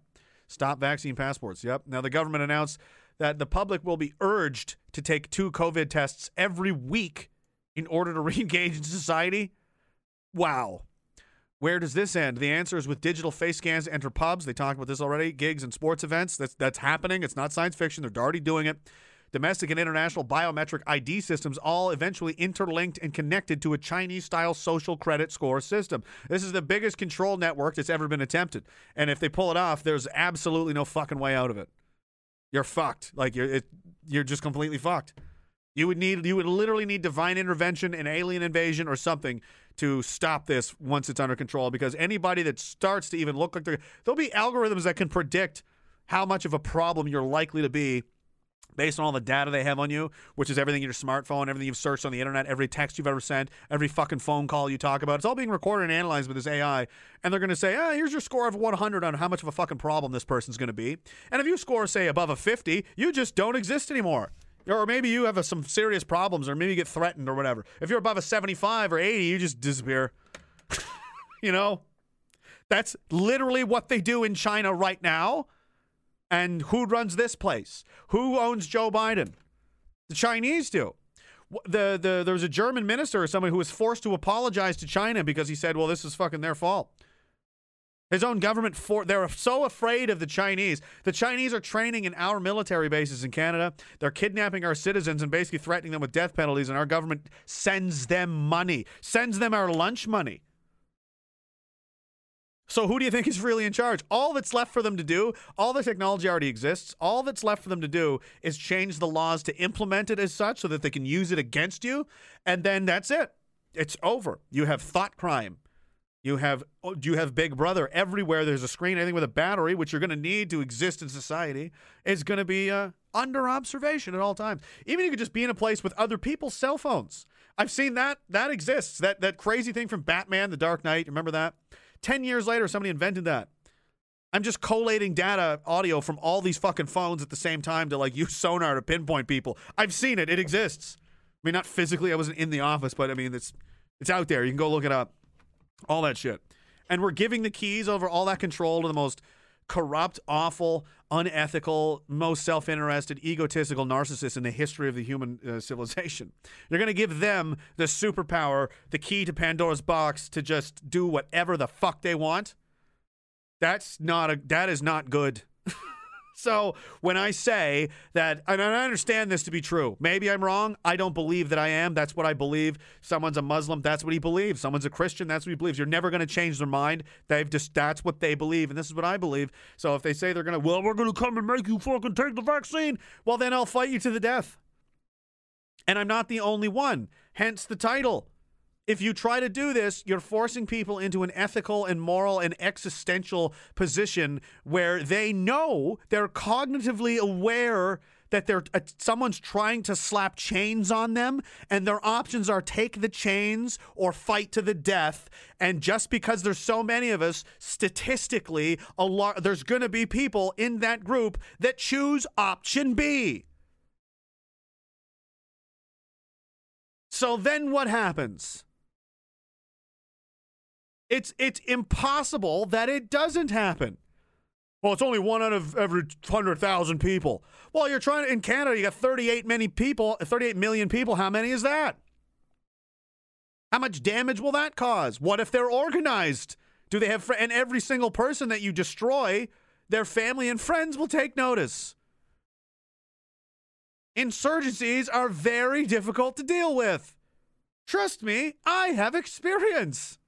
Stop vaccine passports. Yep. Now, the government announced that the public will be urged to take two COVID tests every week in order to [LAUGHS] re engage in society. Wow. Where does this end? The answer is with digital face scans enter pubs. They talked about this already. Gigs and sports events. That's that's happening. It's not science fiction. They're already doing it. Domestic and international biometric ID systems all eventually interlinked and connected to a Chinese style social credit score system. This is the biggest control network that's ever been attempted. And if they pull it off, there's absolutely no fucking way out of it. You're fucked. Like you're it, you're just completely fucked. You would need you would literally need divine intervention, an alien invasion, or something to stop this once it's under control. Because anybody that starts to even look like they're there'll be algorithms that can predict how much of a problem you're likely to be based on all the data they have on you, which is everything in your smartphone, everything you've searched on the internet, every text you've ever sent, every fucking phone call you talk about. It's all being recorded and analyzed with this AI. And they're going to say, ah, here's your score of 100 on how much of a fucking problem this person's going to be. And if you score, say, above a 50, you just don't exist anymore. Or maybe you have a, some serious problems, or maybe you get threatened, or whatever. If you're above a 75 or 80, you just disappear. [LAUGHS] you know? That's literally what they do in China right now. And who runs this place? Who owns Joe Biden? The Chinese do. The, the there was a German minister or someone who was forced to apologize to China because he said, "Well, this is fucking their fault." His own government for they're so afraid of the Chinese. The Chinese are training in our military bases in Canada. They're kidnapping our citizens and basically threatening them with death penalties and our government sends them money. Sends them our lunch money. So who do you think is really in charge? All that's left for them to do, all the technology already exists. All that's left for them to do is change the laws to implement it as such so that they can use it against you, and then that's it. It's over. You have thought crime. You have oh, you have Big Brother everywhere. There's a screen, anything with a battery, which you're going to need to exist in society, is going to be uh, under observation at all times. Even you could just be in a place with other people's cell phones. I've seen that. That exists. That that crazy thing from Batman: The Dark Knight. Remember that? 10 years later, somebody invented that. I'm just collating data, audio from all these fucking phones at the same time to like [LAUGHS] use sonar to pinpoint people. I've seen it. It exists. I mean, not physically. I wasn't in the office, but I mean, it's it's out there. You can go look it up. All that shit. And we're giving the keys over all that control to the most corrupt, awful, unethical, most self interested, egotistical narcissists in the history of the human uh, [LAUGHS] civilization. You're going to give them the superpower, the key to Pandora's box to just do whatever the fuck they want. That's not a, that is not good. [LAUGHS] So when I say that, and I understand this to be true, maybe I'm wrong. I don't believe that I am. That's what I believe. Someone's a Muslim. That's what he believes. Someone's a Christian. That's what he believes. You're never going to change their mind. They've just that's what they believe, and this is what I believe. So if they say they're going to, well, we're going to come and make you fucking take the vaccine, well, then I'll fight you to the death. And I'm not the only one. Hence the title. If you try to do this, you're forcing people into an ethical and moral and existential position where they know they're cognitively aware that they're uh, someone's trying to slap chains on them and their options are take the chains or fight to the death. And just because there's so many of us statistically a lot there's going to be people in that group that choose option B. So then what happens It's it's impossible that it doesn't happen. Well, it's only one out of every hundred thousand people. Well, you're trying to in Canada. You got 38 many people, 38 million people. How many is that? How much damage will that cause? What if they're organized? Do they have fr- and every single person that you destroy, their family and friends will take notice. Insurgencies are very difficult to deal with. Trust me, I have experience.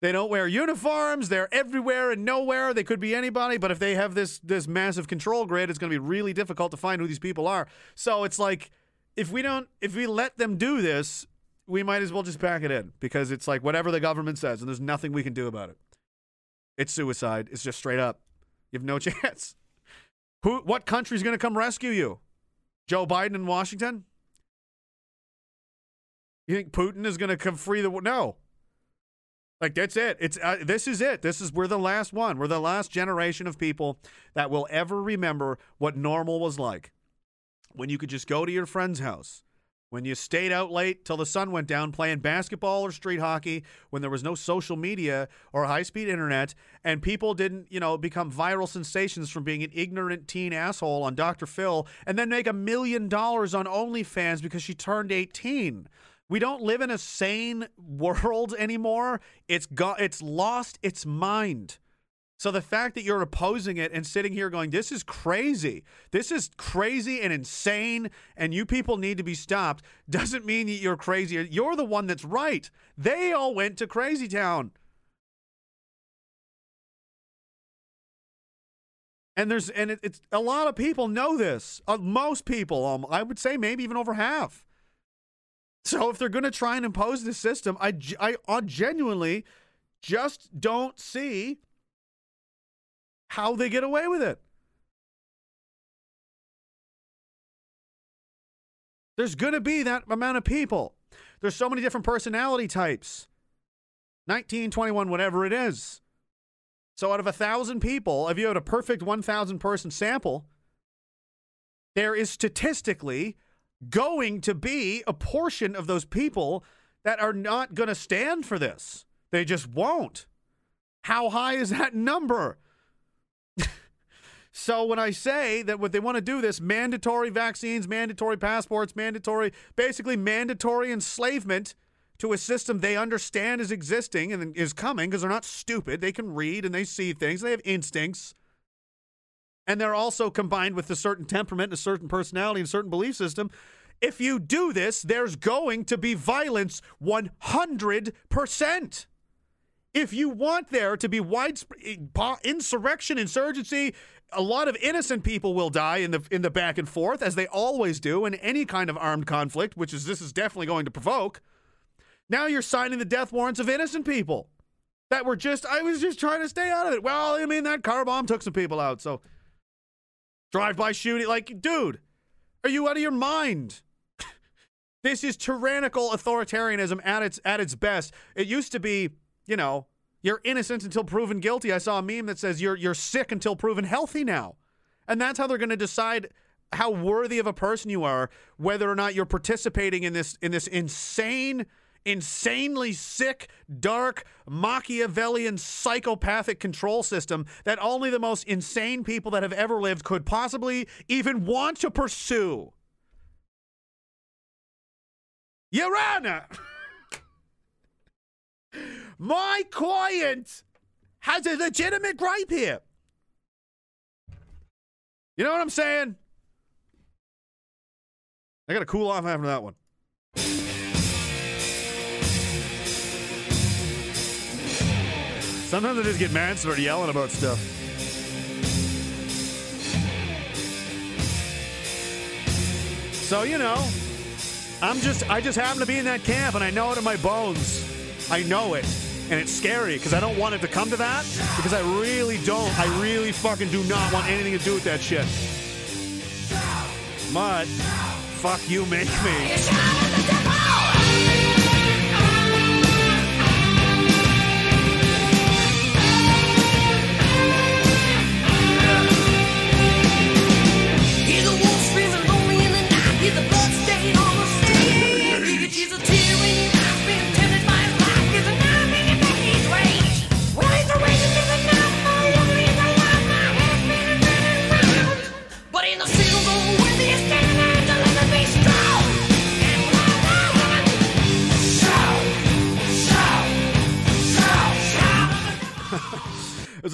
They don't wear uniforms. They're everywhere and nowhere. They could be anybody, but if they have this this massive control grid, it's going to be really difficult to find who these people are. So it's like if we don't if we let them do this, we might as well just pack it in because it's like whatever the government says and there's nothing we can do about it. It's suicide. It's just straight up. You have no [LAUGHS] chance. Who what country's going to come rescue you? Joe Biden in Washington? You think Putin is going to come free the no? Like that's it. It's uh, this is it. This is we're the last one. We're the last generation of people that will ever remember what normal was like. When you could just go to your friend's house, when you stayed out late till the sun went down playing basketball or street hockey, when there was no social media or high-speed internet, and people didn't, you know, become viral sensations from being an ignorant teen asshole on Dr. Phil and then make a million dollars on OnlyFans because she turned 18. We don't live in a sane [LAUGHS] world anymore. It's got it's lost its mind. So the fact that you're opposing it and sitting here going, this is crazy, this is crazy and insane, and you people need to be stopped, [LAUGHS] doesn't mean that you're crazy. You're the one that's right. They all went to Crazy Town. And there's and it, it's a lot of people know this. Uh, most people, um, I would say maybe even over half. So if they're going to try and impose this system, I, I, I genuinely just don't see how they get away with it. There's going to be that amount of people. There's so many different personality types 19, 21, whatever it is. So out of a thousand people, if you had a perfect 1,000 person sample, there is statistically going to be a portion of those people that are not going to stand for this. They just won't. How high is that [LAUGHS] number? [LAUGHS] so when I say that what they want to do this mandatory vaccines, mandatory passports, mandatory basically mandatory enslavement to a system they understand is existing and is coming because they're not stupid. They can read and they see things. They have instincts. And they're also combined with a certain temperament, a certain personality, and a certain belief system. If you do this, there's going to be violence 100%. If you want there to be widespread eh, insurrection, insurgency, a lot of innocent people will die in the in the back and forth, as they always do in any kind of armed conflict, which is this is definitely going to provoke. Now you're signing the death warrants of innocent people that were just I was just trying to stay out of it. Well, I mean that car bomb took some people out, so drive-by shooting like dude, are you out of your mind? [LAUGHS] this is tyrannical authoritarianism at its at its best. It used to be, you know, you're innocent until proven guilty. I saw a meme that says you're you're sick until proven healthy now. And that's how they're going to decide how worthy of a person you are whether or not you're participating in this in this insane insanely sick, dark, Machiavellian, psychopathic control system that only the most insane people that have ever lived could possibly even want to pursue. Your Honor, [LAUGHS] my client has a legitimate gripe here. You know what I'm saying? I got to cool off after that one. Sometimes I just get mad and start yelling about stuff. So, you know, I'm just, I just happen to be in that camp and I know it in my bones. I know it. And it's scary because I don't want it to come to that because I really don't. I really fucking do not want anything to do with that shit. But, fuck you, make me.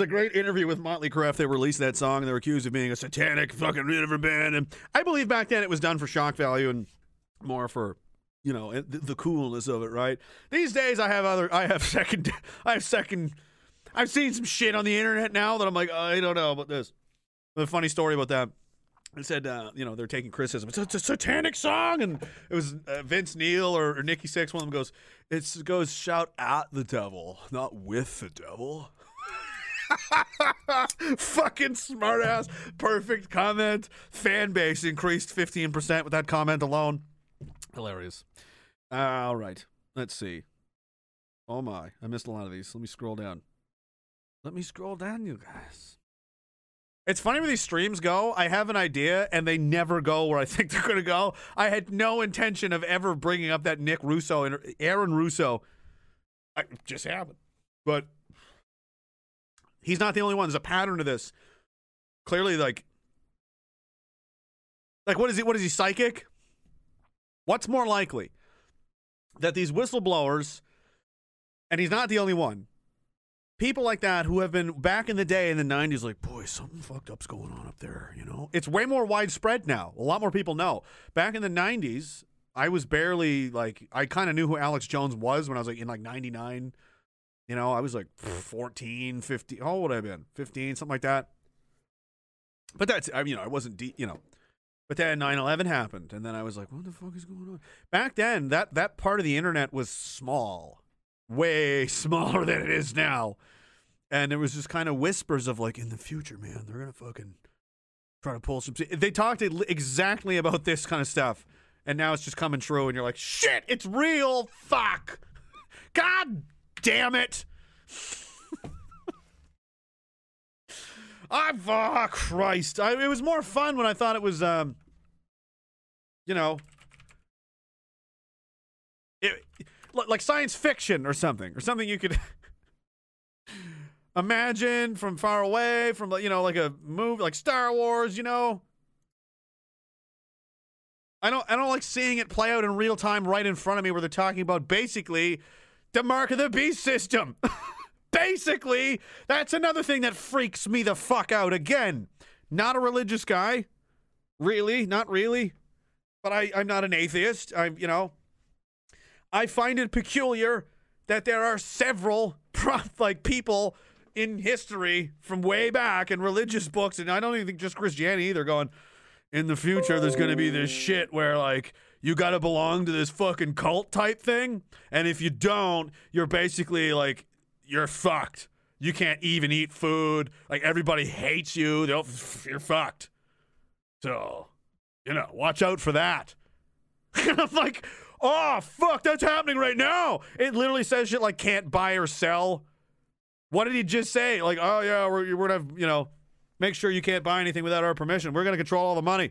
Great interview with Motley Crue they released that song and they were accused of being a satanic fucking river band. And I believe back then it was done for shock value and more for you know the, the coolness of it, right? These days I have other, I have [LAUGHS] second, I have second. I've seen some shit on the internet now that I'm like, I don't know about this. The funny story about that. It said, uh, you know, they're taking criticism. It's a, it's a satanic song, and it was uh, Vince Neil or, or Nikki Sixx. One of them goes, "It goes shout at the devil, not with the devil." [LAUGHS] Fucking smartass, perfect comment. Fan base increased fifteen percent with that comment alone. Hilarious. all right, let's see. Oh my, I missed a lot of these. Let me scroll down. Let me scroll down, you guys. It's funny where these streams go. I have an idea, and they never go where I [LAUGHS] think they're going to go. I had no intention of ever bringing up that Nick Russo and Aaron Russo. I, it just happened, but he's not the only one. There's a pattern to this. Clearly, like, like what is he? What is he? Psychic? What's more likely that these whistleblowers, and he's not the only one, people like that who have been back in the day in the 90s like boy something fucked up's going on up there you know it's way more widespread now a lot more people know back in the 90s i was barely like i kind of knew who alex jones was when i was like in like 99 you know i was like 14 15 how old would i have been 15 something like that but that's i mean you know i wasn't deep you know but then 9-11 happened and then i was like what the fuck is going on back then that that part of the internet was small way [LAUGHS] smaller than it is now. And there was just kind of whispers of like, in the future, man, they're gonna fucking try to pull some. They talked exactly about this kind of stuff, and now it's just coming true, and you're like, shit, it's real. Fuck, [LAUGHS] god damn it. I oh Christ! I, it was more fun when I thought it was, um, you know, it, like science fiction or something, or something you could [LAUGHS] imagine from far away, from you know, like a movie, like Star Wars. You know, I don't, I don't like seeing it play out in real time right in front of me, where they're talking about basically the mark of the beast system. [LAUGHS] basically, that's another thing that freaks me the fuck out. Again, not a religious guy, really, not really, but I, I'm not an atheist. I'm, you know. I find it peculiar that there are several [LAUGHS] like people in history from way back in religious books, and I don't even think just Christianity either. Going in the future, there's going to be this shit where like you got to belong to this fucking cult type thing, and if you don't, you're basically like you're fucked. You can't even eat food. Like everybody hates you. They'll, [LAUGHS] you're fucked. So, you know, watch out for that. [LAUGHS] I'm like, oh fuck, that's happening right now. It literally says shit like can't buy or sell. What did he just say? Like, oh yeah, we're, we're gonna, you know, make sure you can't buy anything without our permission. We're gonna control all the money.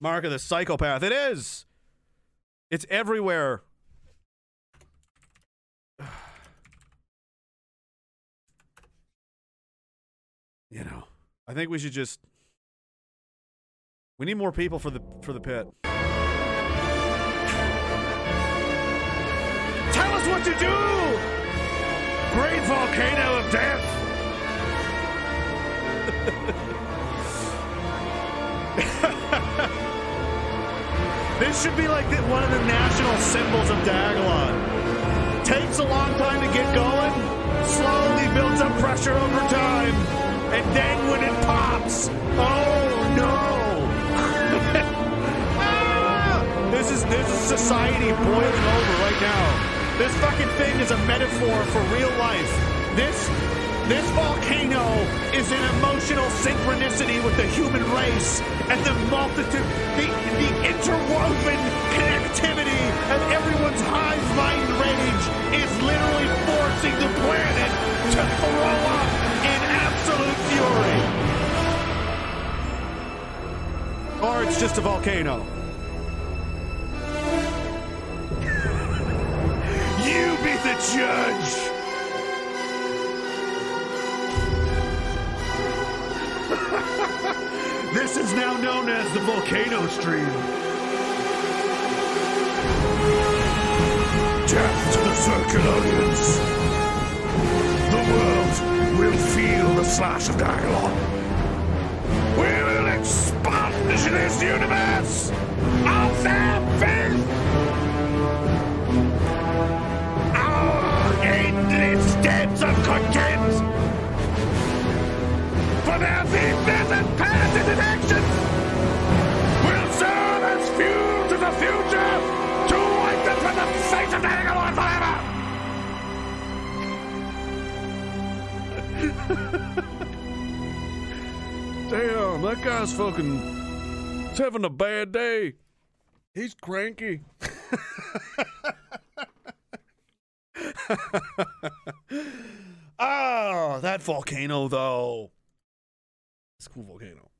Mark of the psychopath. It is. It's everywhere. [SIGHS] You know, I think we should just. We need more people for the for the pit. Tell us what to do! Great volcano of death! [LAUGHS] this should be like one of the national symbols of Diagolon. Takes a long time to get going, slowly builds up pressure over time, and then when it pops, oh no! [LAUGHS] This is this is society boiling over right now. This fucking thing is a metaphor for real life. This this volcano is in emotional synchronicity with the human race and the multitude, the, the interwoven connectivity of everyone's hive mind rage is literally forcing the planet to throw up in absolute fury. Or it's just a volcano. [LAUGHS] You be the judge. This is now known as the volcano stream. Death to the Circulonians. The world will feel the slash of Diagolon. We will expunge this universe of their filth. Our endless debts of content for their weakness and parasitic actions will serve as fuel to the future to wipe them from the face of Bangalore forever. [LAUGHS] Damn, that guy's fucking. He's having a bad day. He's cranky. oh, [LAUGHS] that volcano, though. Cool volcano.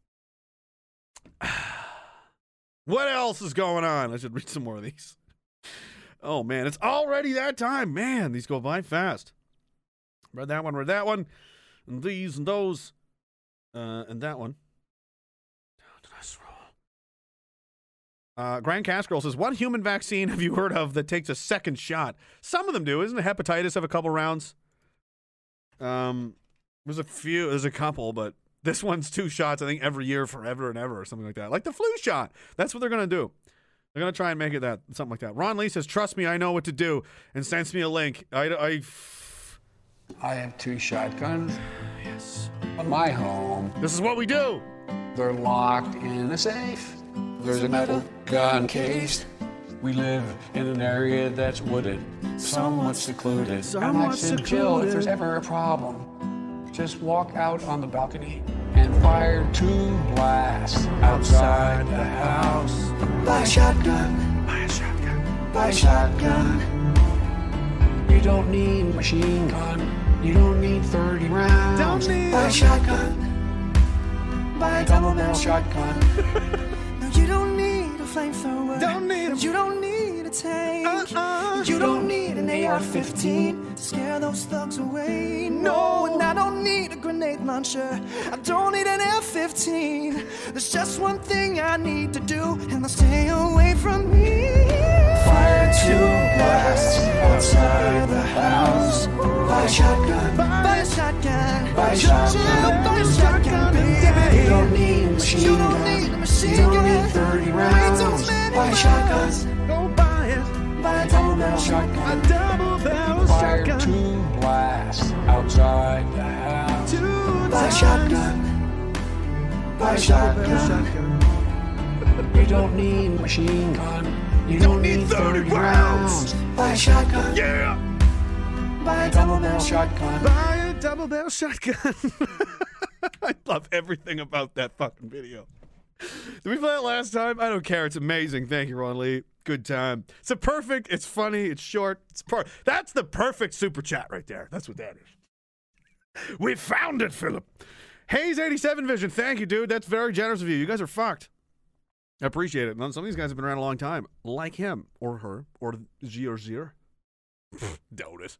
[SIGHS] What else is going on? I should read some more of these. Oh, man, it's already that time. Man, these go by fast. Read that one, read that one, and these and those, uh, and that one. Uh, Grand Cascarol says, "What human vaccine have you heard of that takes a second shot? Some of them do. Isn't it hepatitis have a couple rounds? Um, there's a few. There's a couple, but this one's two shots. I think every year, forever and ever, or something like that. Like the flu shot. That's what they're gonna do. They're gonna try and make it that something like that. Ron Lee says, "Trust me, I know what to do," and sends me a link. I, I I have two shotguns. Yes. On my home. This is what we do. They're locked in a safe. There's a metal gun case. We live in an area that's wooded, somewhat secluded. Somewhat and I said, Jill, if there's ever a problem, just walk out on the balcony and fire two blasts outside the house. Buy a shotgun. Buy a shotgun. Buy a shotgun. You don't need a machine gun. You don't need 30 rounds. Don't need Buy a a shotgun. Buy a double barrel shotgun. [LAUGHS] No, you don't need a flamethrower. Don't need You don't need tank. Uh-uh. You don't need an AR-15 to scare those thugs away. No, and I don't need a grenade launcher. I don't need an F-15. There's just one thing I need to do, and they'll stay away from me. Fire two blasts outside the house. Buy a shotgun. Buy a shotgun. Buy a shotgun. Buy a shotgun, baby. You don't need a machine You don't gun. need a machine You don't need 30 Way rounds. too many a double barrel shotgun. A double barrel shotgun. two blasts [LAUGHS] outside the house. Two times. shotgun. Buy a shotgun. You don't need machine gun. You don't need 30 rounds. Buy a shotgun. Yeah. Buy a double barrel shotgun. Buy a double barrel shotgun. I love everything about that fucking video. Did we play it last time? I don't care. It's amazing. Thank you, Ron Lee. Good time. It's a perfect. It's funny. It's short. It's per- That's the perfect super chat right there. That's what that is. We found it, Philip. Hayes eighty seven vision. Thank you, dude. That's very generous of you. You guys are fucked. I appreciate it. Some of these guys have been around a long time, like him or her or Z or Zier. [LAUGHS] Doubt it.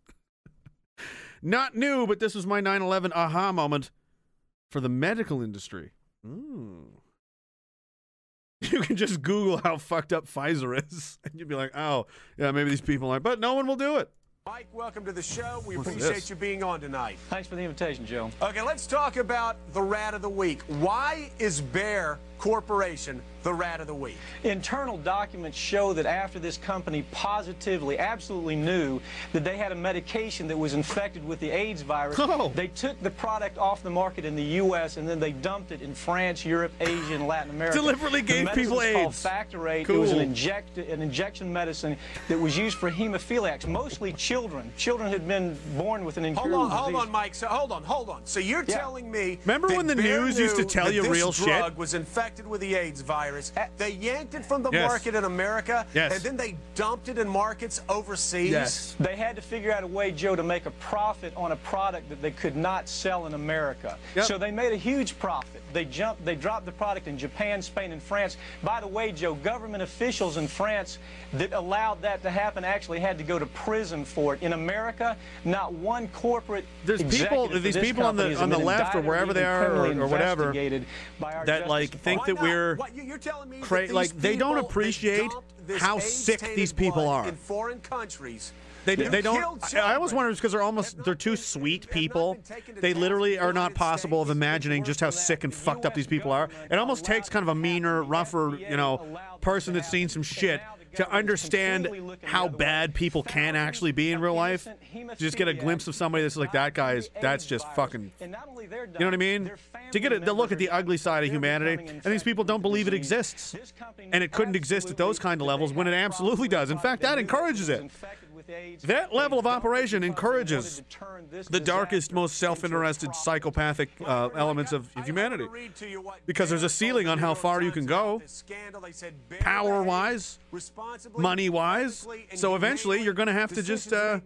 Not new, but this was my 9 11 aha moment for the medical industry. Ooh. [LAUGHS] You can just Google how fucked up Pfizer is, [LAUGHS] and you'd be like, oh, yeah, maybe these people aren't, but no one will do it. Mike, welcome to the show. We What's appreciate this? you being on tonight. Thanks for the invitation, Joe. Okay, let's talk about the rat of the week. Why is Bayer Corporation the rat of the week? Internal documents show that after this company positively, absolutely knew that they had a medication that was infected with the AIDS virus, Oh. they took the product off the market in the U.S. and then they dumped it in France, Europe, Asia, and Latin America. Deliberately The gave medicine people was called AIDS. Factorate. It was an, inject, an injection medicine that was used for hemophiliacs, mostly children. Children had been born with an Hold incurable on, hold on, Mike. So hold on, hold on. So you're Yeah. telling me Remember when the Bayer news used to tell you real shit? drug was infected with the AIDS virus. Eh. They yanked it from the Yes. market in America, Yes. and then they dumped it in markets overseas. They had to figure out a way, Joe, to make a profit on a product that they could not sell in America. So they made a huge profit. They jumped, they dropped the product in Japan, Spain, and France. By the way, Joe, government officials in France that allowed that to happen actually had to go to prison for it. In America, not one corporate There's people, these people on the on the left or wherever they are or, or whatever by our that like think that Department. we're What, you- you're telling me cra- like they don't appreciate how sick these people are. in foreign countries They, they don't. I, I almost wonder because they're almost they're too sweet people. They literally are not possible of imagining just how sick and fucked up these people are. It almost takes kind of a meaner, rougher, you know, person that's seen some shit to understand how bad people can actually be in real life. To just get a glimpse of somebody that's like that guy is that's just fucking. You know what I mean? To get a, to look at the ugly side of humanity, and these people don't believe it exists, and it couldn't exist at those kind of levels when it absolutely does. In fact, that encourages it. That level of operation encourages the darkest, most self-interested, psychopathic uh, elements of humanity, because there's a ceiling on how far you can go, power-wise, money-wise. So eventually, you're going to have to just uh,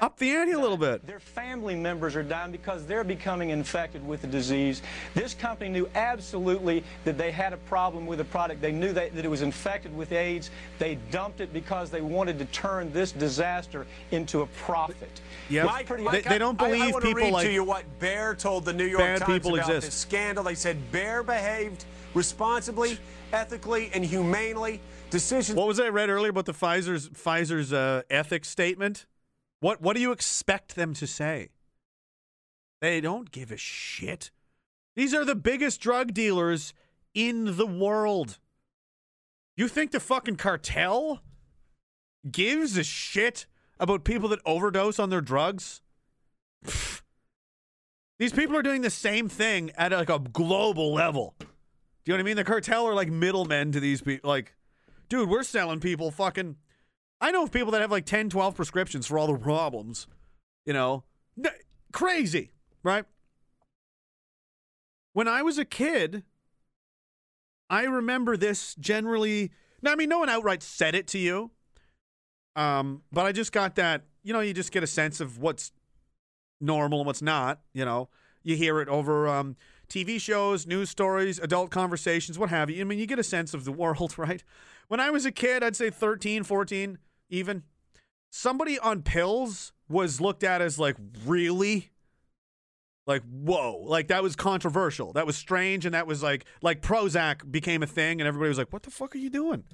up the ante a little bit. Their family members are dying because they're becoming infected with the disease. This company knew absolutely that they had a problem with the product. They knew that, that it was infected with AIDS. They dumped it because they wanted to turn this disaster into a profit. Yep. Mike, They- Mike, they don't believe I- I wanna people read like- to you what Bayer told the New York Times people about exist. this scandal. They said Bayer behaved responsibly, ethically, and humanely. Decisions. What was I read earlier about the Pfizer's Pfizer's uh, ethics statement? What what do you expect them to say? They don't give a shit. These are the biggest drug dealers in the world. You think the fucking cartel gives a shit about people that overdose on their drugs? These people are doing the same thing at like a global level. Do you know what I mean? The cartel are like middlemen to these people. Like, dude, we're selling people fucking. I know of people that have like 10, 12 prescriptions for all the problems. You know, N- crazy, right? When I was a kid, I remember this generally. Now, I mean, no one outright said it to you, um, but I just got that. You know, you just get a sense of what's normal and what's not. You know, you hear it over um, TV shows, news stories, adult conversations, what have you. I mean, you get a sense of the [LAUGHS] world, right? When I was a kid, I'd say 13, 14, even, somebody on pills was looked at as like, really? Like, whoa. Like, that was controversial. That was strange. And that was like, like Prozac became a thing. And everybody was like, what the fuck are you doing?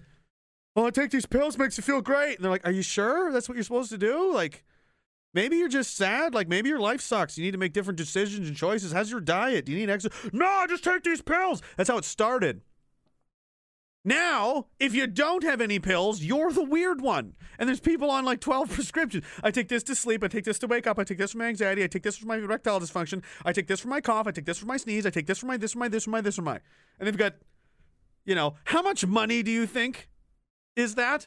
Well, I take these pills, makes you feel great. And they're like, are you sure that's what you're supposed to do? Like, Maybe you're just sad. Like maybe your life sucks. You need to make different decisions and choices. How's your diet? Do you need extra? No, just take these pills. That's how it started. Now, if you don't have any pills, you're the weird one. And there's people on like 12 [LAUGHS] prescriptions. I take this to sleep. I take this to wake up. I take this for my anxiety. I take this for my erectile dysfunction. I take this for my cough. I take this for my sneeze. I take this for my this for my this for my this for my. And they've got, you know, how much money do you think is that?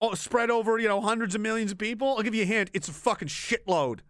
oh, spread over, you know, hundreds of millions of people. I'll give you a hint. It's a fucking shitload.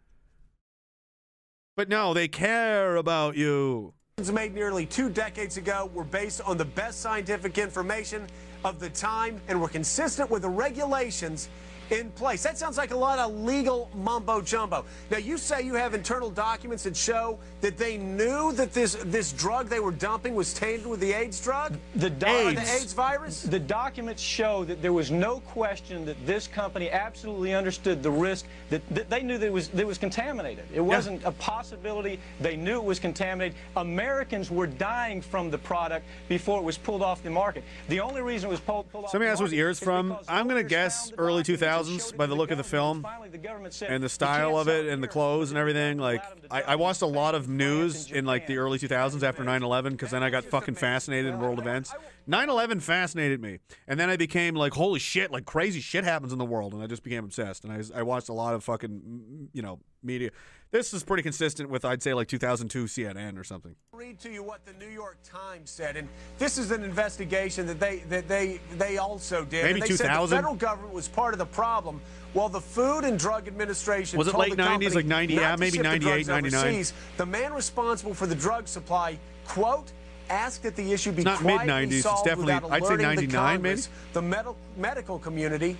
But no, they care about you. made nearly two decades ago were based on the best scientific information of the time and were consistent with the regulations in place. That sounds like a lot of legal mumbo jumbo. Now, you say you have internal documents that show that they knew that this this drug they were dumping was tainted with the AIDS drug? The, Or doc- the AIDS virus? The documents show that there was no question that this company absolutely understood the risk that, that they knew that it was that it was contaminated. It wasn't a possibility. They knew it was contaminated. Americans were dying from the product before it was pulled off the market. The only reason it was pulled, pulled off Somebody the asked what's market ears from. I'm going to guess early 2000s by the look of the film and the style of it and the clothes and everything. Like, I, I watched a lot of news in like the early 2000s after 9 11 because then I got fucking fascinated in world events. 9 11 fascinated me. And then I became like, holy shit, like crazy shit happens in the world. And I just became obsessed. And I, I watched a lot of fucking, you know, media. This is pretty consistent with, I'd say, like 2002 CNN or something. read to you what the New York Times said, and this is an investigation that they that they they also did. Maybe and they said the 2000? federal government was part of the problem, Well, the Food and Drug Administration Was it late the 90s, like 90 yeah, maybe ship the 98, 99. overseas. The man responsible for the drug supply, quote. Asked that the issue be It's not mid-90s, it's definitely- I'd say 99 the Congress, the medical medical community,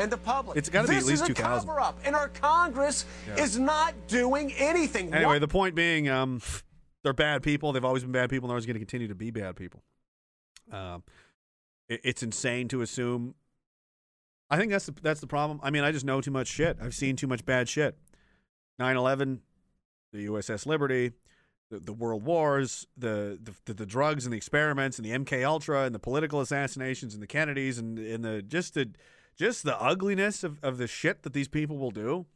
and the public. It's gotta be This at least is a 2000. cover-up, and our Congress Yeah. is not doing anything. Anyway, What the point being, um, they're bad people. They've always been bad people, and they're always going to continue to be bad people. Um, it, it's insane to assume. I think that's the, that's the problem. I mean, I just know too much shit. I've seen too much bad shit. 9/11, the USS Liberty, the, the World Wars, the, the the the drugs and the experiments, and the MK Ultra, and the political assassinations, and the Kennedys, and and the just the just the ugliness of, of the shit that these people will do.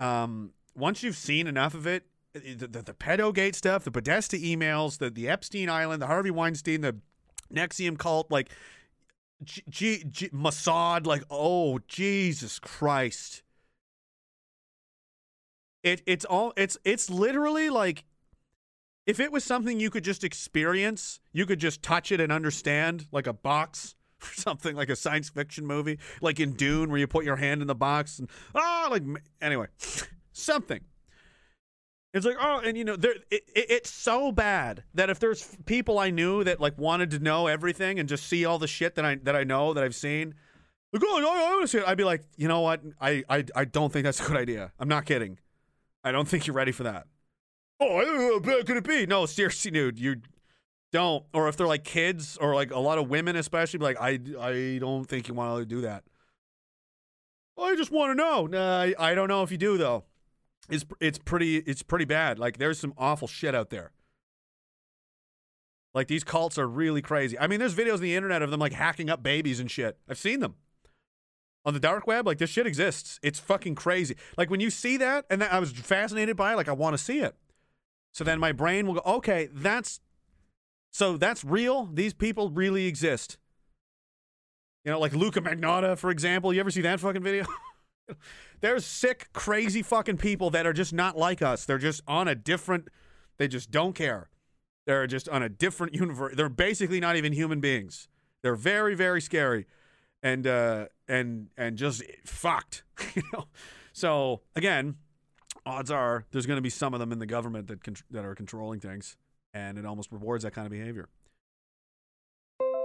Um, once you've seen enough of it, the, the, the pedogate stuff, the Podesta emails, the, the Epstein Island, the Harvey Weinstein, the NXIVM cult, like G, G, G, Mossad, like, oh, Jesus Christ. It, it's all, it's, it's literally like, if it was something you could just experience, you could just touch it and understand, like a box [LAUGHS] or something, like a science fiction movie, like in Dune, where you put your hand in the box and ah, like anyway, something. It's like oh, and you know, there it, it, it's so bad that if there's people I knew that like wanted to know everything and just see all the shit that I that I know that I've seen, like oh, I, I want to see it. I'd be like, you know what? I, I I don't think that's a good idea. I'm not kidding. I don't think you're ready for that. Oh, how bad could it be? No, seriously, dude, you don't. Or if they're like kids or like a lot of women, especially, like, I, I don't think you want to do that. I just want to know. Nah, I, I don't know if you do though. It's it's pretty it's pretty bad. Like there's some awful shit out there. Like these cults are really crazy. I mean, there's videos on the internet of them like hacking up babies and shit. I've seen them on the dark web. Like this shit exists. It's fucking crazy. Like when you see that, and that, I was fascinated by it. Like I want to see it. So then my brain will go, okay, that's so that's real. These people really exist. You know, like Luka Magnotta, for example. You ever see that fucking video? [LAUGHS] There's sick, crazy fucking people that are just not like us. They're just on a different. They just don't care. They're just on a different universe. They're basically not even human beings. They're very, very scary, and uh, and and just fucked. [LAUGHS] you know. So again, odds are there's going to be some of them in the government that con- that are controlling things, and it almost rewards that kind of behavior.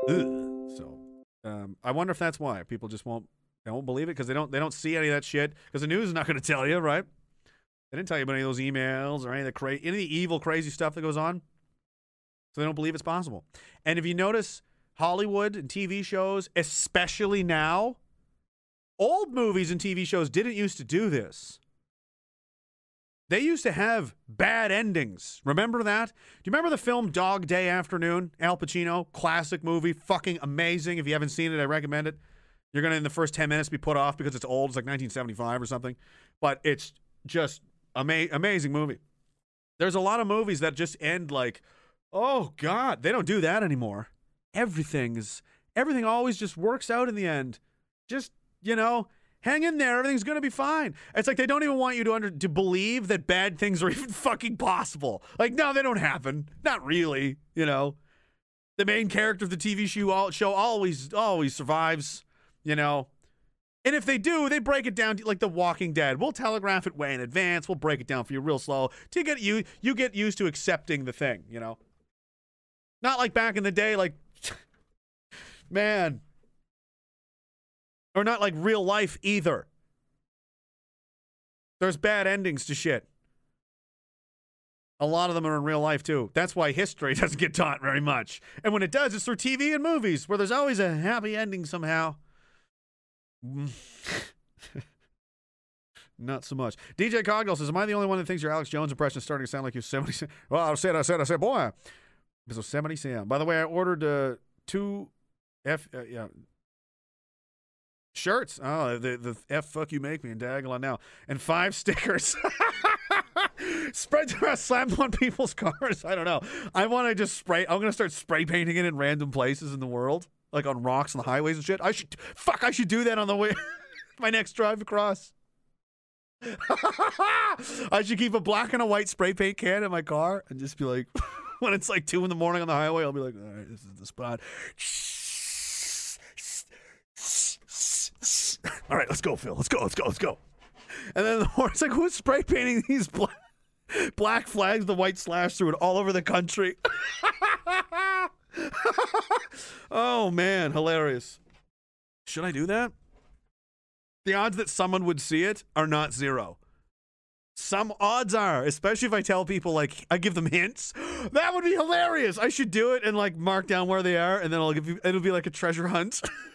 Ugh. So um, I wonder if that's why people just won't they won't believe it because they don't they don't see any of that shit because the news is not going to tell you, right? They didn't tell you about any of those emails or any of the cra- any of the evil, crazy stuff that goes on. So they don't believe it's possible. And if you notice, Hollywood and TV shows, especially now, old movies and TV shows didn't used to do this. They used to have bad endings. Remember that? Do you remember the film Dog Day Afternoon? Al Pacino, classic movie, fucking amazing. If you haven't seen it, I recommend it. You're going to, in the first 10 minutes, be put off because it's old. It's like 1975 or something. But it's just ama- amazing movie. There's a lot of movies that just end like, oh, God. They don't do that anymore. Everything's, everything always just works out in the end. Just, you know, hang in there. Everything's going to be fine. It's like they don't even want you to under to believe that bad things are [LAUGHS] even fucking possible. Like, no, they don't happen. Not really, you know. The main character of the TV show, show always always survives, you know. And if they do, they break it down to, like The Walking Dead. We'll telegraph it way in advance. We'll break it down for you real slow to get you you get used to accepting the thing, you know. Not like back in the day, like [LAUGHS] man, or not like real life either. There's bad endings to shit. A lot of them are in real life too. That's why history [LAUGHS] doesn't get taught very much. And when it does, it's through TV and movies where there's always a happy ending somehow. [LAUGHS] Not so much. DJ Cogdell says, Am I the only one that thinks your Alex Jones impression is starting to sound like Yosemite Sam? Well, I said, I said, I said, boy. It's Yosemite Sam. By the way, I ordered uh, two F, uh, yeah, shirts. Oh, the the f fuck you make me and Diagolon now, and five [LAUGHS] stickers. [LAUGHS] Spread slammed on people's [LAUGHS] cars. I don't know. I want to just spray. I'm gonna start spray painting it in random places in the world, like on rocks and the highways and shit. I should fuck. I should do that on the way my next drive across. I should keep a black and a white spray paint can in my car and just be like, when it's like two in the morning on the highway, I'll be like, all right, this is the spot. All right, let's go, Phil. Let's go. Let's go. Let's go. And then the horse like, who's spray painting these black, black flags, the white slash through it all over the country? [LAUGHS] oh man, hilarious. Should I do that? The odds that someone would see it are not zero. Some odds are, especially if I tell people like I give them hints. [GASPS] That would be hilarious. I should do it and like mark down where they are, and then I'll give you. It'll be like a treasure hunt. [LAUGHS]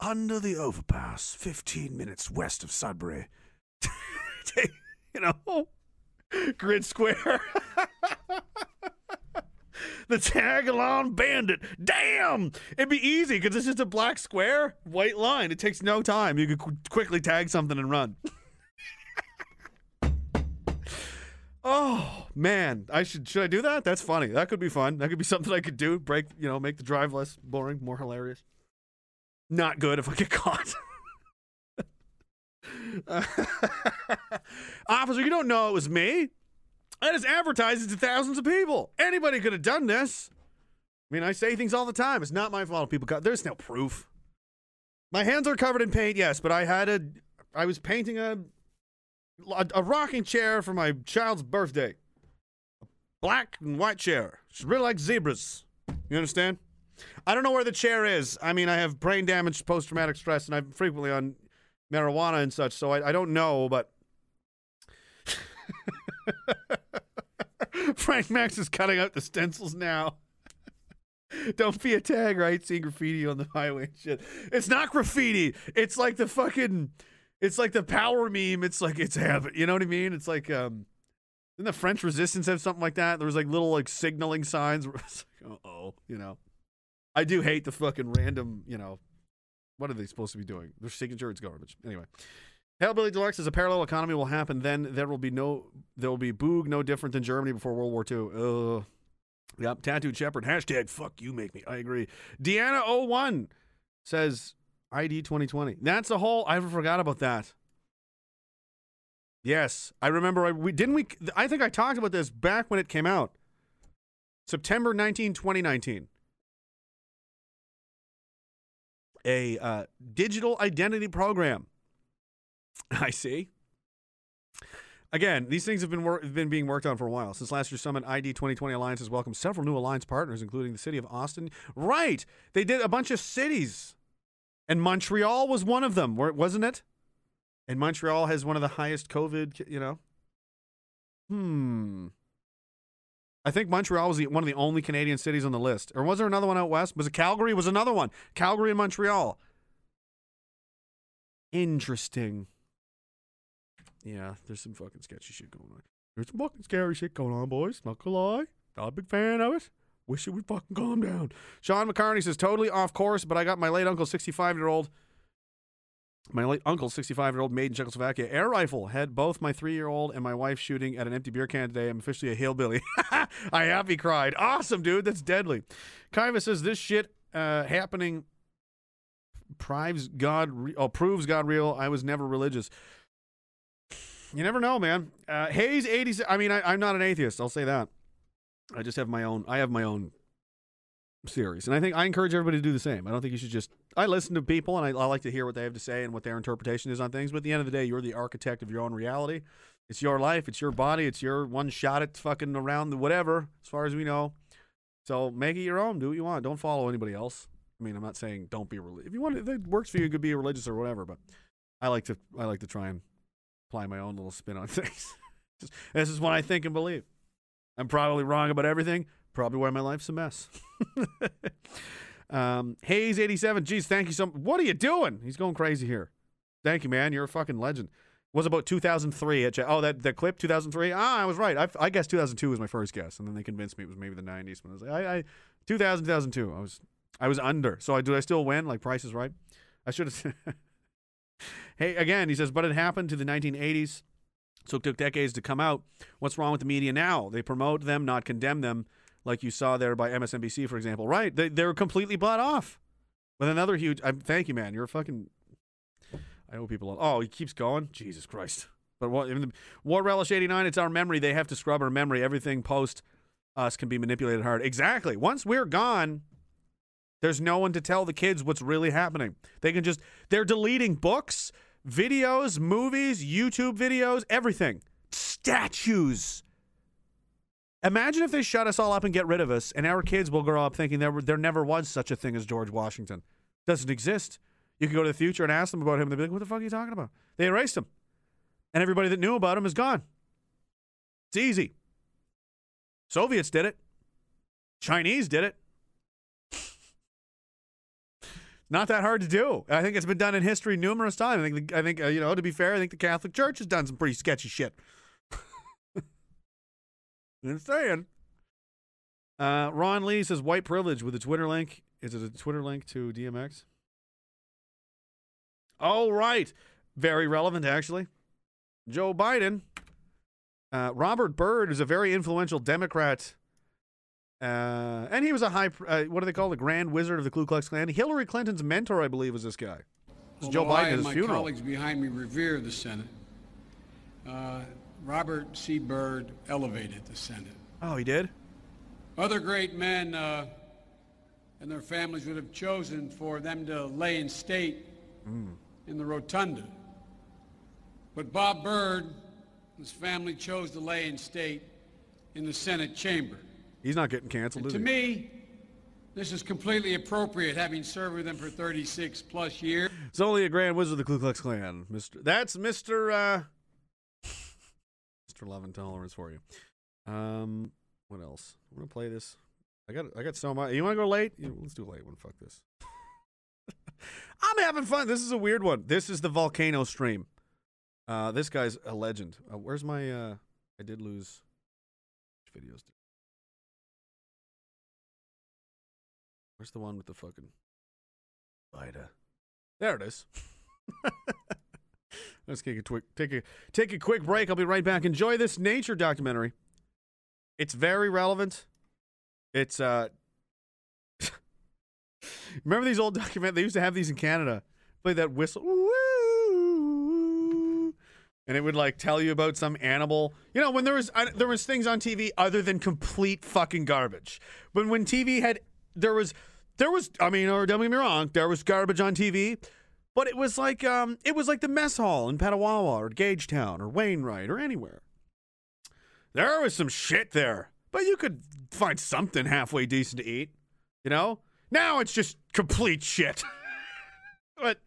under the overpass, 15 minutes west of Sudbury. [LAUGHS] you know, [LAUGHS] grid square. [LAUGHS] the tag along bandit. Damn! It'd be easy because it's just a black square, white line. It takes no time. You could qu- quickly tag something and run. oh man, I should should I do that? That's funny. That could be fun. That could be something I could do. Break, you know, make the drive less boring, more hilarious. Not good if I get caught. [LAUGHS] Officer, you don't know it was me. I just advertised it to thousands of people. Anybody could have done this. I mean, I say things all the time. It's not my fault. People got there's no proof. My hands are covered in paint, yes, but I had a, I was painting a, a, a rocking chair for my child's birthday. A black and white chair. It's really like zebras. You understand? I don't know where the chair is. I mean, I have brain damage, post traumatic stress, and I'm frequently on marijuana and such, so I, I don't know, but. [LAUGHS] Frank Max is cutting out the stencils now. [LAUGHS] Don't be a tag, right? Seeing graffiti on the highway and shit. It's not graffiti. It's like the fucking. It's like the power meme. It's like it's heaven. You know what I mean? It's like um. Didn't the French Resistance have something like that? There was like little like signaling signs. [LAUGHS] Like, uh oh, you know. I do hate the fucking random. You know, what are they supposed to be doing? Their signature, it's garbage. Anyway. Hellbilly Deluxe says a parallel economy will happen. Then there will be no, there will be Boog no different than Germany before World War II. Ugh. Yep. Tattooed Shepherd. Hashtag fuck you make me. I agree. Deanna01 says ID 2020. That's a whole, I forgot about that. Yes. I remember, I, we didn't we, I think I talked about this back when it came out. September 19, 2019. A uh, digital identity program [LAUGHS] I see. Again, these things have been wor- been being worked on for a while. Since last year's summit, ID 2020 Alliance has welcomed several new alliance partners, including the city of Austin. Right, they did a bunch of cities, and Montreal was one of them, wasn't it? And Montreal has one of the highest COVID. You know. Hmm. I think Montreal was the, one of the only Canadian cities on the list, or was there another one out west? Was it Calgary? Was another one? Calgary and Montreal. Interesting. Yeah, there's some fucking sketchy shit going on. There's some fucking scary shit going on, boys. Not gonna lie. Not a big fan of it. Wish it would fucking calm down. Sean McCartney says, totally off course, but I got my late uncle, 65 year old, my late uncle, 65 year old, made in Czechoslovakia, air rifle. Had both my three year old and my wife shooting at an empty beer can today. I'm officially a hillbilly. [LAUGHS] I happy cried. Awesome, dude. That's deadly. Kaiva says, this shit uh, happening proves God, re- oh, proves God real. I was never religious. You never know, man. Uh, Hayes eighty. I mean, I, I'm not an atheist. I'll say that. I just have my own. I have my own series, and I think I encourage everybody to do the same. I don't think you should just. I listen to people, and I, I like to hear what they have to say and what their interpretation is on things. But at the end of the day, you're the architect of your own reality. It's your life. It's your body. It's your one shot at fucking around the whatever, as far as we know. So make it your own. Do what you want. Don't follow anybody else. I mean, I'm not saying don't be religious. If you want, if it works for you, you could be religious or whatever. But I like to, I like to try and apply my own little spin on [LAUGHS] things. This is what I think and believe. I'm probably wrong about everything. Probably why my life's a mess. [LAUGHS] um, Hayes eighty seven. Geez, thank you so. What are you doing? He's going crazy here. Thank you, man. You're a fucking legend. Was about 2003 at oh that that clip 2003. Ah, I was right. I, I guess 2002 was my first guess, and then they convinced me it was maybe the 90s when I was like I, I 2000 2002. I was I was under. So I do I still win? Like Price is Right. I should have. [LAUGHS] hey, again, he says, but it happened to the 1980s. So it took decades to come out. What's wrong with the media now? They promote them, not condemn them, like you saw there by MSNBC, for example. Right? They, they're completely bought off. With another huge. I, thank you, man. You're a fucking. I owe people. Oh, he keeps going. Jesus Christ. But what? the- War Relish 89, it's our memory. They have to scrub our memory. Everything post us can be manipulated hard. Exactly. Once we're gone, there's no one to tell the kids what's really happening. They can just, they're deleting books, videos, movies, YouTube videos, everything. Statues. Imagine if they shut us all up and get rid of us, and our kids will grow up thinking there, there never was such a thing as George Washington. Doesn't exist. You can go to the future and ask them about him, and they'd be like, what the fuck are you talking about? They erased him. And everybody that knew about him is gone. It's easy. Soviets did it. Chinese did it. [LAUGHS] Not that hard to do. I think it's been done in history numerous times. I think, I think uh, you know, to be fair, I think the Catholic Church has done some pretty sketchy shit. I'm saying. Uh, Ron Lee says white privilege with a Twitter link. Is it a Twitter link to DMX? Oh, right. Very relevant, actually. Joe Biden. Uh, Robert Byrd is a very influential Democrat. Uh, and he was a high, uh, what do they call the Grand Wizard of the Ku Klux Klan? Hillary Clinton's mentor, I believe, was this guy. It was Joe Although I Biden at and his my funeral. colleagues behind me revere the Senate. Robert C. Byrd elevated the Senate. Oh, he did? Other great men uh, and their families would have chosen for them to lay in state Hmm. in the rotunda. But Bob Byrd, and his family chose to lay in state in the Senate chamber. He's not getting canceled, to he? me, this is completely appropriate, having served with them for 36 plus years. It's only a Grand Wizard of the Ku Klux Klan. Mr. That's Mr. Uh, Mr. Love and Tolerance for you. Um, what else? I'm gonna play this. I got I got so much. You want to go late? Let's do a late one. Fuck this. [LAUGHS] I'm having fun. This is a weird one. This is the volcano stream. Uh, this guy's a legend. Uh, where's my? Uh, I did lose videos. Where's the one with the fucking? Ida. There it is. [LAUGHS] Let's take a quick take a take a quick break. I'll be right back. Enjoy this nature documentary. It's very relevant. It's uh [LAUGHS] Remember these old document they used to have these in Canada. Play that whistle. Woo! And it would like tell you about some animal. You know, when there was uh, there was things on TV other than complete fucking garbage. But when TV had there was there was I mean, or don't get me wrong, there was garbage on TV, but it was like um it was like the mess hall in Petawawa or Gagetown or Wainwright or anywhere. There was some shit there, but you could find something halfway decent to eat. You know? Now it's just complete shit. [LAUGHS] but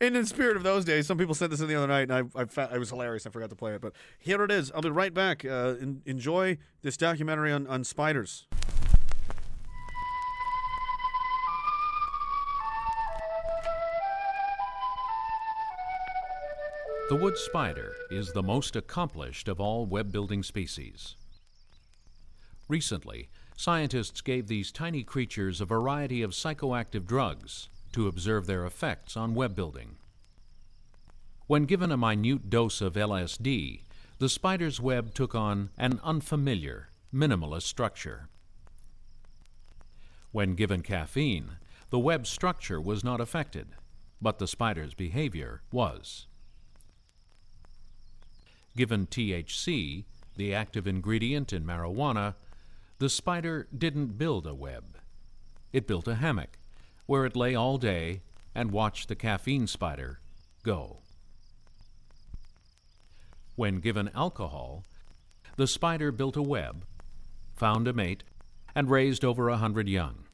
in the spirit of those days, some people said this in the other night, and I, I, was hilarious. I forgot to play it, but here it is. I'll be right back. Uh, en- enjoy this documentary on, on spiders. The wood spider is the most accomplished of all web building species. Recently, scientists gave these tiny creatures a variety of psychoactive drugs to observe their effects on web building. When given a minute dose of LSD, the spider's web took on an unfamiliar, minimalist structure. When given caffeine, the web structure was not affected, but the spider's behavior was. Given THC, the active ingredient in marijuana, the spider didn't build a web. It built a hammock where it lay all day and watched the caffeine spider go. When given alcohol, the spider built a web, found a mate, and raised over a hundred young.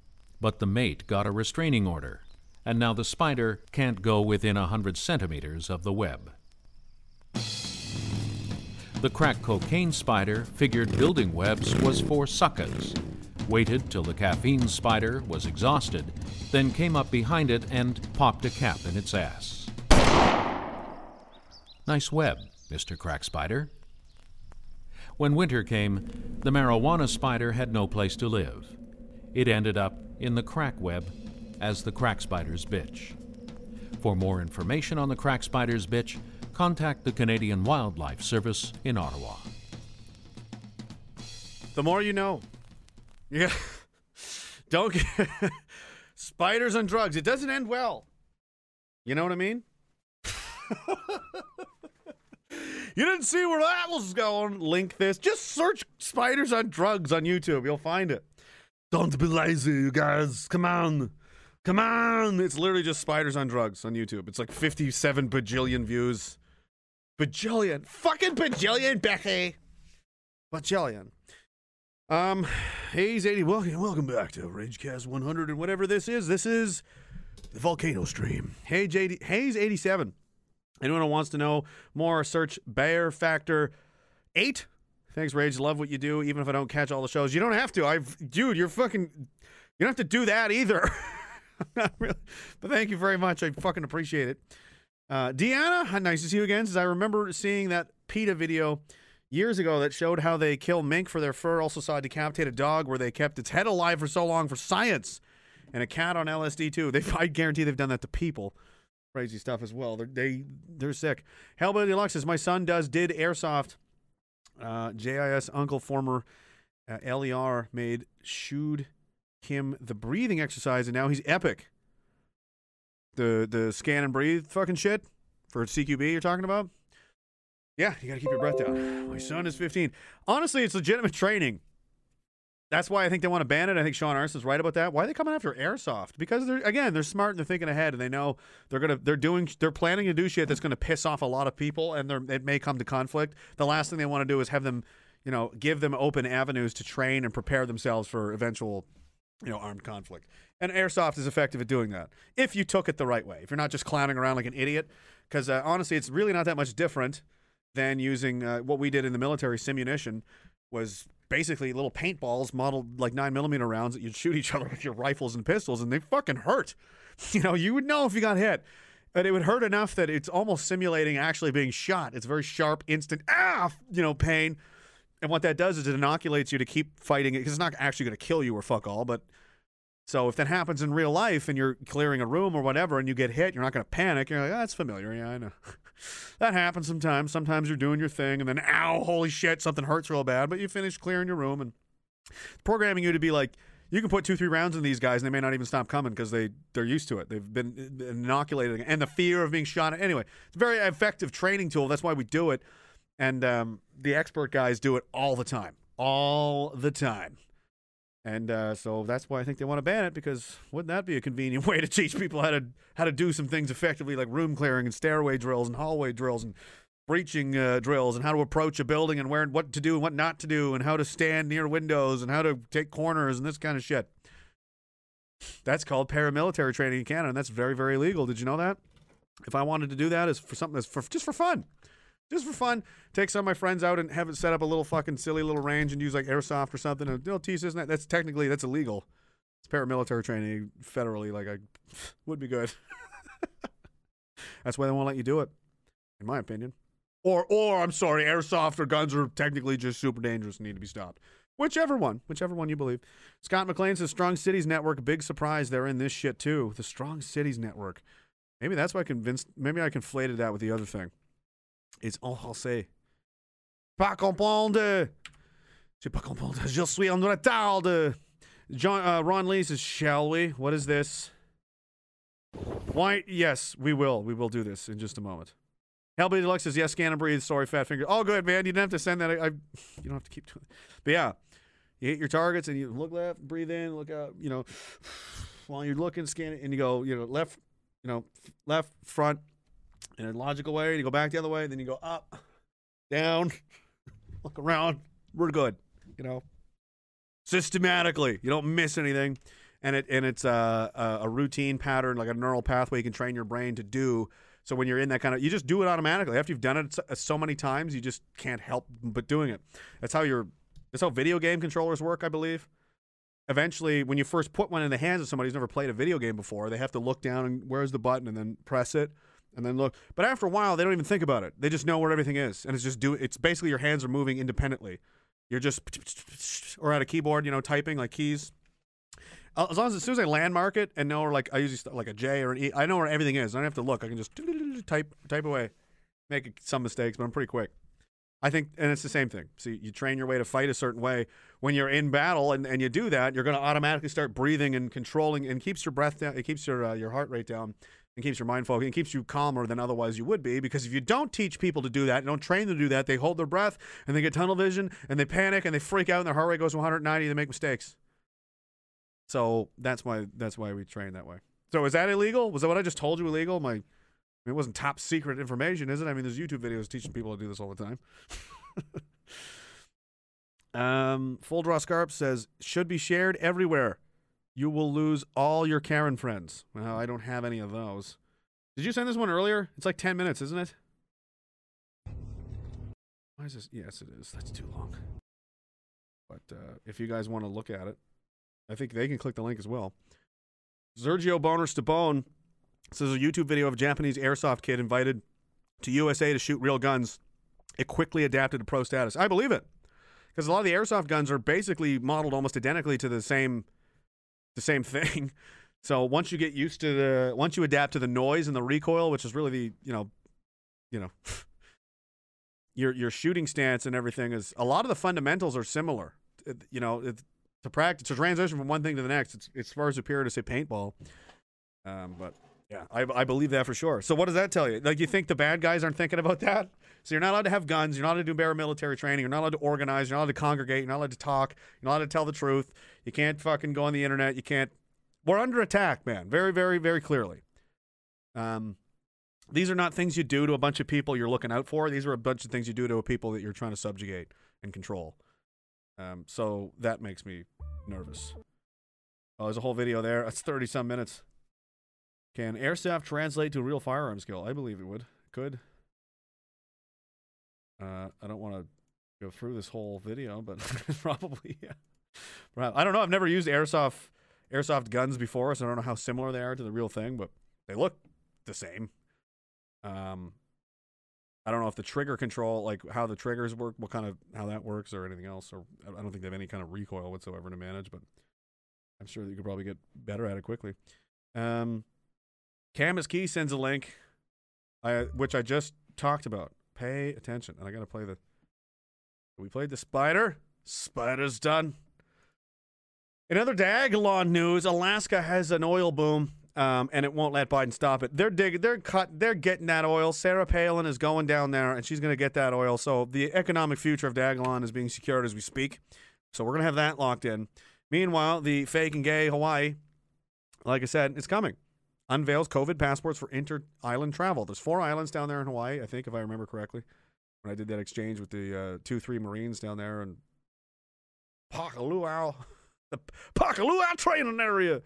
But the mate got a restraining order, and now the spider can't go within a hundred centimeters of the web. The crack cocaine spider figured building webs was for suckers, waited till the caffeine spider was exhausted, then came up behind it and popped a cap in its ass. Nice web, Mr. Crack Spider. When winter came, the marijuana spider had no place to live. It ended up in the crack web as the crack spider's bitch. For more information on the crack spider's bitch, contact the Canadian Wildlife Service in Ottawa. The more you know. [LAUGHS] Yeah. Don't get [LAUGHS] spiders on drugs. It doesn't end well. You know what I mean? [LAUGHS] you didn't see where that was going. Link this. Just search spiders on drugs on YouTube. You'll find it. Don't be lazy, you guys. Come on. Come on. It's literally just spiders on drugs on YouTube. It's like 57 bajillion views. Bajillion. Fucking bajillion, Becky. Bajillion. Um, Hayes 80, welcome, welcome back to Ragecast 100 and whatever this is. This is the Volcano Stream. Hayes 80, Hayes 87. Anyone who wants to know more, search Bear Factor 8. Thanks, Rage. Love what you do, even if I don't catch all the shows. You don't have to. I've, dude, you're fucking, you don't have to do that either. [LAUGHS] Really. But thank you very much. I fucking appreciate it. Uh, Deanna, nice to see you again. Says I remember seeing that PETA video years ago that showed how they kill mink for their fur. Also saw a decapitated dog where they kept its head alive for so long for science, and a cat on LSD too. [LAUGHS] They, I guarantee they've done that to people. Crazy stuff as well. They're, they they're sick. Hellbilly Deluxe says my son does did airsoft. Uh, JIS uncle former uh, LER made shooed him the breathing exercise, and now he's epic. The the scan and breathe fucking shit for CQB you're talking about. Yeah, you gotta keep your breath down. My son is 15. Honestly, it's legitimate training. That's why I think they want to ban it. I think Sean Arse is right about that. Why are they coming after airsoft? Because they're again, they're smart and they're thinking ahead, and they know they're gonna they're doing they're planning to do shit that's gonna piss off a lot of people, and they're, it may come to conflict. The last thing they want to do is have them, you know, give them open avenues to train and prepare themselves for eventual, you know, armed conflict. And airsoft is effective at doing that if you took it the right way. If you're not just clowning around like an idiot, because uh, honestly, it's really not that much different than using uh, what we did in the military. Simunition was basically little paintballs modeled like nine millimeter rounds that you'd shoot each other [LAUGHS] with your rifles and pistols, and they fucking hurt. [LAUGHS] You know, you would know if you got hit. But it would hurt enough that it's almost simulating actually being shot. It's very sharp, instant, ah, you know, pain. And what that does is it inoculates you to keep fighting it because it's not actually going to kill you or fuck all. But so if that happens in real life and you're clearing a room or whatever and you get hit, you're not going to panic. You're like, oh, that's familiar. Yeah, I know. [LAUGHS] that happens sometimes. Sometimes you're doing your thing and then, ow, holy shit, something hurts real bad. But you finish clearing your room and programming you to be like, you can put two, three rounds in these guys and they may not even stop coming because they, they're used to it. They've been inoculated. And the fear of being shot. Anyway, it's a very effective training tool. That's why we do it. And um, the expert guys do it all the time. All the time. And uh, so that's why I think they want to ban it because wouldn't that be a convenient [LAUGHS] way to teach people how to how to do some things effectively like room clearing and stairway drills and hallway drills and breaching uh, drills and how to approach a building and where what to do and what not to do and how to stand near windows and how to take corners and this kind of shit. That's called paramilitary training in Canada and that's very very legal. Did you know that? If I wanted to do that is for something that's for just for fun just for fun. Take some of my friends out and have it set up a little fucking silly little range and use like airsoft or something. And teach this and that. That's technically that's illegal. It's paramilitary training federally. Like I [LAUGHS] would be good. [LAUGHS] that's why they won't let you do it, in my opinion. Or or I'm sorry, airsoft or guns are technically just super dangerous and need to be stopped. Whichever one, whichever one you believe. Scott McLean says Strong Cities Network. Big surprise, they're in this shit too. The Strong Cities Network. Maybe that's why I convinced. Maybe I conflated that with the other thing. It's en français. Pas comprendre. Je pas comprendre. Je suis en retard. John, uh, Ron Lee says, shall we? What is this? Why? Yes, we will. We will do this in just a moment. Hellbilly Deluxe says, yes, scan and breathe. Sorry, fat finger. Oh, good, man. You didn't have to send that. I, I, you don't have to keep doing it. But yeah, you hit your targets and you look left, breathe in, look out, you know, [SIGHS] while you're looking, scan it, and you go, you know, left, you know, left, front, in a logical way. And you go back the other way, then you go up, [LAUGHS] down, [LAUGHS] look around. We're good, you know. Systematically, you don't miss anything, and it and it's a, a, a routine pattern, like a neural pathway you can train your brain to do. So when you're in that kind of, you just do it automatically. After you've done it so, uh, so many times, you just can't help but doing it. That's how your that's how video game controllers work, I believe eventually when you first put one in the hands of somebody who's never played a video game before they have to look down and where's the button and then press it and then look. But after a while, they don't even think about it. They just know where everything is, and it's just do. It's basically your hands are moving independently. You're just or at a keyboard, you know, typing like keys. As long as as soon as I landmark it and know where like I usually like a J or an E, I know where everything is. I don't have to look. I can just [LAUGHS] type type away. Make some mistakes, but I'm pretty quick. I think, and it's the same thing. So you train your way to fight a certain way. When you're in battle and, and you do that, you're going to automatically start breathing and controlling, and keeps your breath down. It keeps your uh, your heart rate down, and keeps your mind focused and keeps you calmer than otherwise you would be. Because if you don't teach people to do that, don't train them to do that, they hold their breath and they get tunnel vision and they panic and they freak out and their heart rate goes to 190. They make mistakes. So that's why that's why we train that way. So is that illegal? Was that what I just told you illegal? My, it wasn't top secret information, is it? I mean, there's YouTube videos teaching people to do this all the time. [LAUGHS] um, Full Draw Scarp says should be shared everywhere you will lose all your Karen friends. Well, I don't have any of those. Did you send this one earlier? It's like 10 minutes, isn't it? Why is this? Yes, it is. That's too long. But uh, if you guys want to look at it, I think they can click the link as well. Sergio Boner Stabone says a YouTube video of a Japanese airsoft kid invited to USA to shoot real guns it quickly adapted to pro status. I believe it because a lot of the airsoft guns are basically modeled almost identically to the same the same thing. [LAUGHS] So once you get used to the once you adapt to the noise and the recoil, which is really the you know you know [LAUGHS] your your shooting stance and everything is a lot of the fundamentals are similar. You know, it, to practice to transition from one thing to the next, it's it's far superior to say paintball. Um, but yeah, I, I believe that for sure. So what does that tell you? Like you think the bad guys aren't thinking about that? So you're not allowed to have guns. You're not allowed to do paramilitary training. You're not allowed to organize. You're not allowed to congregate. You're not allowed to talk. You're not allowed to tell the truth. You can't fucking go on the internet. You can't. We're under attack, man. Very, very, very clearly. Um, these are not things you do to a bunch of people you're looking out for. These are a bunch of things you do to a people that you're trying to subjugate and control. Um, so that makes me nervous. Oh, there's a whole video there. That's 30 some minutes. Can airsoft translate to a real firearm skill? I believe it would. Could. Uh, I don't want to go through this whole video, but [LAUGHS] probably, yeah. I don't know. I've never used airsoft airsoft guns before, so I don't know how similar they are to the real thing, but they look the same. Um, I don't know if the trigger control, like how the triggers work, what kind of how that works, or anything else, or I don't think they have any kind of recoil whatsoever to manage, but I'm sure that you could probably get better at it quickly. Um, Camus Key sends a link, I, which I just talked about. Pay attention, and I got to play the. We played the spider. Spider's done. In other Diagolon news, Alaska has an oil boom, um, and it won't let Biden stop it. They're digging, they're cut, they're getting that oil. Sarah Palin is going down there, and she's going to get that oil. So the economic future of Diagolon is being secured as we speak. So we're going to have that locked in. Meanwhile, the fake and gay Hawaii, like I said, it's coming. Unveils COVID passports for inter-island travel. There's four islands down there in Hawaii, I think, if I remember correctly. When I did that exchange with the uh, two, three Marines down there in Pohakuloa, [LAUGHS] the Pohakuloa training area.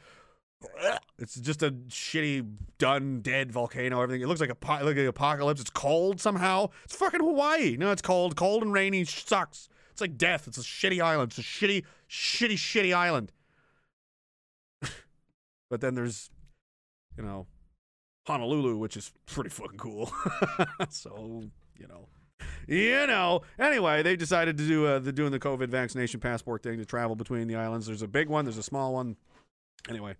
It's just a shitty, done, dead volcano. Everything. It looks like a po- like an apocalypse. It's cold somehow. It's fucking Hawaii. No, it's cold. Cold and rainy sucks. It's like death. It's a shitty island. It's a shitty, shitty, shitty island. [LAUGHS] but then there's, you know, Honolulu, which is pretty fucking cool. [LAUGHS] so you know, you know. Anyway, they decided to do uh, the doing the COVID vaccination passport thing to travel between the islands. There's a big one. There's a small one. Anyway,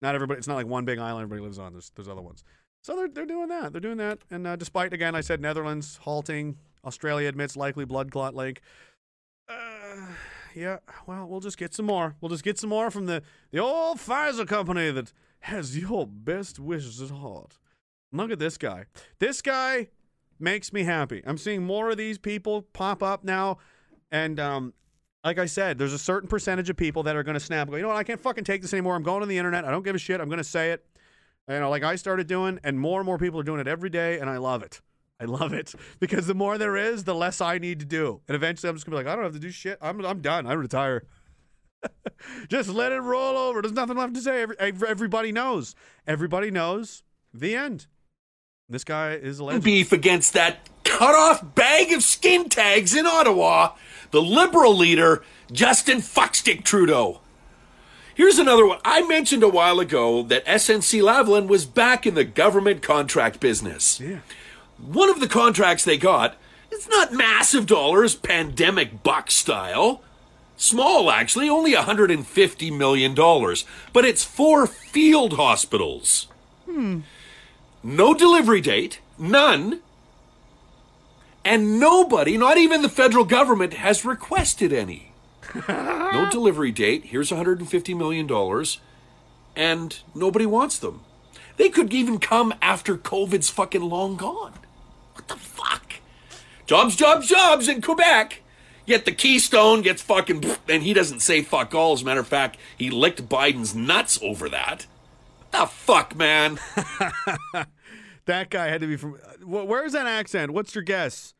not everybody. It's not like one big island everybody lives on. There's there's other ones. So they're they're doing that. They're doing that. And uh, despite again, I said Netherlands halting. Australia admits likely blood clot link. Uh, yeah. Well, we'll just get some more. We'll just get some more from the the old Pfizer company that has your best wishes at heart. Look at this guy. This guy makes me happy. I'm seeing more of these people pop up now, and um, like I said, there's a certain percentage of people that are going to snap. Go, you know what? I can't fucking take this anymore. I'm going on the internet. I don't give a shit. I'm going to say it. You know, like I started doing, and more and more people are doing it every day, and I love it. I love it [LAUGHS] because the more there is, the less I need to do, and eventually I'm just gonna be like, I don't have to do shit. I'm I'm done. I retire. [LAUGHS] just let it roll over. There's nothing left to say. Every, every- everybody knows. Everybody knows. The end. This guy is a legend. beef against that cut off bag of skin tags in Ottawa, the Liberal leader, Justin Fuckstick Trudeau. Here's another one. I mentioned a while ago that SNC Lavalin was back in the government contract business. Yeah. One of the contracts they got, it's not massive dollars, pandemic buck style. Small, actually, only $150 million. But it's four field hospitals. Hmm. No delivery date, none. And nobody, not even the federal government, has requested any. [LAUGHS] no delivery date, here's $150 million, and nobody wants them. They could even come after COVID's fucking long gone. What the fuck? Jobs, jobs, jobs in Quebec. Yet the Keystone gets fucking, and he doesn't say fuck all. As a matter of fact, he licked Biden's nuts over that. The fuck, man? [LAUGHS] that guy had to be from. Where's that accent? What's your guess?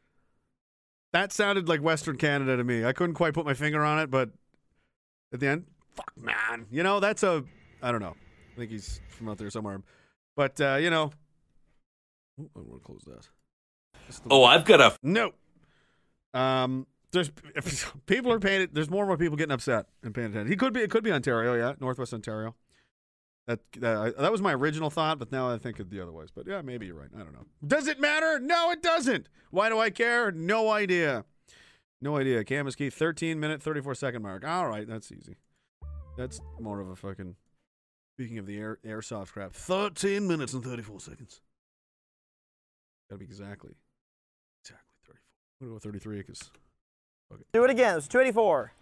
That sounded like Western Canada to me. I couldn't quite put my finger on it, but at the end, fuck, man. You know, that's a. I don't know. I think he's from out there somewhere. But, uh, you know. Ooh, I want to close that. Oh, I've got a. No. Um, there's [LAUGHS] people are paying. There's more and more people getting upset and paying attention. He could be. It could be Ontario. Yeah, Northwest Ontario. That, that was my original thought, but now I think it the other ways. But yeah, maybe you're right. I don't know. Does it matter? No, it doesn't. Why do I care? No idea. No idea. Camus key, 13 minute, 34 second mark. All right, that's easy. That's more of a fucking. Speaking of the air airsoft crap, 13 minutes and 34 seconds. Gotta be exactly, exactly 34. I'm gonna go 33 because Do it again. It's 284.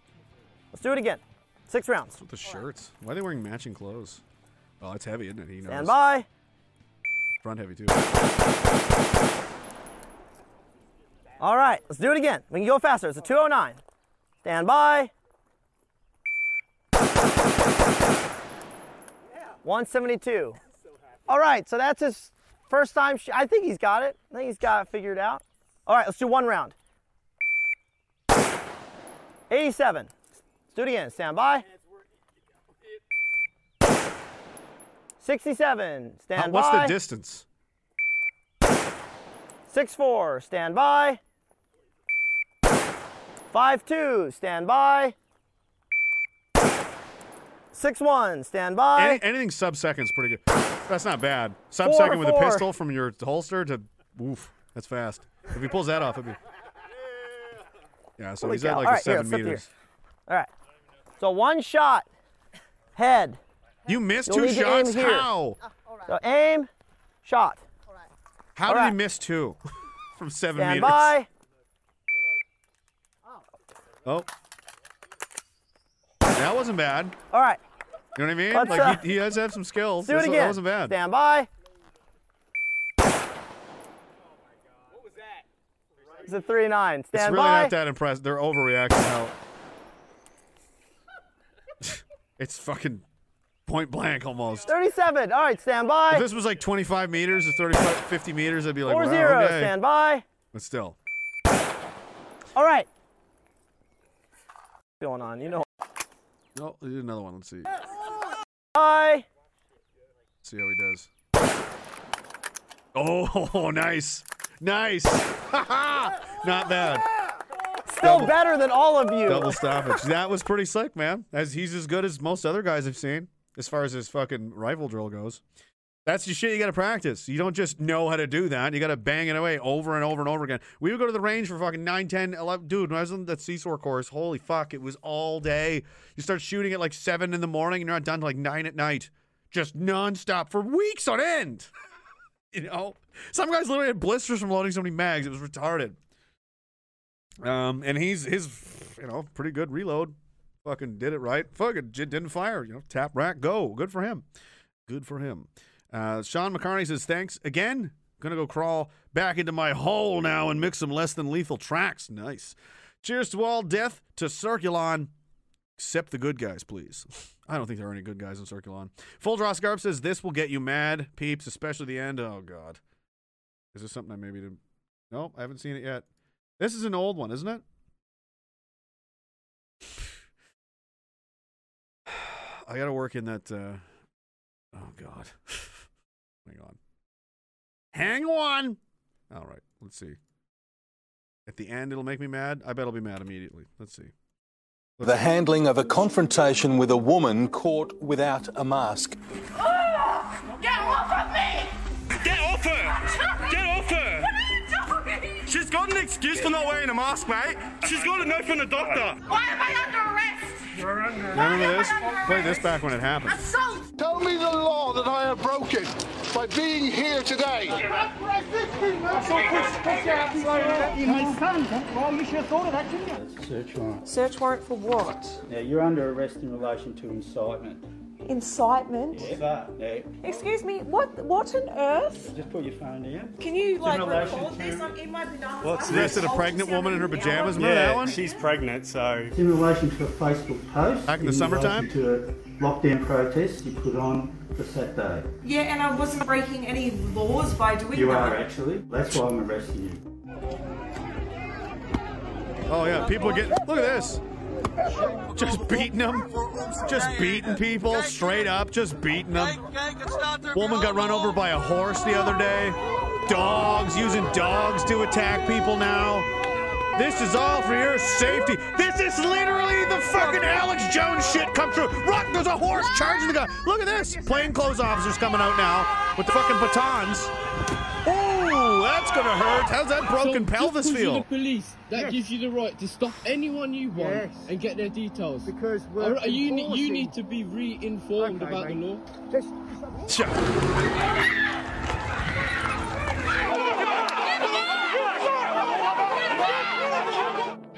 Let's do it again. Six rounds. with the shirts. Why are they wearing matching clothes? Oh, it's heavy, isn't it? He knows. Stand by. Front heavy too. All right, let's do it again. We can go faster. It's a 209. Stand by. 172. All right, so that's his first time. Sh- I think he's got it. I think he's got it figured out. All right, let's do one round. 87. Let's do it again. Stand by. 67. Stand How- by. what's the distance? Six four, stand by. Five two, stand by. Six one, stand by. Any, anything sub second's pretty good. That's not bad. Sub-second with a pistol from your holster to, oof, that's fast. If he pulls that off, it'd be. Yeah, so Holy he's at like All a right, here, seven let's meters. All right. So one shot, head. You missed You'll two shots. aim here. How? So aim, shot. How All did right. he miss two [LAUGHS] from seven Stand meters? by. Oh, that wasn't bad. All right. You know what I mean? Let's, like uh, he, he does have some skills. Do it That's- again. That wasn't bad. Stand by. It's a three nine. It's really by. not that impressive. They're overreacting. [LAUGHS] It's fucking point blank almost. 37. All right, stand by. If this was like 25 meters or 35, 50 meters, I'd be like, Four wow, zero. okay. Stand by. But still, All right. What's going on? You know. no, we did another one. Let's see. Bye. See how he does. Oh, [LAUGHS] nice, nice. [LAUGHS] Not bad. Still Double- better than all of you. Double [LAUGHS] stoppage. That was pretty slick, man. As he's as good as most other guys I've seen, as far as his fucking rifle drill goes. That's the shit you got to practice. You don't just know how to do that. You got to bang it away over and over and over again. We would go to the range for fucking 9, 10, 11. Dude, when I was on that Seesaw course, holy fuck, it was all day. You start shooting at like 7 in the morning and you're not done till like 9 at night. Just nonstop for weeks on end. [LAUGHS] [LAUGHS] you know? Some guys literally had blisters from loading so many mags. It was retarded. Um, and he's his, you know, pretty good reload. Fucking did it right. Fucking didn't fire. You know, tap rack go. Good for him. Good for him. Uh, Sean McCartney says thanks again. Gonna go crawl back into my hole now and mix some less than lethal tracks. Nice. Cheers to all death to Circulon. Except the good guys, please. [LAUGHS] I don't think there are any good guys in Circulon. Full Draw Scarp says this will get you mad, peeps, especially the end. Oh God. Is this something I maybe didn't? No, I haven't seen it yet. This is an old one, isn't it? [SIGHS] I got to work in that. Uh... Oh God. [LAUGHS] Hang on. Hang on. All right. Let's see. At the end, it'll make me mad. I bet I'll be mad immediately. Let's see. The handling of a confrontation with a woman caught without a mask. Ah! Get off of me! Get off her! Get off her! What are you doing? She's got an excuse for not wearing a mask, mate. She's got a note from the doctor. Why am I under arrest? You're under Remember this? Play this back when it happened. Assault! Tell me the law that I have broken by being here today. Well, you should have thought of that. Search warrant. Search warrant for what? Yeah, you're under arrest in relation to incitement. Incitement? Yeah. Yeah. Excuse me, what what on earth? Just put your phone down. Can you in like relation record to- this? I'm in my pajamas. What's I'm this? Arrested a pregnant woman in her pajamas? hours. Remember that one? She's pregnant, so. In relation to a Facebook post. Back in the relation summertime? To a lockdown protest you put on for Saturday. Yeah, and I wasn't breaking any laws by doing You that. are actually. That's why I'm arresting you. Oh yeah, people are getting. Look at this. Just beating them. Just beating people straight up. Just beating them. Woman got run over by a horse the other day. Dogs using dogs to attack people now. This is all for your safety. This is literally the fucking Alex Jones shit come true. Rock, there's a horse charging the guy. Look at this. Plainclothes officers coming out now with the fucking batons. Oh, that's gonna hurt. How's that broken So, pelvis just 'cause feel? the police, that Yes. gives you the right to stop anyone you want Yes. and get their details. Because we're All right, you, ne- you need to be re-informed Okay, about mate. the law. Just, Shut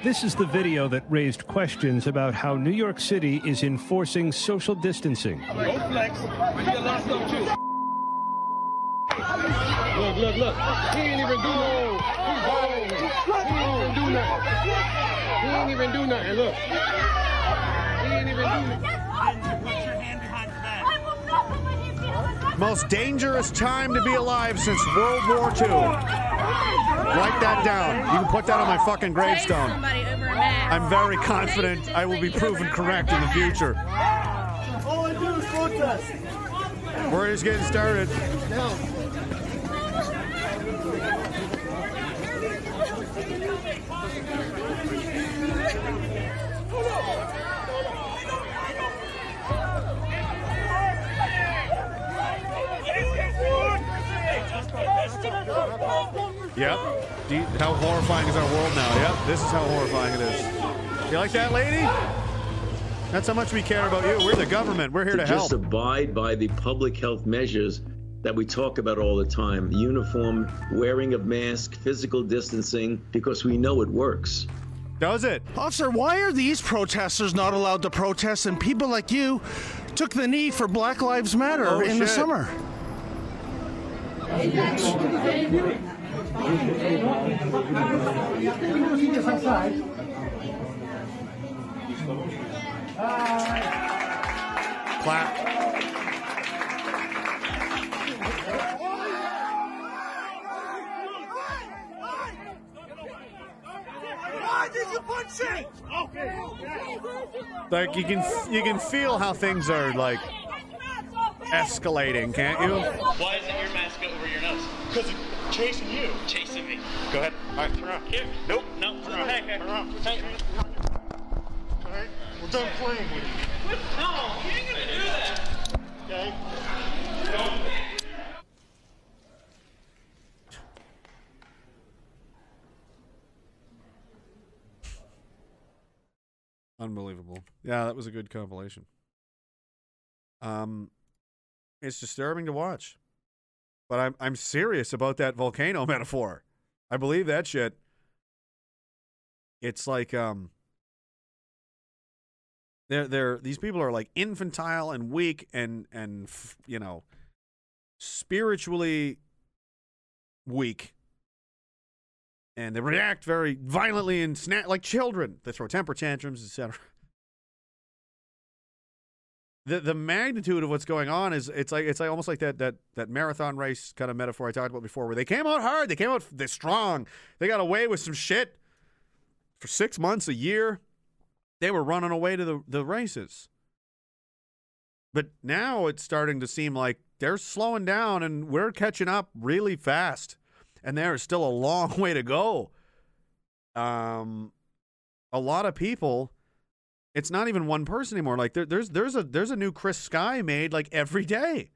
This is the video that raised questions about how New York City is enforcing social distancing. Look, look, look. He ain't even do nothing. He balling. He ain't even do nothing. He ain't even do nothing. Look. He ain't even do nothing. Most dangerous time to be alive since World War II. Write that down. You can put that on my fucking gravestone. I'm very confident I will be proven correct in the future. all I do is protest. We're just getting started. Yep. You- how horrifying is our world now? Yep. This is how horrifying it is. You like that, lady? That's how much we care about you. We're the government. We're here to just help. abide by the public health measures that we talk about all the time uniform, wearing of mask, physical distancing, because we know it works. Does it? Officer, why are these protesters not allowed to protest and people like you took the knee for Black Lives Matter Oh, in the summer? Clap. Why did you punch him? Okay. Like you can you can feel how things are like escalating, can't you? Why isn't your mask over your nose? Because it's chasing you. Chasing me. Go ahead. All right, turn around. Here. Nope. No, turn around. Hey, hey. Turn around. Hey. All right, we're done playing with you. No, you ain't gonna do that. Okay. Unbelievable. Yeah, that was a good compilation. Um, it's disturbing to watch, but I'm I'm serious about that volcano [LAUGHS] metaphor. I believe that shit. It's like um, they're they're these people are like infantile and weak and and you know, spiritually weak and they react very violently and snap like children. They throw temper tantrums, etc. The the magnitude of what's going on is it's like it's like almost like that that that marathon race kind of metaphor I talked about before, where they came out hard, they came out they strong, they got away with some shit for six months, a year. They were running away to the the races, but now it's starting to seem like they're slowing down and we're catching up really fast and there is still a long [LAUGHS] way to go. Um, a lot of people, it's not even one person anymore. Like there, there's there's a there's a new Chris Sky made like every day.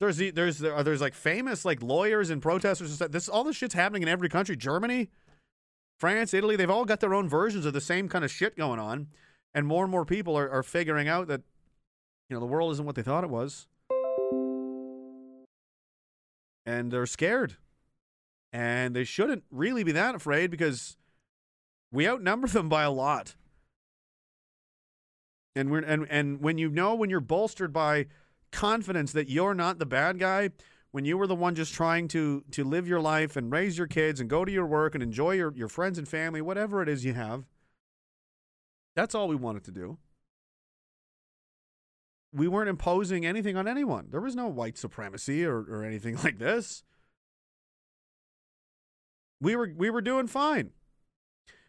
There's the, there's the, there's like famous like lawyers and protesters and stuff. This all this shit's happening in every country. Germany, France, Italy, they've all got their own versions of the same kind of shit going on, and more and more people are, are figuring out that you know the world isn't what they thought it was, and they're scared and they shouldn't really be that afraid because we outnumber them by a lot. And we're and and when you know when you're bolstered by confidence that you're not the bad guy, when you were the one just trying to to live your life and raise your kids and go to your work and enjoy your, your friends and family, whatever it is you have, that's all we wanted to do. We weren't imposing anything on anyone. There was no white supremacy or, or anything [LAUGHS] like this we were we were doing fine.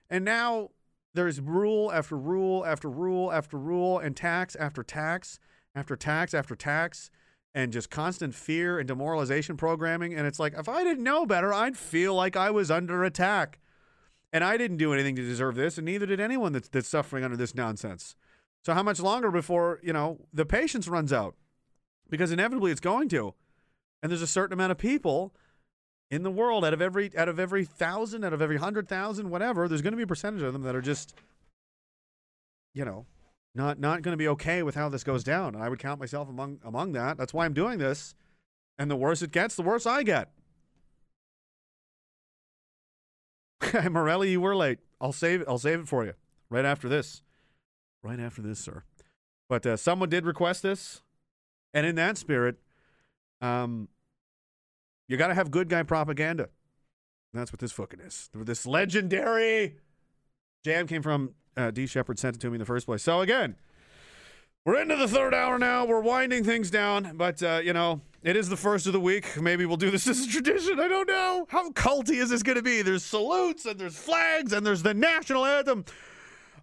And now there's rule after rule after rule after rule and tax after tax after tax after tax and just constant fear and demoralization programming and it's like if I didn't know better, I'd feel like I was under attack. And I didn't do anything to deserve this, and neither did anyone that's, that's suffering under this nonsense. So how much longer before, you know, the patience runs out? Because inevitably it's going to. And there's a certain amount of people in the world out of every out of every thousand, out of every hundred thousand, whatever, there's gonna be a percentage of them that are just you know, not not gonna be okay with how this goes down. And I would count myself among among that. That's why I'm doing this. And the worse it gets, the worse I get. [LAUGHS] Morelli, you were late. I'll save. I'll save it for you right after this. Right after this, sir. But uh, someone did request this, and in that spirit, um, you got to have good guy propaganda. And that's what this fucking is. This legendary jam came from uh, D. Shepard sent it to me in the first place. So again, we're into the third hour now. We're winding things down, but uh, you know, it is the first of the week. Maybe we'll do this as a tradition. I don't know. How culty is this going to be? There's salutes and there's flags and there's the national anthem.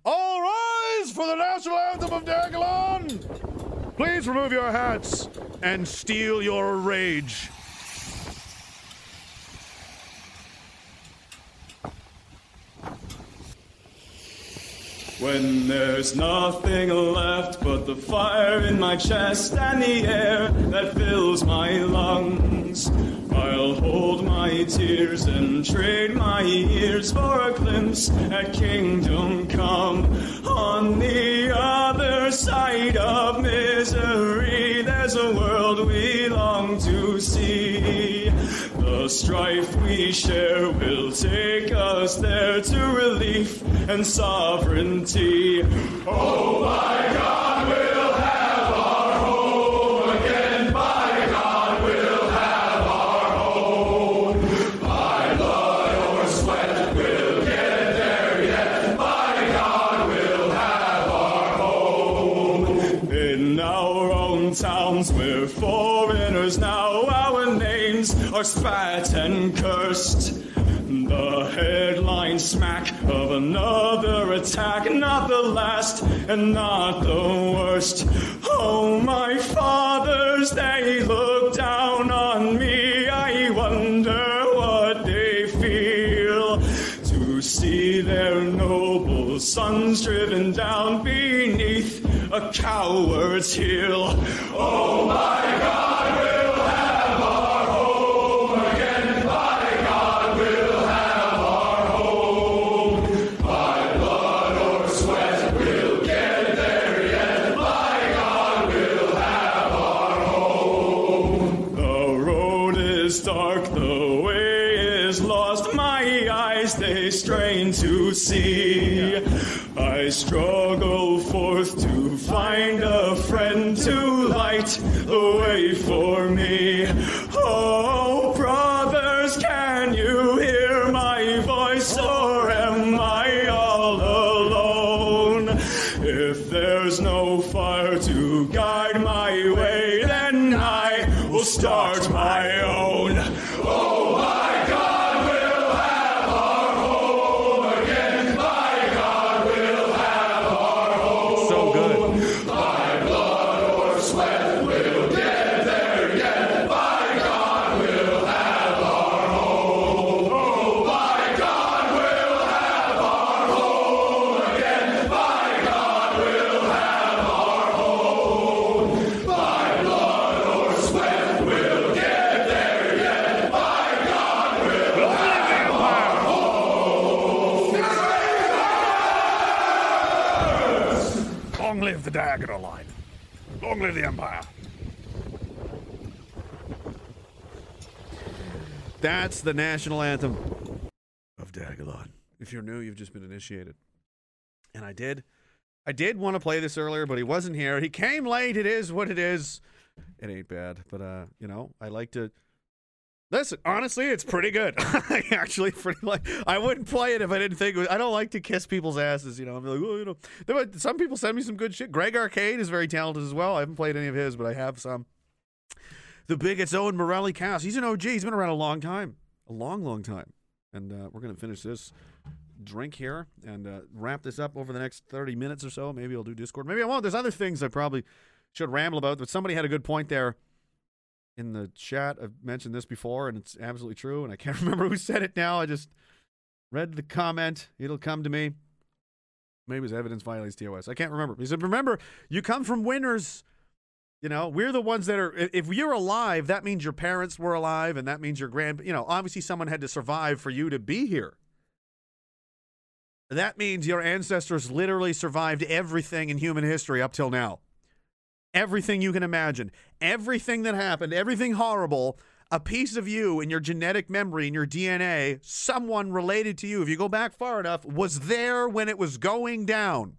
All rise for the national anthem of Diagolon. Please remove your hats and steal your rage. When there's nothing left but the fire in my chest and the air that fills my lungs, I'll hold my tears and trade my ears for a glimpse at kingdom come. On the other side of misery, there's a world we long to see. The strife we share will take us there to relief and sovereignty. Oh my God, we'll have are spat and cursed. The headline smack of another attack, not the last and not the worst. Oh, my fathers, they look down on me. I wonder what they feel to see their noble sons driven down beneath a coward's heel. Oh, my God, the national anthem of Diagolon. If you're new, you've just been initiated. And I did. I did want to play this earlier, but he wasn't here. He came late. It is what it is. It ain't bad. But uh, you know, I like to Listen, honestly, it's pretty good. [LAUGHS] I actually pretty like. I wouldn't play it if I didn't think. It was, I don't like to kiss people's asses. You know, I'm like, oh, you know. There Some people send me some good shit. Greg Arcade is very talented as well. I haven't played any of his, but I have some. The Bigots Owen Morelli cast. He's an OG. He's been around a long time, a long, long time. And uh, we're gonna finish this drink here and uh, wrap this up over the next 30 minutes or so. Maybe I'll do Discord. Maybe I won't. There's other things I probably should ramble about, but somebody had a good point there in the chat. I've mentioned this before, and it's absolutely true. And I can't [LAUGHS] remember who said it now. I just read the comment. It'll come to me. Maybe it was evidence violates TOS. I can't remember. He said, remember, you come from winners. You know, we're the ones that are. If you're alive, that means your parents were alive, and that means your grand. You know, obviously, someone had to survive for you to be here. That means your ancestors literally survived everything in human history up till now. Everything you can imagine, everything that happened, everything horrible, a piece of you in your genetic memory, in your DNA, someone related to you, if you go back far enough, was there when it was going down.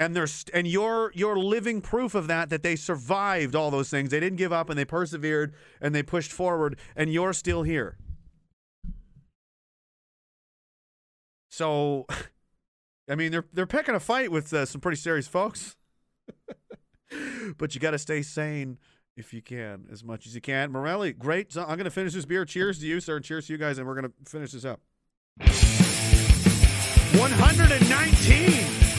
And there's and you're you're living proof of that that they survived all those things. They didn't give up and they persevered and they pushed forward and you're still here. So [LAUGHS] I mean they're they're picking a fight with uh, some pretty serious folks. [LAUGHS] but you got to stay sane if you can, as much as you can. Morelli, great. So I'm going to finish this beer. Cheers to you, sir. and Cheers to you guys, and we're going to finish this up. 119.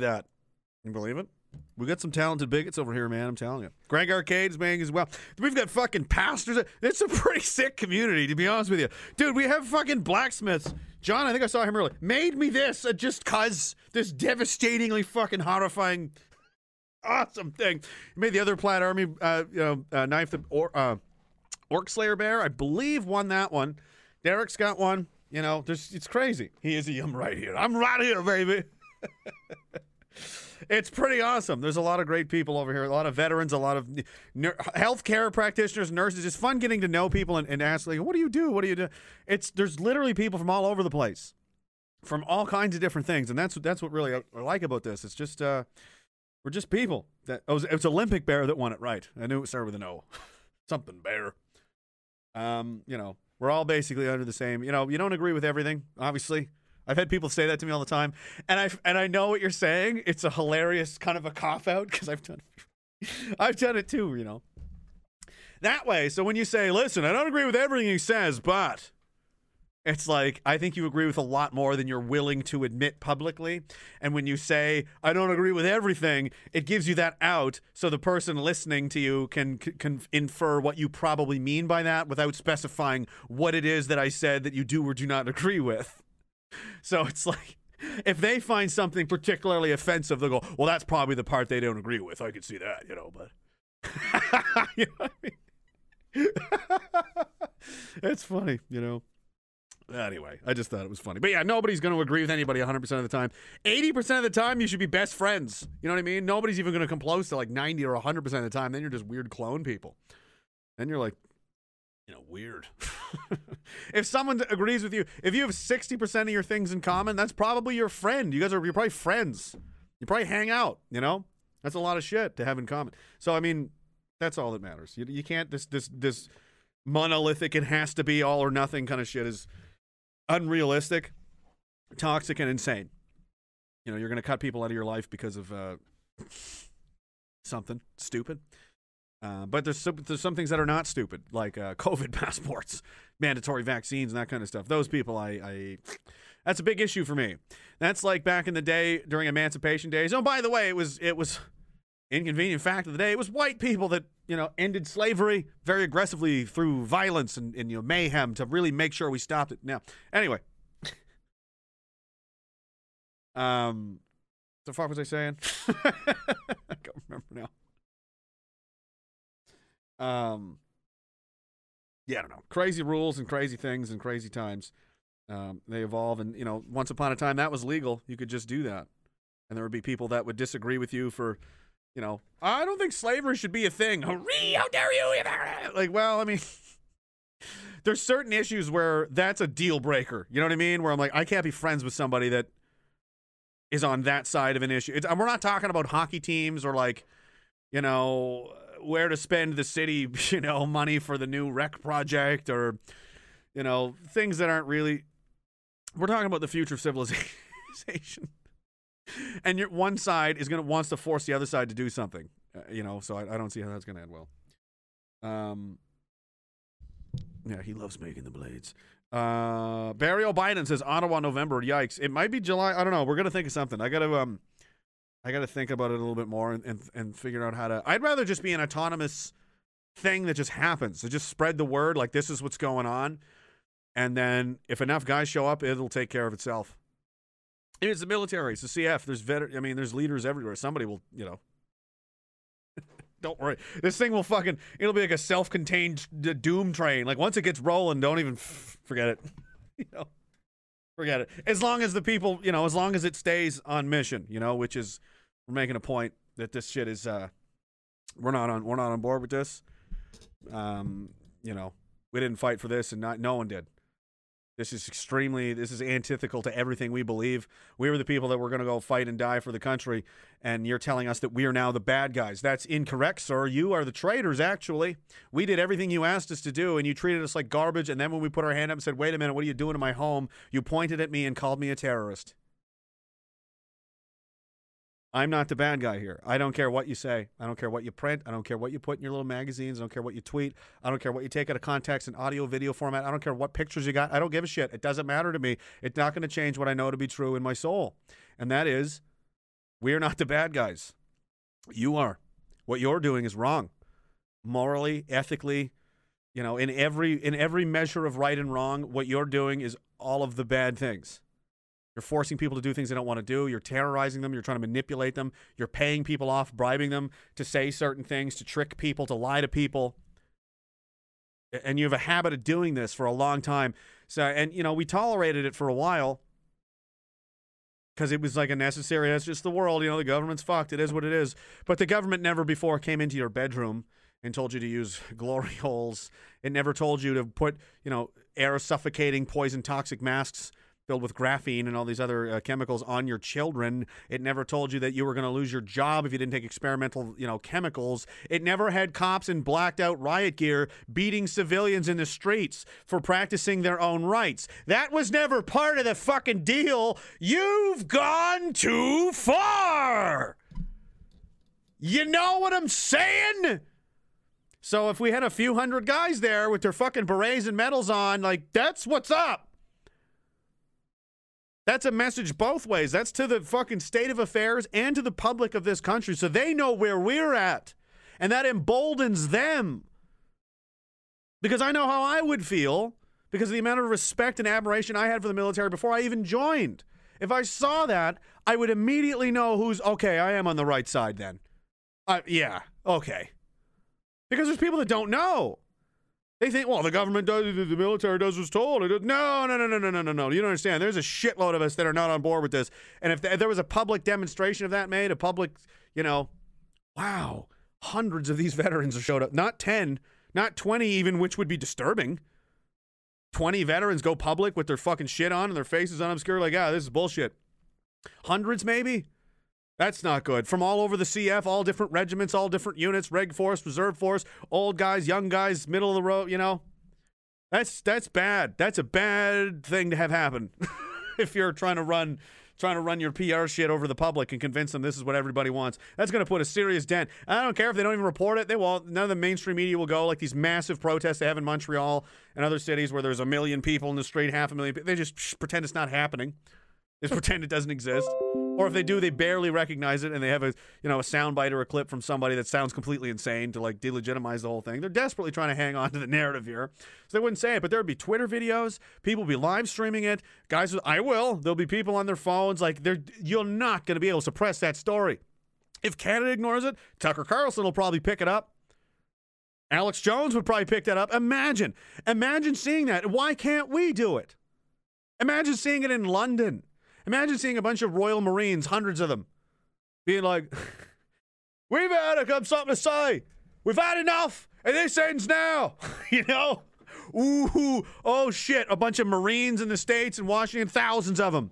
That. You believe it? We got some talented bigots over here, man. I'm telling you. Greg Arcade's making as well. We've got fucking pastors. It's a pretty sick community, to be honest with you. Dude, we have fucking blacksmiths. John, I think I saw him earlier, made me this uh, just cuz this devastatingly fucking horrifying, awesome thing. He made the other Plaid Army, uh, you know, uh, knife the or, uh, Orc Slayer Bear, I believe, won that one. Derek's got one. You know, there's, it's crazy. He is a I'm right here. I'm right here, baby. [LAUGHS] it's pretty awesome. There's a lot of great people over here, a lot of veterans, a lot of ner- healthcare practitioners, nurses. It's fun getting to know people and, and ask, like, what do you do? What do you do? It's there's literally people from all over the place, from all kinds of different things, and that's that's what really I, I like about this. It's just uh, we're just people. That it was, it was Olympic Bear that won it, right? I knew it started with an O, [LAUGHS] something Bear. Um, you know, we're all basically under the same. You know, you don't agree with everything, obviously. I've had people say that to me all the time, and I and I know what you're saying. It's a hilarious kind of a cop out because I've done, [LAUGHS] I've done it too. You know, that way. So when you say, "Listen, I don't agree with everything he says," but it's like I think you agree with a lot more than you're willing to admit publicly. And when you say I don't agree with everything, it gives you that out so the person listening to you can can infer what you probably mean by that without specifying what it is that I said that you do or do not agree with. [LAUGHS] So it's like if they find something particularly offensive, they'll go, "Well, that's probably the part they don't agree with." I can see that, you know, but [LAUGHS] you know I mean? [LAUGHS] it's funny, you know. Anyway, I just thought it was funny. But yeah, nobody's going to agree with anybody 100% of the time. 80% of the time, you should be best friends. You know what I mean? Nobody's even going to come close to like 90 or 100% of the time. Then you're just weird clone people. Then you're like, you know, weird. [LAUGHS] if someone agrees with you, if you have 60% of your things in common, that's probably your friend. You guys are, you're probably friends. You probably hang out, you know? That's a lot of shit to have in common. So, I mean, that's all that matters. You, you can't, this, this, this monolithic, it has to be all or nothing kind of shit is unrealistic, toxic, and insane. You know, you're going to cut people out of your life because of uh, something stupid. Uh, but there's some, there's some things that are not stupid, like uh, [LAUGHS] COVID passports, mandatory vaccines, and that kind of stuff. Those people, I, I, that's a big issue for me. That's like back in the day during Emancipation days. Oh, by the way, it was it was inconvenient fact of the day. It was white people that you know ended slavery very aggressively through violence and, and you know mayhem to really make sure we stopped it. Now, anyway, um, the fuck was I saying? [LAUGHS] I can't remember now. Um, yeah, I don't know. Crazy rules and crazy things and crazy times. Um, they evolve, and you know, once upon a time that was legal. You could just do that, and there would be people that would disagree with you for, you know, I don't think slavery should be a thing. Hooray, [LAUGHS] how dare you! [LAUGHS] Like, well, I mean. [LAUGHS] There's certain issues where that's a deal breaker. You know what I mean? Where I'm like, I can't be friends with somebody that is on that side of an issue. It's, and we're not talking about hockey teams or like, you know, where to spend the city, [LAUGHS] you know, money for the new rec project or, you know, things that aren't really. We're talking about the future of civilization. [LAUGHS] and your one side is gonna wants to force the other side to do something, uh, you know. So I, I don't see how that's gonna end well. Um, yeah, he loves making the blades. Uh, Barry O'Biden says Ottawa, November. Yikes! It might be July. I don't know. We're gonna think of something. I gotta um, I gotta think about it a little bit more and and, and figure out how to. I'd rather just be an autonomous thing that just happens. To just spread the word like this is what's going on, and then if enough guys show up, it'll take care of itself. It's the military. It's the CF. There's vet. I mean, there's leaders everywhere. Somebody will, you know, [LAUGHS] don't worry. This thing will fucking. It'll be like a self-contained doom train. Like once it gets rolling, don't even forget it. [LAUGHS] you know, forget it. As long as the people, you know, as long as it stays on mission, you know, which is we're making a point that this shit is. uh We're not on. We're not on board with this. Um, you know, we didn't fight for this, and not no one did. This is extremely, this is antithetical to everything we believe. We were the people that were going to go fight and die for the country, and you're telling us that we are now the bad guys. That's incorrect, sir. You are the traitors, actually. We did everything you asked us to do, and you treated us like garbage. And then when we put our hand up and said, wait a minute, what are you doing in my home? You pointed at me and called me a terrorist. I'm not the bad guy here. I don't care what you say. I don't care what you print. I don't care what you put in your little magazines. I don't care what you tweet. I don't care what you take out of context in audio, video format. I don't care what pictures you got. I don't give a shit. It doesn't matter to me. It's not going to change what I know to be true in my soul. And that is, we are not the bad guys. You are. What you're doing is wrong. Morally, ethically, you know, in every in every measure of right and wrong, what you're doing is all of the bad things. You're forcing people to do things they don't want to do. You're terrorizing them. You're trying to manipulate them. You're paying people off, bribing them to say certain things, to trick people, to lie to people. And you have a habit of doing this for a long time. So, and you know, we tolerated it for a while because it was like a necessary. That's just the world. You know, the government's fucked. It is what it is. But the government never before came into your bedroom and told you to use [LAUGHS] glory holes. It never told you to put, you know, air suffocating, poison, toxic masks filled with graphene and all these other uh, chemicals on your children. It never told you that you were going to lose your job if you didn't take experimental, you know, chemicals. It never had cops in blacked out riot gear beating civilians in the streets for practicing their own rights. That was never part of the fucking deal. You've gone too far. You know what I'm saying? So if we had a few hundred guys there with their fucking berets and medals on, like that's what's up. That's a message both ways. That's to the fucking state of affairs and to the public of this country so they know where we're at. And that emboldens them. Because I know how I would feel because of the amount of respect and admiration I had for the military before I even joined. If I saw that, I would immediately know who's okay, I am on the right side then. Uh, yeah, okay. Because there's people that don't know. They think, well, the government does, the military does what's told. No, no, no, no, no, no, no, no. You don't understand. There's a shitload of us that are not on board with this. And if, th- if there was a public demonstration of that made, a public, you know, wow, hundreds of these [LAUGHS] veterans have showed up. Not 10, not 20 even, which would be disturbing. 20 veterans go public with their fucking shit on and their faces unobscured, like, ah, this is bullshit. Hundreds, maybe? That's not good. From all over the CF, all different regiments, all different units, Reg Force, Reserve Force, old guys, young guys, middle of the road, you know. That's that's bad. That's a bad thing to have happen. [LAUGHS] if you're trying to run trying to run your PR shit over the public and convince them this is what everybody wants. That's going to put a serious dent. I don't care if they don't even report it. They won't. None of the mainstream media will go like these massive protests they have in Montreal and other cities where there's a million people in the street, half a million. They just pretend it's not happening. Just [LAUGHS] pretend it doesn't exist. Or if they do, they barely recognize it and they have a you know a soundbite or a clip from somebody that sounds completely insane to like delegitimize the whole thing. They're desperately trying to hang on to the narrative here. So they wouldn't say it, but there would be Twitter videos, people would be live streaming it. Guys I will. There'll be people on their phones. Like they're you're not gonna be able to suppress that story. If Canada ignores it, Tucker Carlson will probably pick it up. Alex Jones would probably pick that up. Imagine, imagine seeing that. Why can't we do it? Imagine seeing it in London. Imagine seeing a bunch of Royal Marines, hundreds of them, being like, [LAUGHS] "We've had a, come something to say. We've had enough, and this ends now." [LAUGHS] you know? Ooh, oh shit! A bunch of Marines in the states and Washington, thousands of them.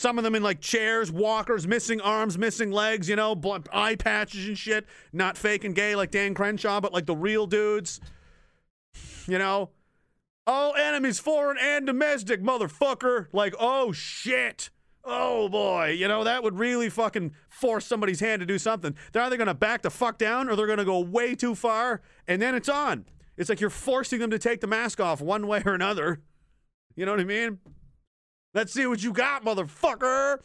Some of them in like chairs, walkers, missing arms, missing legs, you know, bl- eye patches and shit. Not fake and gay like Dan Crenshaw, but like the real dudes. You know, all enemies, foreign and domestic, motherfucker. Like, oh shit. Oh boy, you know, that would really fucking force somebody's hand to do something. They're either gonna back the fuck down or they're gonna go way too far, and then it's on. It's like you're forcing them to take the mask off one way or another. You know what I mean? Let's see what you got, motherfucker.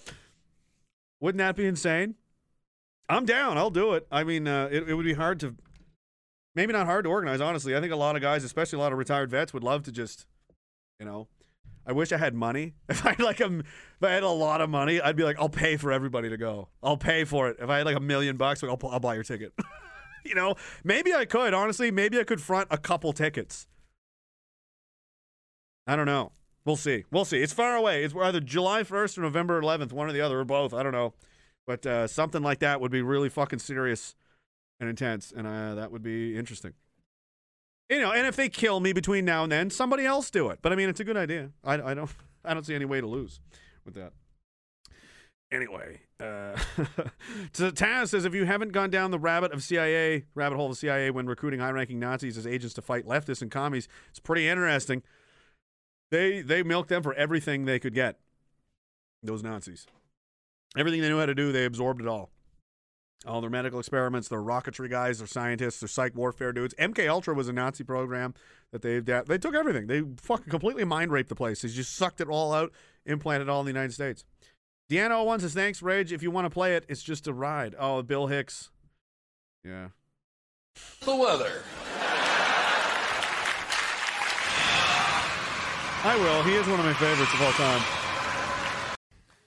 Wouldn't that be insane? I'm down. I'll do it. I mean, uh, it, it would be hard to, maybe not hard to organize, honestly. I think a lot of guys, especially a lot of retired vets, would love to just, you know, I wish I had money. [LAUGHS] If I had like a, if I had a lot of money, I'd be like, I'll pay for everybody to go. I'll pay for it. If I had like a million bucks, I'll, I'll buy your ticket. [LAUGHS] you know, maybe I could, honestly, maybe I could front a couple tickets. I don't know. We'll see. We'll see. It's far away. It's either July 1st or November 11th, one or the other, or both. I don't know. But uh, something like that would be really fucking serious and intense, and uh, that would be interesting. You know, and if they kill me between now and then, somebody else do it. But I mean, it's a good idea. I, I don't, [LAUGHS] I don't see any way to lose with that. Anyway, uh, [LAUGHS] so Taz says if you haven't gone down the rabbit of CIA, rabbit hole of CIA when recruiting high-ranking Nazis as agents to fight leftists and commies, it's pretty interesting. They they milked them for everything they could get. Those Nazis, everything they knew how to do, they absorbed it all. All their medical experiments, their rocketry guys, their scientists, their psych warfare dudes. MK Ultra was a Nazi program that they they took everything. They fucking completely mind raped the place. They just sucked it all out, implanted it all in the United States. Deanna one says, "Thanks, Rage. If you want to play it, it's just a ride." Oh, Bill Hicks. Yeah. The weather. I will. He is one of my favorites of all time.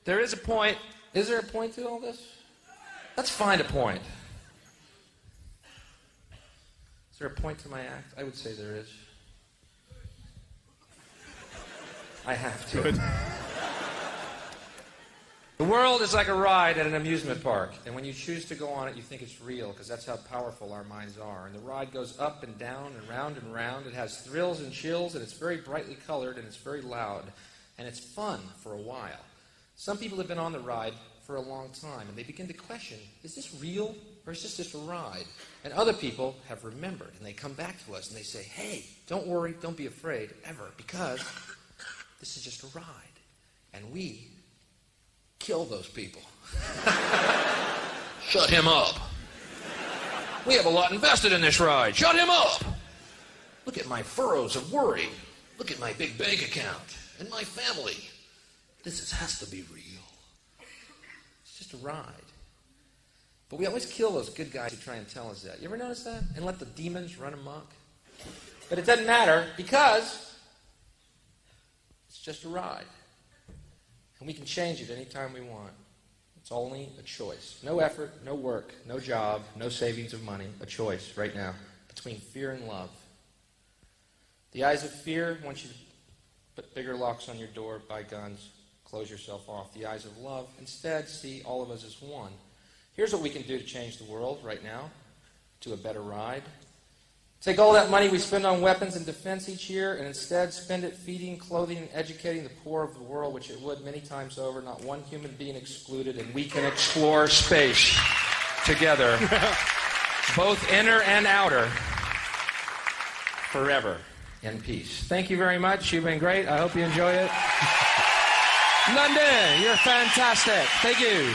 There is a point. Is there a point to all this? Let's find a point. Is there a point to my act? I would say there is. I have to. Good. The world is like a ride at an amusement park, and when you choose to go on it, you think it's real because that's how powerful our minds are. And the ride goes up and down and round and round. It has thrills and chills, and it's very brightly colored and it's very loud, and it's fun for a while. Some people have been on the ride for a long time, and they begin to question is this real or is this just a ride? And other people have remembered, and they come back to us and they say, hey, don't worry, don't be afraid ever, because this is just a ride. And we kill those people. [LAUGHS] Shut him up. We have a lot invested in this ride. Shut him up. Look at my furrows of worry. Look at my big bank account and my family. This is, has to be real. A ride. But we always kill those good guys who try and tell us that. You ever notice that? And let the demons run amok? But it doesn't matter because it's just a ride. And we can change it anytime we want. It's only a choice. No effort, no work, no job, no savings of money. A choice right now between fear and love. The eyes of fear want you to put bigger locks on your door, buy guns, close yourself off. The eyes of love instead see all of us as one. Here's what we can do to change the world right now to a better ride. Take all that money we spend on weapons and defense each year and instead spend it feeding, clothing, and educating the poor of the world, which it would many times over, not one human being excluded, and we can explore space together, [LAUGHS] both inner and outer, forever in peace. Thank you very much. You've been great. I hope you enjoy it. [LAUGHS] London, you're fantastic. Thank you.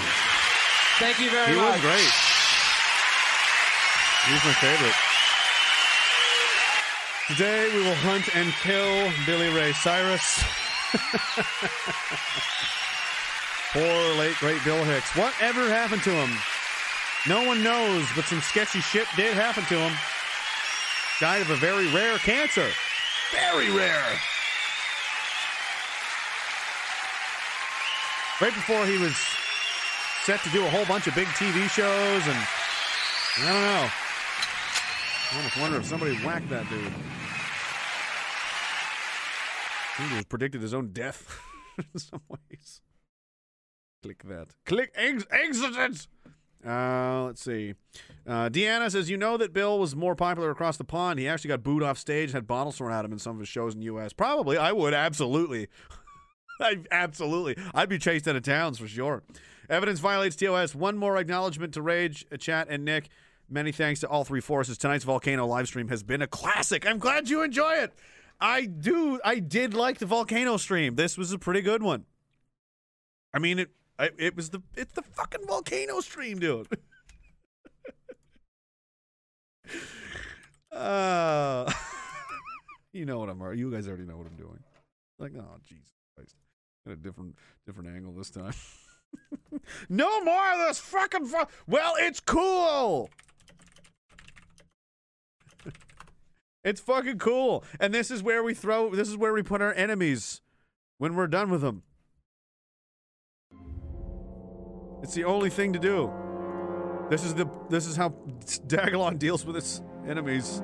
Thank you very much. He much. was great. He's my favorite. Today we will hunt and kill Billy Ray Cyrus. [LAUGHS] Poor late great Bill Hicks. Whatever happened to him? No one knows, but some sketchy shit did happen to him. Died of a very rare cancer. Very rare. Right before he was set to do a whole bunch of big TV shows and I don't know. I almost wonder if somebody whacked that dude. He was predicted his own death [LAUGHS] in some ways. Click that. Click ex- exit it. Uh, let's see. Uh, Deanna says, "You know that Bill was more popular across the pond. He actually got booed off stage, had bottles thrown at him in some of his shows in the U.S. Probably, I would absolutely, [LAUGHS] [LAUGHS] absolutely, I'd be chased out of towns for sure. Evidence violates TOS. One more acknowledgement to Rage, uh, Chat, and Nick. Many thanks to all three forces. Tonight's volcano live stream has been a classic. I'm glad you enjoy it. I do. I did like the volcano stream. This was a pretty good one. I mean, it. It was the. It's the fucking volcano stream, dude. [LAUGHS] uh, [LAUGHS] you know what I'm. You guys already know what I'm doing. Like, oh Jesus at a different different angle this time. [LAUGHS] no more of this fucking. Fu- well, it's cool. [LAUGHS] It's fucking cool. And this is where we throw this is where we put our enemies when we're done with them. It's the only thing to do. This is the this is how Diagolon deals with its enemies.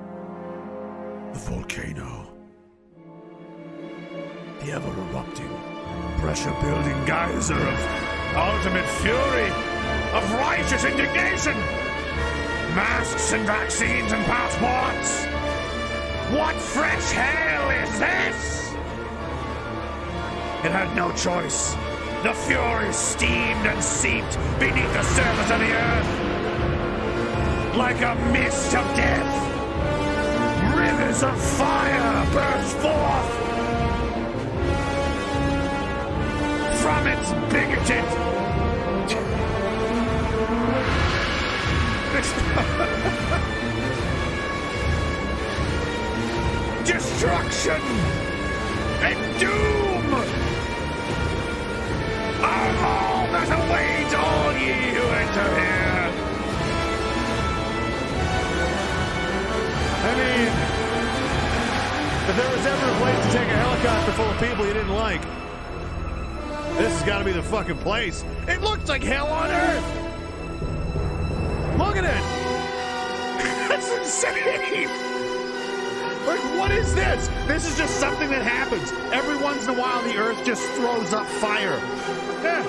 The volcano. The ever erupting, pressure building geyser of ultimate fury, of righteous indignation. Masks and vaccines and passports. What fresh hell is this? It had no choice. The fury steamed and seeped beneath the surface of the earth. Like a mist of death. Rivers of fire burst forth. From its bigoted. [LAUGHS] destruction and doom are all that await all ye who enter here. I mean, if there was ever a place to take a helicopter full of people you didn't like, this has got to be the fucking place. It looks like hell on earth. Look at it. [LAUGHS] That's insane. Like, what is this? This is just something that happens. Every once in a while, the Earth just throws up fire. Yeah.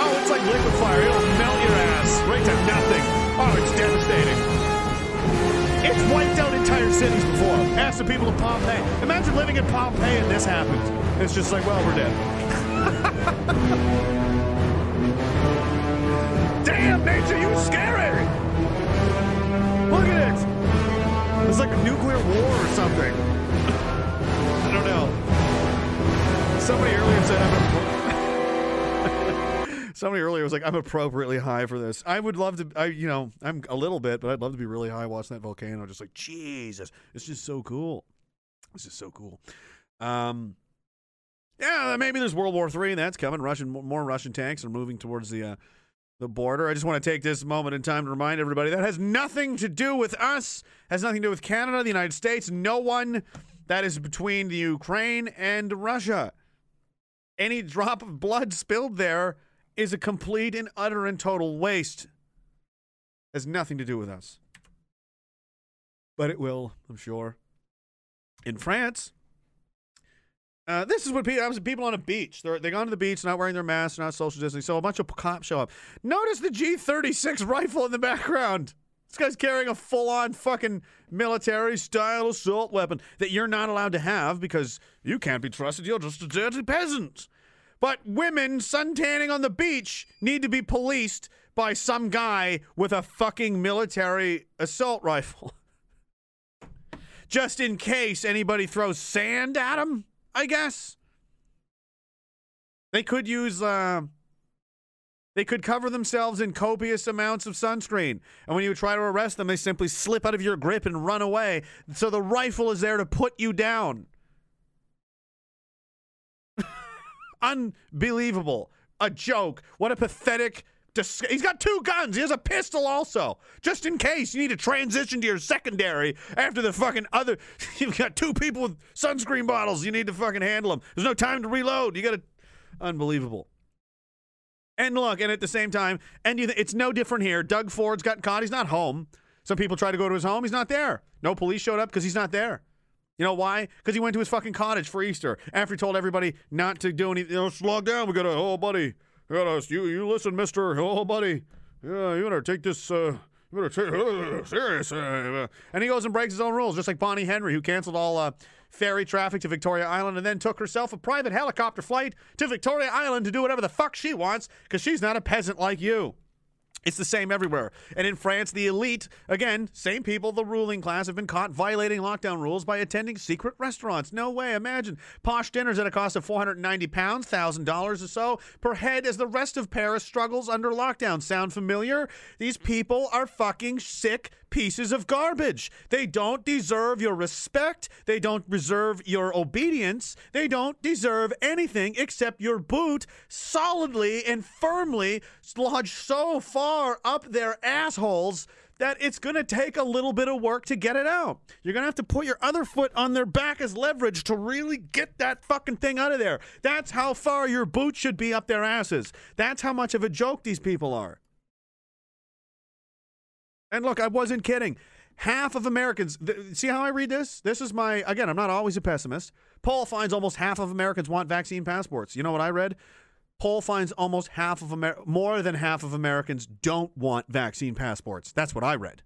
Oh, it's like liquid fire. It'll melt your ass right to nothing. Oh, it's devastating. It's wiped out entire cities before. Ask the people of Pompeii. Imagine living in Pompeii and this happens. It's just like, well, we're dead. [LAUGHS] Damn, nature, you scary! Look at it! It's like a nuclear war or something. [LAUGHS] I don't know. Somebody earlier said I'm. Somebody earlier was like, "I'm appropriately high for this." I would love to. I, you know, I'm a little bit, but I'd love to be really high watching that volcano. Just like Jesus, it's just so cool. It's just so cool. Um, yeah, maybe there's World War Three. and That's coming. Russian, more Russian tanks are moving towards the uh, the border. I just want to take this moment in time to remind everybody that has nothing to do with us, has nothing to do with Canada, the United States, no one. That is between the Ukraine and Russia. Any drop of blood spilled there is a complete and utter and total waste. Has nothing to do with us. But it will, I'm sure. In France, uh, this is what people, people on a beach. They're they gone to the beach, not wearing their masks, not social distancing. So a bunch of cops show up. Notice the G36 rifle in the background. This guy's carrying a full-on fucking military-style assault weapon that you're not allowed to have because you can't be trusted. You're just a dirty peasant. But women suntanning on the beach need to be policed by some guy with a fucking military assault rifle. [LAUGHS] just in case anybody throws sand at them. I guess. They could use uh they could cover themselves in copious amounts of sunscreen. And when you try to arrest them, they simply slip out of your grip and run away. So the rifle is there to put you down. Unbelievable. A joke. What a pathetic dis- He's got two guns. He has a pistol also. Just in case you need to transition to your secondary after the fucking other. [LAUGHS] You've got two people with sunscreen bottles. You need to fucking handle them. There's no time to reload. You got to. Unbelievable. And look, and at the same time, and th- it's no different here. Doug Ford's got caught. He's not home. Some people try to go to his home. He's not there. No police showed up because he's not there. You know why? Because he went to his fucking cottage for Easter after he told everybody not to do anything. You know, slow down. We gotta, oh, buddy. We gotta, you, you listen, mister. Oh, buddy. Yeah, you better take this, uh, you better take uh, serious. Uh, and he goes and breaks his own rules, just like Bonnie Henry, who canceled all uh, ferry traffic to Victoria Island and then took herself a private helicopter flight to Victoria Island to do whatever the fuck she wants because she's not a peasant like you. It's the same everywhere. And in France, the elite, again, same people, the ruling class, have been caught violating lockdown rules by attending secret restaurants. No way. Imagine posh dinners at a cost of 490 pounds, $1,000 or so per head as the rest of Paris struggles under lockdown. Sound familiar? These people are fucking sick pieces of garbage. They don't deserve your respect. They don't deserve your obedience. They don't deserve anything except your boot solidly and firmly lodged so far up their assholes that it's going to take a little bit of work to get it out. You're going to have to put your other foot on their back as leverage to really get that fucking thing out of there. That's how far your boot should be up their asses. That's how much of a joke these people are. And look, I wasn't kidding. Half of Americans, th- see how I read this? This is my, again, I'm not always a pessimist. Poll finds almost half of Americans want vaccine passports. You know what I read? Poll finds almost half of Amer- more than half of Americans don't want vaccine passports. That's what I read.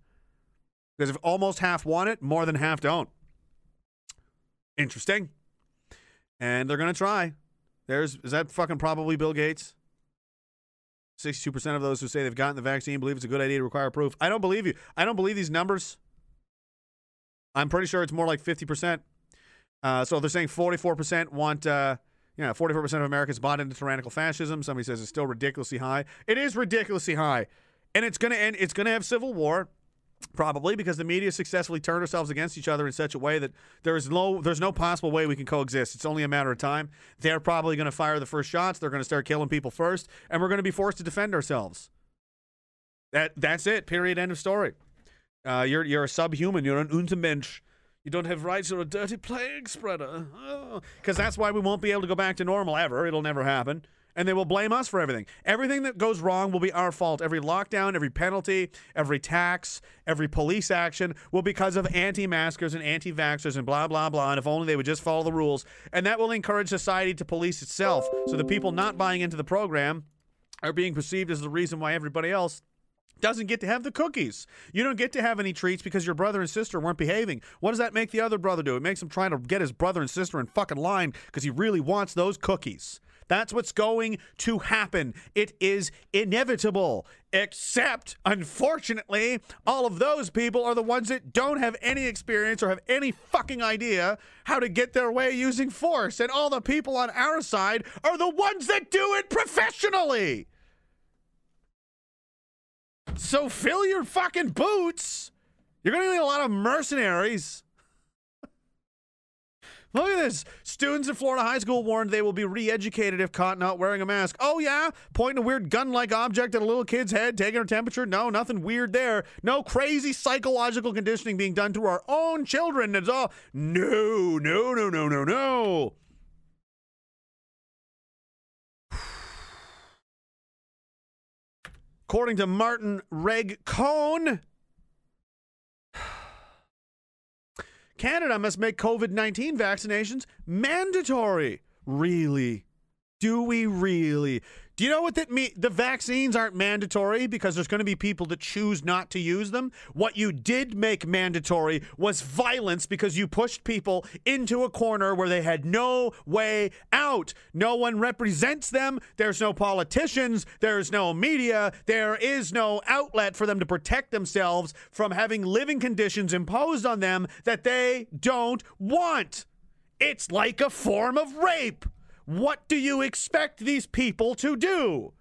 Because if almost half want it, more than half don't. Interesting. And they're going to try. There's, is that fucking probably Bill Gates? 62% of those who say they've gotten the vaccine believe it's a good idea to require proof. I don't believe you. I don't believe these numbers. I'm pretty sure it's more like 50%. Uh, so they're saying 44% want, uh, you know, 44% of Americans bought into tyrannical fascism. Somebody says it's still ridiculously high. It is ridiculously high. And it's going to end, it's going to have civil war. Probably because the media successfully turned ourselves against each other in such a way that there is no there's no possible way we can coexist. It's only a matter of time. They're probably going to fire the first shots. They're going to start killing people first, and we're going to be forced to defend ourselves. That that's it. Period. End of story. Uh, you're you're a subhuman. You're an Untermensch. You don't have rights. You're a dirty plague spreader. Because that's why we won't be able to go back to normal ever. It'll never happen and they will blame us for everything. Everything that goes wrong will be our fault. Every lockdown, every penalty, every tax, every police action will be because of anti-maskers and anti-vaxxers and blah blah blah. And if only they would just follow the rules, and that will encourage society to police itself. So the people not buying into the program are being perceived as the reason why everybody else doesn't get to have the cookies. You don't get to have any treats because your brother and sister weren't behaving. What does that make the other brother do? It makes him trying to get his brother and sister in fucking line because he really wants those cookies. That's what's going to happen. It is inevitable. Except, unfortunately, all of those people are the ones that don't have any experience or have any fucking idea how to get their way using force. And all the people on our side are the ones that do it professionally. So fill your fucking boots. You're going to need a lot of mercenaries. Look at this. Students in Florida high school warned they will be re educated if caught not wearing a mask. Oh, yeah? Pointing a weird gun like object at a little kid's head, taking her temperature? No, nothing weird there. No crazy psychological conditioning being done to our own children. It's all. No, no, no, no, no, no. [SIGHS] According to Martin Regg Cohn, Canada must make COVID 19 vaccinations mandatory. Really? Do we really? Do you know what that means? The vaccines aren't mandatory because there's going to be people that choose not to use them. What you did make mandatory was violence because you pushed people into a corner where they had no way out. No one represents them. There's no politicians. There's no media. There is no outlet for them to protect themselves from having living conditions imposed on them that they don't want. It's like a form of rape. What do you expect these people to do?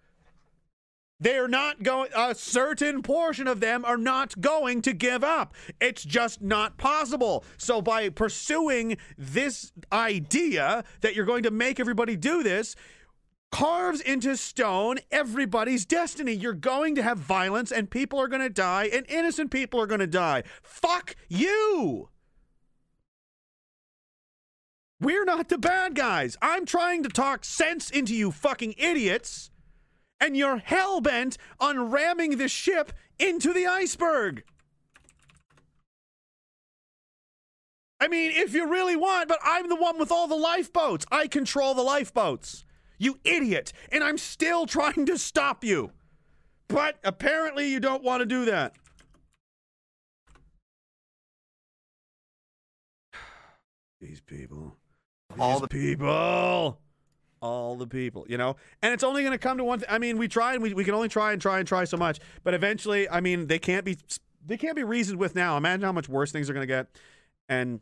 They're not going, a certain portion of them are not going to give up. It's just not possible. So, by pursuing this idea that you're going to make everybody do this, carves into stone everybody's destiny. You're going to have violence and people are going to die and innocent people are going to die. Fuck you. We're not the bad guys. I'm trying to talk sense into you fucking idiots, and you're hell bent on ramming this ship into the iceberg. I mean, if you really want, but I'm the one with all the lifeboats. I control the lifeboats. You idiot. And I'm still trying to stop you. But apparently you don't want to do that. [SIGHS] These people. All the people. All the people, you know? And it's only going to come to one thing. I mean, we try and we, we can only try and try and try so much. But eventually, I mean, they can't be they can't be reasoned with now. Imagine how much worse things are going to get. And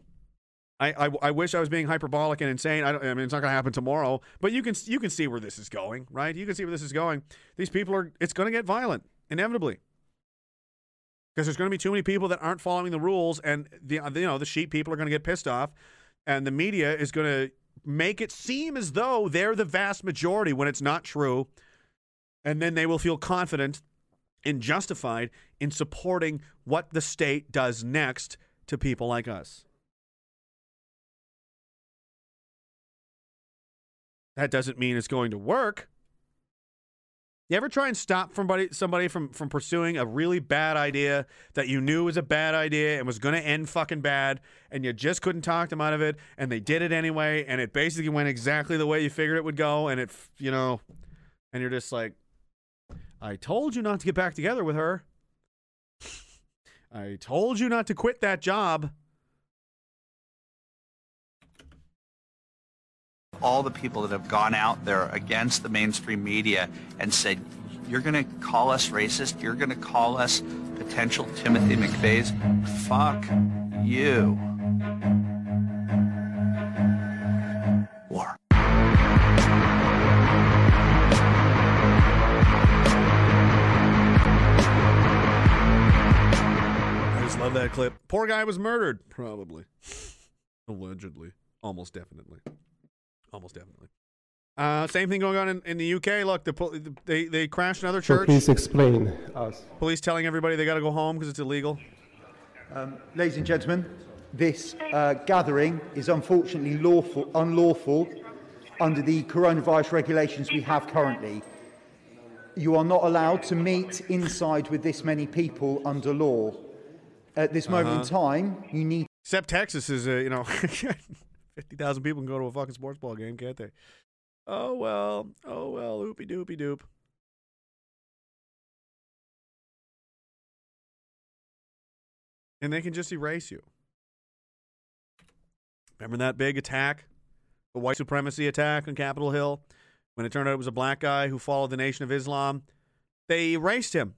I, I, I wish I was being hyperbolic and insane. I, don't, I mean, it's not going to happen tomorrow, but you can you can see where this is going, right? You can see where this is going. These people are. It's going to get violent inevitably because there's going to be too many people that aren't following the rules, and the uh, you know the sheep people are going to get pissed off, and the media is going to make it seem as though they're the vast majority when it's not true, and then they will feel confident and justified in supporting what the state does next to people like us. That doesn't mean it's going to work. You ever try and stop somebody somebody from from pursuing a really bad idea that you knew was a bad idea and was going to end fucking bad, and you just couldn't talk them out of it, and they did it anyway, and it basically went exactly the way you figured it would go, and it, you know, and you're just like, I told you not to get back together with her. I told you not to quit that job. All the people that have gone out there against the mainstream media and said, you're going to call us racist, you're going to call us potential Timothy McVeighs, fuck you. Love that clip. Poor guy was murdered, probably. [LAUGHS] Allegedly. Almost definitely. Almost definitely. Uh, same thing going on in, in the UK. Look, the, pol- they they crashed another So church. please explain us. Police telling everybody they got to go home because it's illegal. Um, ladies and gentlemen, this uh, gathering is unfortunately lawful, unlawful under the coronavirus regulations we have currently. You are not allowed to meet inside with this many people under law. At this moment in Uh-huh. time, you need Except Texas is, uh, you know, [LAUGHS] 50,000 people can go to a fucking sports ball game, can't they? Oh, well. Oh, well. Oopie doopie doop. And they can just erase you. Remember that big attack? The white supremacy attack on Capitol Hill? When it turned out it was a black guy who followed the Nation of Islam? They erased him.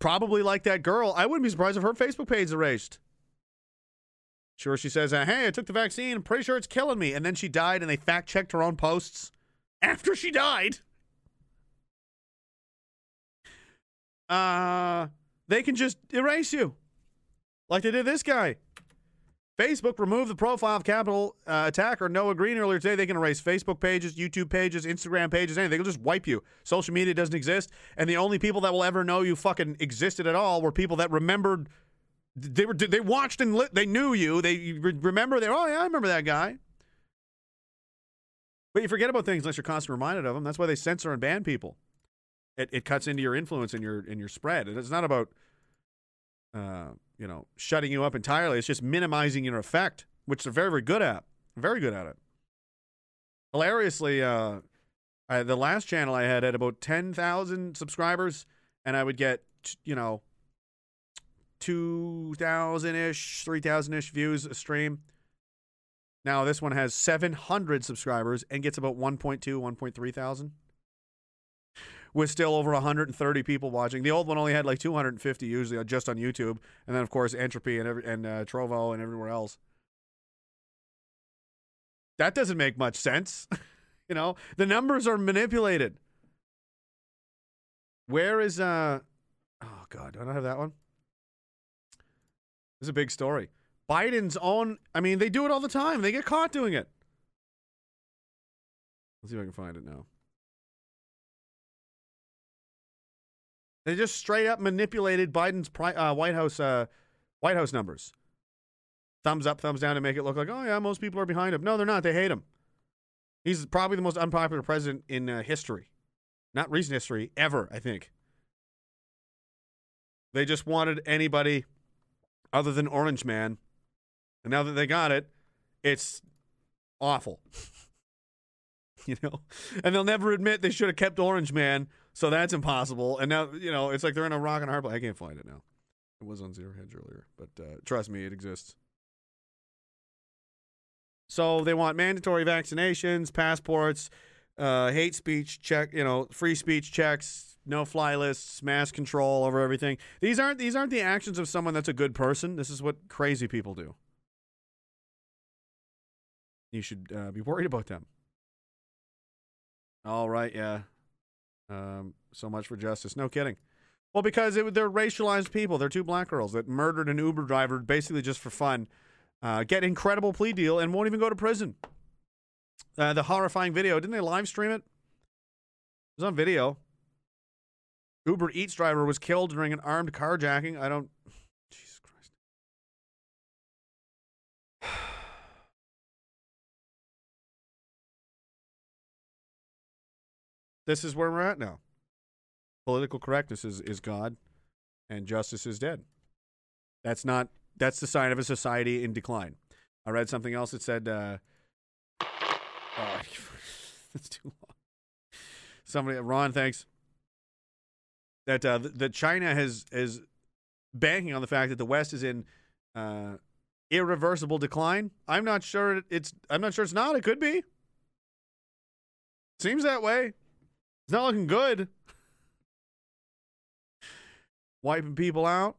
Probably like that girl. I wouldn't be surprised if her Facebook page erased. Sure, she says, uh, "Hey, I took the vaccine. I'm pretty sure it's killing me." And then she died, and they fact checked her own posts after she died. Uh, they can just erase you, like they did this guy. Facebook removed the profile of Capitol uh, attacker Noah Green earlier today. They can erase Facebook pages, YouTube pages, Instagram pages, anything. They'll just wipe you. Social media doesn't exist, and the only people that will ever know you fucking existed at all were people that remembered. They were they watched and lit, they knew you. They remember they oh yeah I remember that guy. But you forget about things unless you're constantly reminded of them. That's why they censor and ban people. It it cuts into your influence and your and your spread. It's not about uh, you know, shutting you up entirely. It's just minimizing your effect, which they're very, very good at. Very good at it. Hilariously, uh, I, the last channel I had had about 10,000 subscribers, and I would get, you know, 2,000 ish, 3,000 ish views a stream. Now this one has 700 subscribers and gets about 1.2, 1.3 thousand with still over 130 people watching. The old one only had like 250 usually just on YouTube, and then of course Entropy and every, and uh, Trovo and everywhere else. That doesn't make much sense. [LAUGHS] you know, the numbers are manipulated. Where is uh? Oh God, do I not have that one? This is a big story. Biden's own. I mean, they do it all the time. They get caught doing it. Let's see if I can find it now. They just straight up manipulated Biden's pri- uh, White House uh, White House numbers. Thumbs up, thumbs down to make it look like, oh yeah, most people are behind him. No, they're not. They hate him. He's probably the most unpopular president in uh, history, not recent history ever. I think. They just wanted anybody other than Orange Man And now that they got it, it's awful. [LAUGHS] you know? And they'll never admit they should have kept Orange Man, so that's impossible. And now, you know, it's like they're in a rock and hard place. I can't find it now. It was on Zero Hedge earlier, but uh, trust me, it exists. So they want mandatory vaccinations, passports, uh, hate speech check, you know, free speech checks, no fly lists, mass control over everything. These aren't these aren't the actions of someone that's a good person. This is what crazy people do. You should uh, be worried about them. All right, yeah. Um, so much for justice. No kidding. Well, because it, they're racialized people. They're two black girls that murdered an Uber driver basically just for fun, uh, get incredible plea deal, and won't even go to prison. Uh, the horrifying video, didn't they live stream it? It was on video. Uber Eats driver was killed during an armed carjacking. I don't. [SIGHS] Jesus Christ. [SIGHS] This is where we're at now. Political correctness is, is God, and justice is dead. That's not. That's the sign of a society in decline. I read something else that said. Uh, [LAUGHS] oh, [LAUGHS] that's too long. Somebody, Ron, thanks. That uh, that China has is banking on the fact that the West is in uh, irreversible decline. I'm not sure it's. I'm not sure it's not. It could be. Seems that way. It's not looking good. Wiping people out.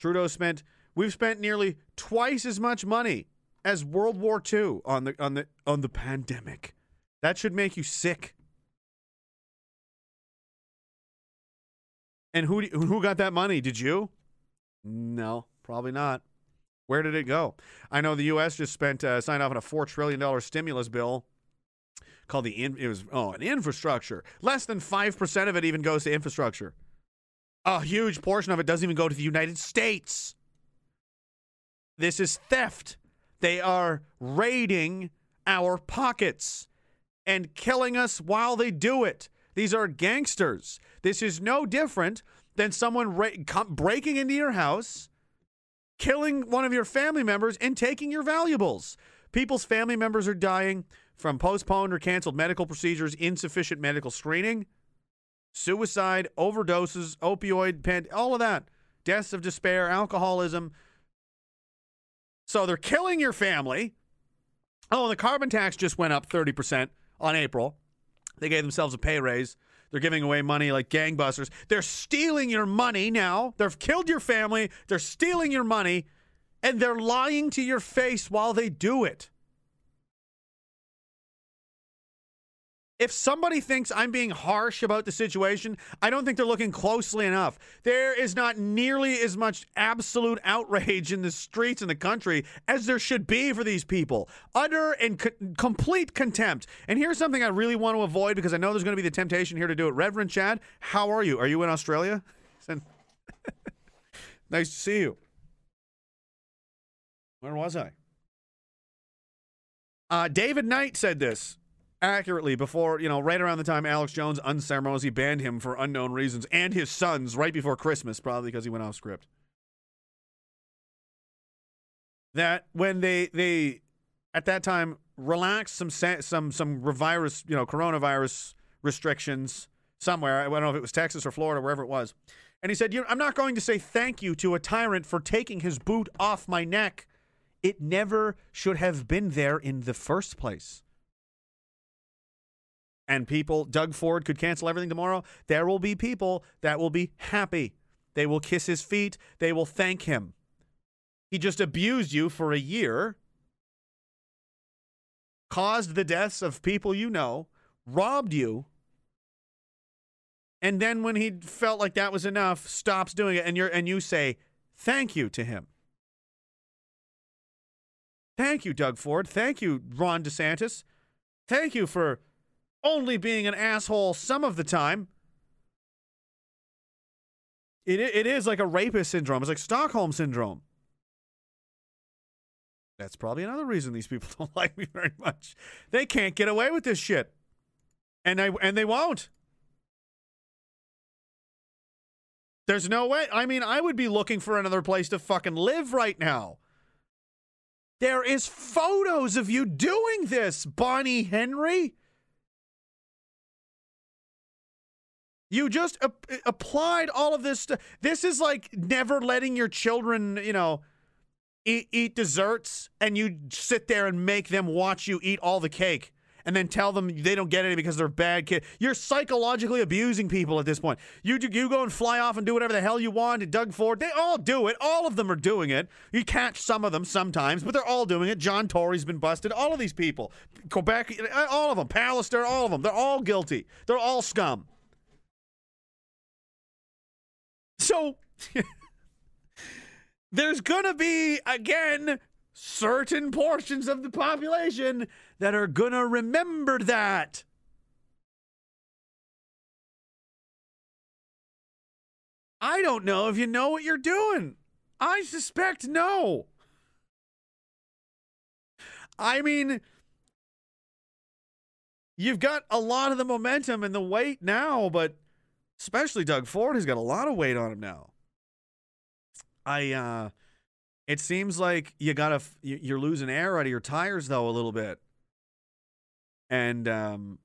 Trudeau spent. We've spent nearly twice as much money as World War II on the on the on the pandemic. That should make you sick. And who who got that money? Did you? No, probably not. Where did it go? I know the U.S. just spent uh, signed off on a four trillion dollar stimulus bill called the in, it was oh an infrastructure. Less than five percent of it even goes to infrastructure. A huge portion of it doesn't even go to the United States. This is theft. They are raiding our pockets and killing us while they do it. These are gangsters. This is no different than someone ra- breaking into your house, killing one of your family members, and taking your valuables. People's family members are dying from postponed or canceled medical procedures, insufficient medical screening, suicide, overdoses, opioid, pen, all of that, deaths of despair, alcoholism. So they're killing your family. Oh, and the carbon tax just went up 30% on April. They gave themselves a pay raise. They're giving away money like gangbusters. They're stealing your money now. They've killed your family. They're stealing your money, and they're lying to your face while they do it. If somebody thinks I'm being harsh about the situation, I don't think they're looking closely enough. There is not nearly as much absolute outrage in the streets in the country as there should be for these people. Utter and co- complete contempt. And here's something I really want to avoid because I know there's going to be the temptation here to do it. Reverend Chad, how are you? Are you in Australia? [LAUGHS] [LAUGHS] nice to see you. Where was I? Uh, David Knight said this accurately before, you know, right around the time Alex Jones unceremoniously banned him for unknown reasons and his sons right before Christmas, probably because he went off script. That when they they at that time relaxed some some some virus, you know, coronavirus restrictions somewhere. I don't know if it was Texas or Florida, wherever it was. And he said, you know, I'm not going to say thank you to a tyrant for taking his boot off my neck. It never should have been there in the first place and people, Doug Ford could cancel everything tomorrow, there will be people that will be happy. They will kiss his feet, they will thank him. He just abused you for a year, caused the deaths of people you know, robbed you, and then when he felt like that was enough, stops doing it, and you and you say thank you to him. Thank you, Doug Ford. Thank you, Ron DeSantis. Thank you for only being an asshole some of the time. It, it is like a rapist syndrome. It's like Stockholm syndrome. That's probably another reason these people [LAUGHS] don't like me very much. They can't get away with this shit. And I and they won't. There's no way. I mean, I would be looking for another place to fucking live right now. There is photos of you doing this, Bonnie Henry. You just ap- applied all of this stuff. This is like never letting your children, you know, eat, eat desserts and you sit there and make them watch you eat all the cake and then tell them they don't get any because they're bad kids. You're psychologically abusing people at this point. You you go and fly off and do whatever the hell you want. And Doug Ford, they all do it. All of them are doing it. You catch some of them sometimes, but they're all doing it. John Tory's been busted. All of these people, Quebec, eh, all of them, Pallister, all of them, they're all guilty. They're all scum. So [LAUGHS] there's to be, again, certain portions of the population that are to remember that. I don't know if you know what you're doing. I suspect no. I mean, you've got a lot of the momentum and the weight now, but especially Doug Ford has got a lot of weight on him now. I uh it seems like you got to you're losing air out of your tires though a little bit. And um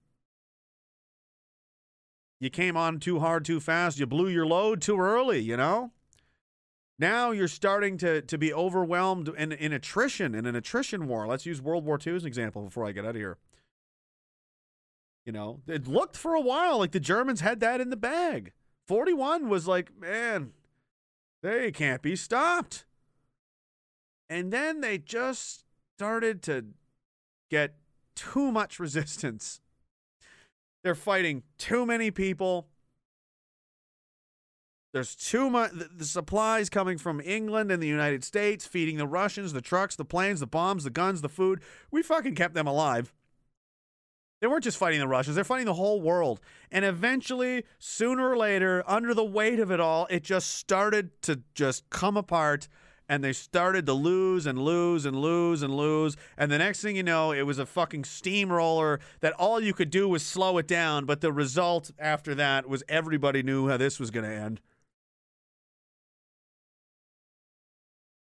you came on too hard too fast, you blew your load too early, you know? Now you're starting to to be overwhelmed in in attrition in an attrition war. Let's use World War II as an example before I get out of here. You know, it looked for a while like the Germans had that in the bag. 41 was like, man, they can't be stopped. And then they just started to get too much [LAUGHS] resistance. They're fighting too many people. There's too much. The, supplies coming from England and the United States, feeding the Russians, the trucks, the planes, the bombs, the guns, the food. We fucking kept them alive. They weren't just fighting the Russians, they're fighting the whole world. And eventually, sooner or later, under the weight of it all, it just started to just come apart and they started to lose and lose and lose and lose. And the next thing you know, it was a fucking steamroller that all you could do was slow it down. But the result after that was everybody knew how this was going to end.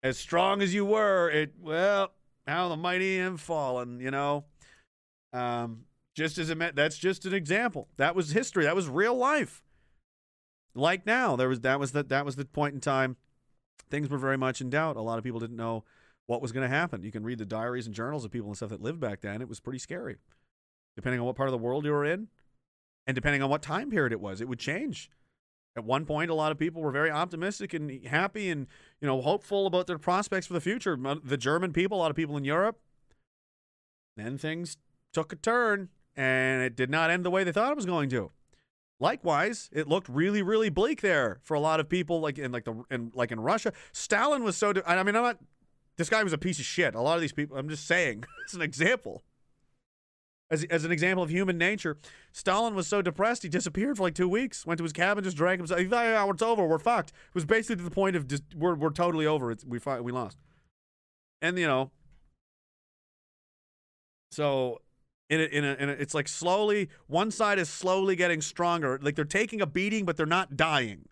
As strong as you were, it, well, how the mighty have fallen, you know? Um, just as it meant, that's just an example. That was history. That was real life. Like now, there was that was the that was the point in time. Things were very much in doubt. A lot of people didn't know what was going to happen. You can read the diaries and journals of people and stuff that lived back then. It was pretty scary, depending on what part of the world you were in, and depending on what time period it was. It would change. At one point, a lot of people were very optimistic and happy and you know hopeful about their prospects for the future. The German people, a lot of people in Europe. Then things took a turn and it did not end the way they thought it was going to. Likewise, it looked really, really bleak there for a lot of people, like in like the in like in Russia. Stalin was so. I mean, I'm not. This guy was a piece of shit. A lot of these people. I'm just saying. [LAUGHS] it's an example. As, as an example of human nature, Stalin was so depressed he disappeared for like two weeks. Went to his cabin, just drank himself. He thought, yeah, it's over. We're fucked. It was basically to the point of just we're we're totally over. It's we we lost. And you know, so in a, in a, in a, it's like slowly one side is slowly getting stronger. Like they're taking a beating but they're not dying.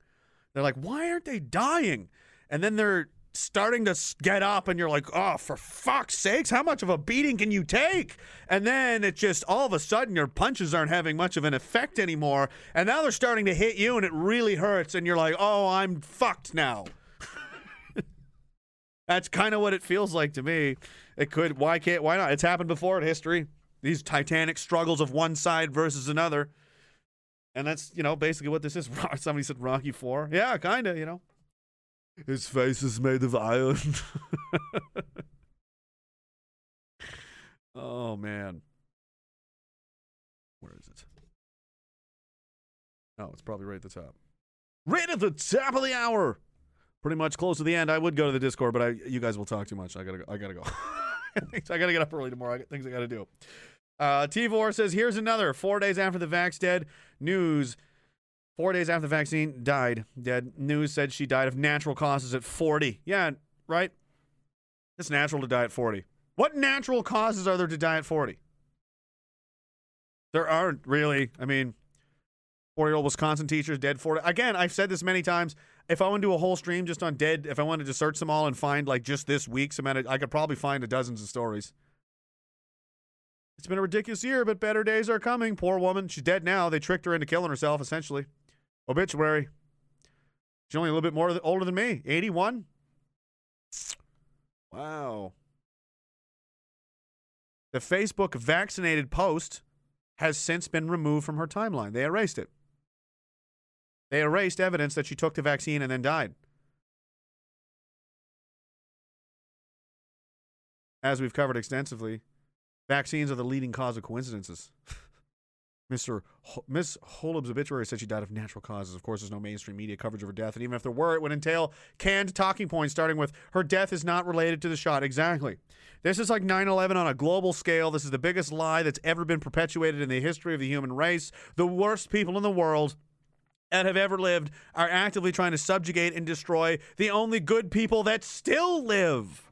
They're like why aren't they dying? And then they're starting to get up and you're like oh for fuck's sakes how much of a beating can you take? And then it just all of a sudden your punches aren't having much of an effect anymore and now they're starting to hit you and it really hurts and you're like oh i'm fucked now. [LAUGHS] That's kind of what it feels like to me. It could why can't why not? It's happened before in history these titanic struggles of one side versus another. And that's, you know, basically what this is. [LAUGHS] Somebody said Rocky 4. Yeah, kind of, you know. His face is made of iron. [LAUGHS] oh, man. Where is it? Oh, it's probably right at the top. Right at the top of the hour. Pretty much close to the end. I would go to the Discord, but I, you guys will talk too much. I gotta go. I gotta go. [LAUGHS] I gotta get up early tomorrow. I got things I gotta do. Uh, Tivor says, here's another. Four days after the vax dead. News. Four days after the vaccine died. Dead. News said she died of natural causes at 40. Yeah, right? It's natural to die at 40. What natural causes are there to die at 40? There aren't really. I mean, 40 year old Wisconsin teachers dead 40. Again, I've said this many times. if I want to do a whole stream just on dead, if I wanted to search them all and find like just this week's amount, of, I could probably find a dozens of stories. It's been a ridiculous year, but better days are coming. Poor woman. She's dead now. They tricked her into killing herself, essentially. Obituary. She's only a little bit more older than me. 81? Wow. The Facebook vaccinated post has since been removed from her timeline. They erased it. They erased evidence that she took the vaccine and then died. As we've covered extensively, vaccines are the leading cause of coincidences. [LAUGHS] Mr. Ho- Miss Holub's obituary said she died of natural causes. Of course, there's no mainstream media coverage of her death, and even if there were, it would entail canned talking points starting with her death is not related to the shot. Exactly. This is like 9 11 on a global scale. This is the biggest lie that's ever been perpetuated in the history of the human race. The worst people in the world that have ever lived are actively trying to subjugate and destroy the only good people that still live.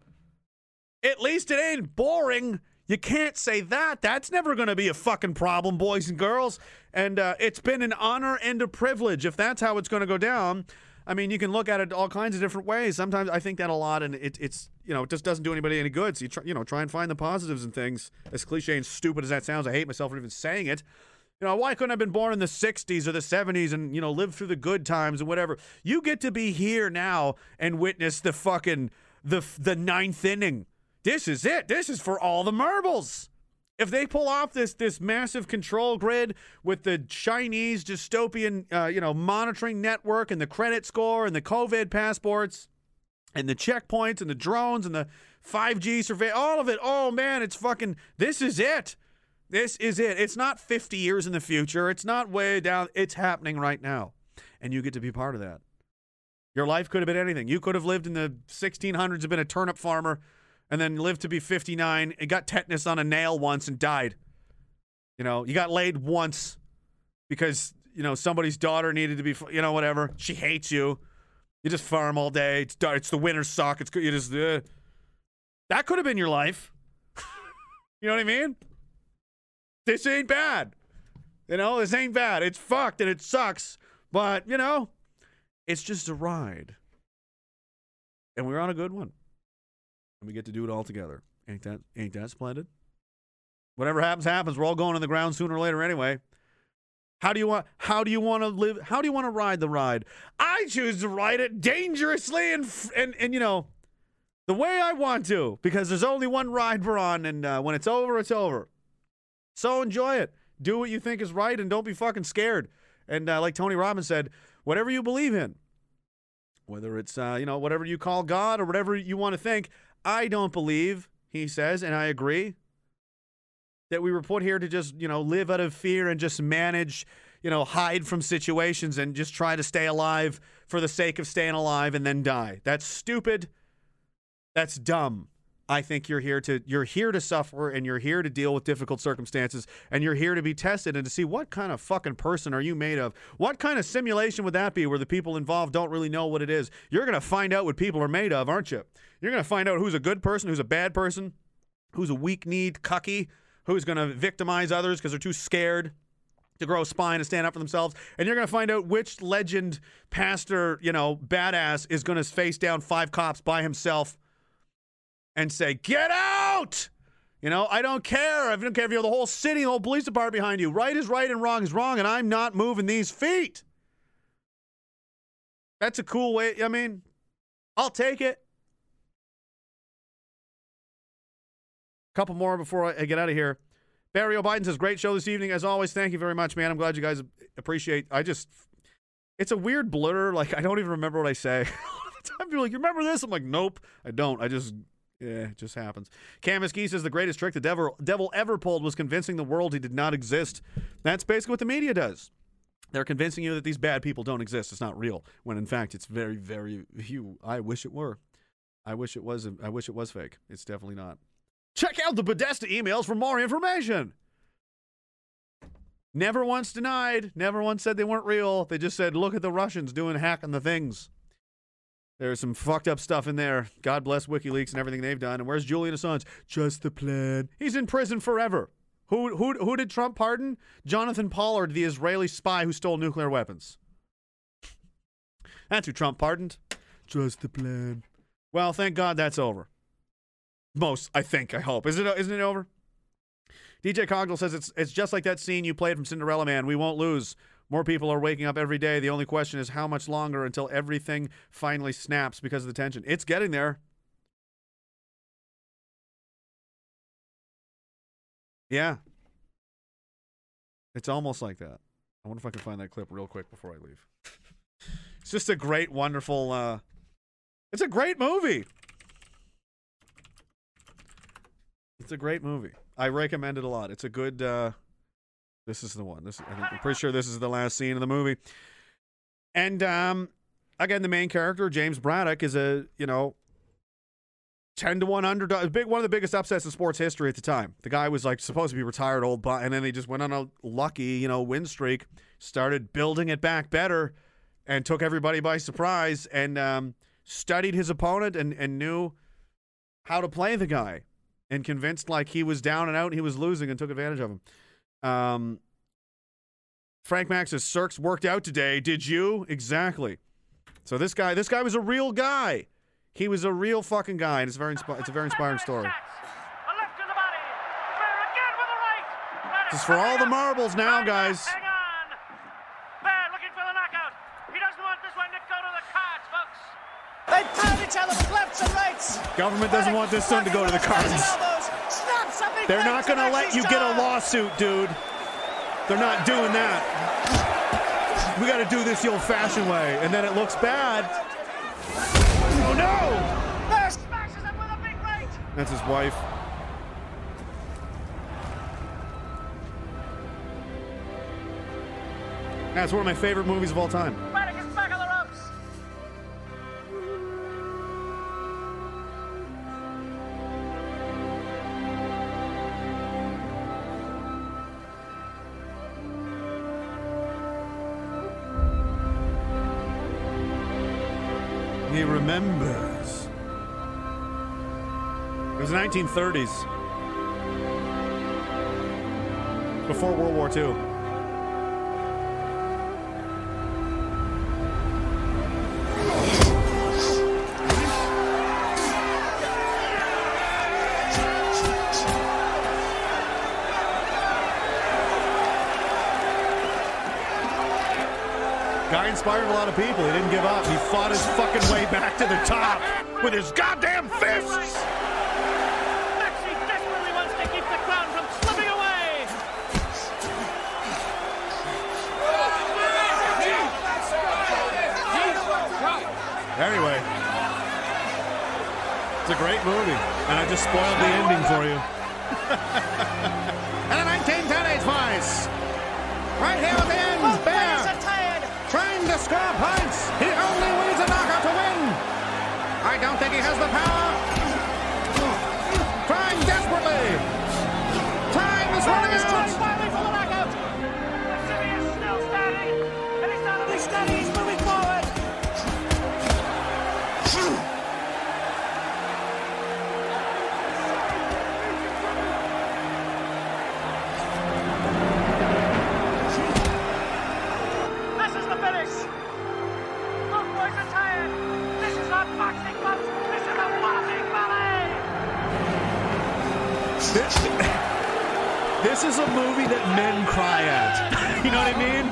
At least it ain't boring. You can't say that. That's never going to be a fucking problem, boys and girls. And uh, it's been an honor and a privilege if that's how it's going to go down. I mean, you can look at it all kinds of different ways. Sometimes I think that a lot, and it, it's you know it just doesn't do anybody any good. So you try, you know try and find the positives and things. As cliche and stupid as that sounds, I hate myself for even saying it. You know, why couldn't I have been born in the 60s or the 70s and, you know, live through the good times and whatever? You get to be here now and witness the fucking the the ninth inning. This is it. This is for all the marbles. If they pull off this this massive control grid with the Chinese dystopian, uh, you know, monitoring network and the credit score and the COVID passports and the checkpoints and the drones and the 5G survey, all of it. Oh man, it's fucking. This is it. This is it. It's not 50 years in the future. It's not way down. It's happening right now. And you get to be part of that. Your life could have been anything. You could have lived in the 1600s and been a turnip farmer and then lived to be 59 and got tetanus on a nail once and died. You know, you got laid once because, you know, somebody's daughter needed to be, you know, whatever. She hates you. You just farm all day. It's, it's the winter suck. It's good. You just, uh, that could have been your life. [LAUGHS] you know what I mean? this ain't bad. You know, this ain't bad. It's fucked and it sucks, but you know, it's just a ride. And we're on a good one. And we get to do it all together. Ain't that ain't that splendid? Whatever happens, happens. We're all going in the ground sooner or later anyway. How do you want how do you want to live how do you want to ride the ride? I choose to ride it dangerously and and and you know, the way I want to because there's only one ride we're on and uh, when it's over, it's over. So enjoy it. Do what you think is right and don't be fucking scared. And uh, like Tony Robbins said, whatever you believe in, whether it's, uh, you know, whatever you call God or whatever you want to think, I don't believe, he says, and I agree, that we were put here to just, you know, live out of fear and just manage, you know, hide from situations and just try to stay alive for the sake of staying alive and then die. That's stupid. That's dumb. I think you're here to you're here to suffer and you're here to deal with difficult circumstances and you're here to be tested and to see what kind of fucking person are you made of? What kind of simulation would that be where the people involved don't really know what it is? You're going to find out what people are made of, aren't you? You're going to find out who's a good person, who's a bad person, who's a weak-kneed cucky, who's going to victimize others because they're too scared to grow a spine and stand up for themselves. And you're going to find out which legend pastor, you know, badass is going to face down five cops by himself and say, Get out! You know, I don't care. I don't care if you have the whole city, the whole police department behind you. Right is right and wrong is wrong, and I'm not moving these feet. That's a cool way. I mean, I'll take it. Couple more before I get out of here. Barry O'Biden says, Great show this evening. As always, thank you very much, man. I'm glad you guys appreciate. I just, it's a weird blur. Like, I don't even remember what I say. [LAUGHS] Time people like, You remember this? I'm like, Nope, I don't. I just yeah, it just happens. Cam Key says the greatest trick the devil, devil ever pulled was convincing the world he did not exist. That's basically what the media does. They're convincing you that these bad people don't exist. It's not real. When in fact, it's very, very few. I wish it were. I wish it was. I wish it was fake. It's definitely not. Check out the Podesta emails for more information. Never once denied. Never once said they weren't real. They just said, "Look at the Russians doing hacking the things." There's some fucked up stuff in there. God bless WikiLeaks and everything they've done. And where's Julian Assange? Just the plan. He's in prison forever. Who, who, who did Trump pardon? Jonathan Pollard, the Israeli spy who stole nuclear weapons. That's who Trump pardoned. Trust the plan. Well, thank God that's over. Most, I think, I hope. Is it? Isn't it over? DJ Cogdell says it's it's just like that scene you played from Cinderella Man. We won't lose. More people are waking up every day. The only question is how much longer until everything finally snaps because of the tension. It's getting there. Yeah. It's almost like that. I wonder if I can find that clip real quick before I leave. It's just a great, wonderful. Uh, it's a great movie. It's a great movie. I recommend it a lot. It's a good. Uh, this is the one. This I think, I'm pretty sure this is the last scene of the movie. And um, again, the main character James Braddock is a you know ten to one underdog. Big one of the biggest upsets in sports history at the time. The guy was like supposed to be retired old, but and then he just went on a lucky you know win streak. Started building it back better, and took everybody by surprise. And um, studied his opponent and and knew how to play the guy and convinced like he was down and out and he was losing and took advantage of him. Um, Frank Max says Cirques worked out today. Did you? Exactly. So this guy, this guy was a real guy. He was a real fucking guy, and it's very inspi- it's a very inspiring story. This is for all the marbles now, guys. Pound each other lefts and rights. Government doesn't want this son to go to the cards. They're not going to let you get a lawsuit, dude. They're not doing that. We got to do this the old-fashioned way, and then it looks bad. Oh no! There smashes him with a big right. That's his wife. That's one of my favorite movies of all time. 1930s. Before World War II. Guy inspired a lot of people. He didn't give up. He fought his fucking way back to the top with his goddamn fists. Anyway, it's a great movie, and I just spoiled the ending for you. and a 1910 twice. Right here at the end, Bear. Trying to score points. He only needs a knockout to win. I don't think he has the power. Trying desperately. Time is running out. This, this is a movie that men cry at. you know what I mean?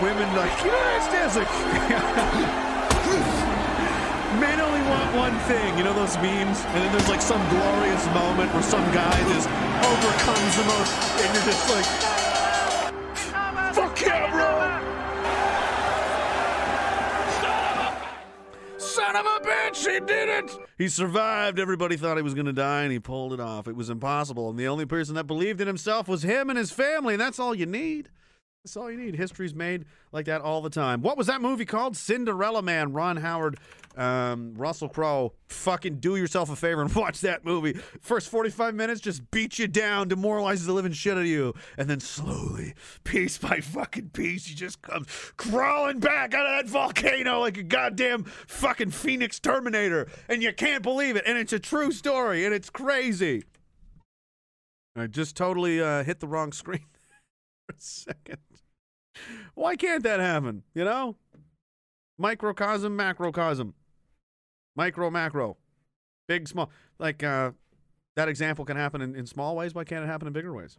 Women like, know, it's [LAUGHS] dancing. Men only want one thing, you know those memes? And then there's like some glorious moment where some guy just overcomes the most, and you're just like, did it! He survived. Everybody thought he was going to die, and he pulled it off. It was impossible. And the only person that believed in himself was him and his family, and that's all you need. That's all you need. History's made like that all the time. What was that movie called? Cinderella Man. Ron Howard, um, Russell Crowe. Fucking do yourself a favor and [LAUGHS] watch that movie. First 45 minutes just beat you down, demoralizes the living shit out of you. And then slowly, piece by fucking piece, he just comes crawling back out of that volcano like a goddamn fucking Phoenix Terminator. And you can't believe it. And it's a true story. And it's crazy. I just totally uh, hit the wrong screen [LAUGHS] for a second. Why can't that happen? You know? Microcosm, macrocosm. Micro, macro. Big, small. Like uh, that example can happen in, in small ways. Why can't it happen in bigger ways?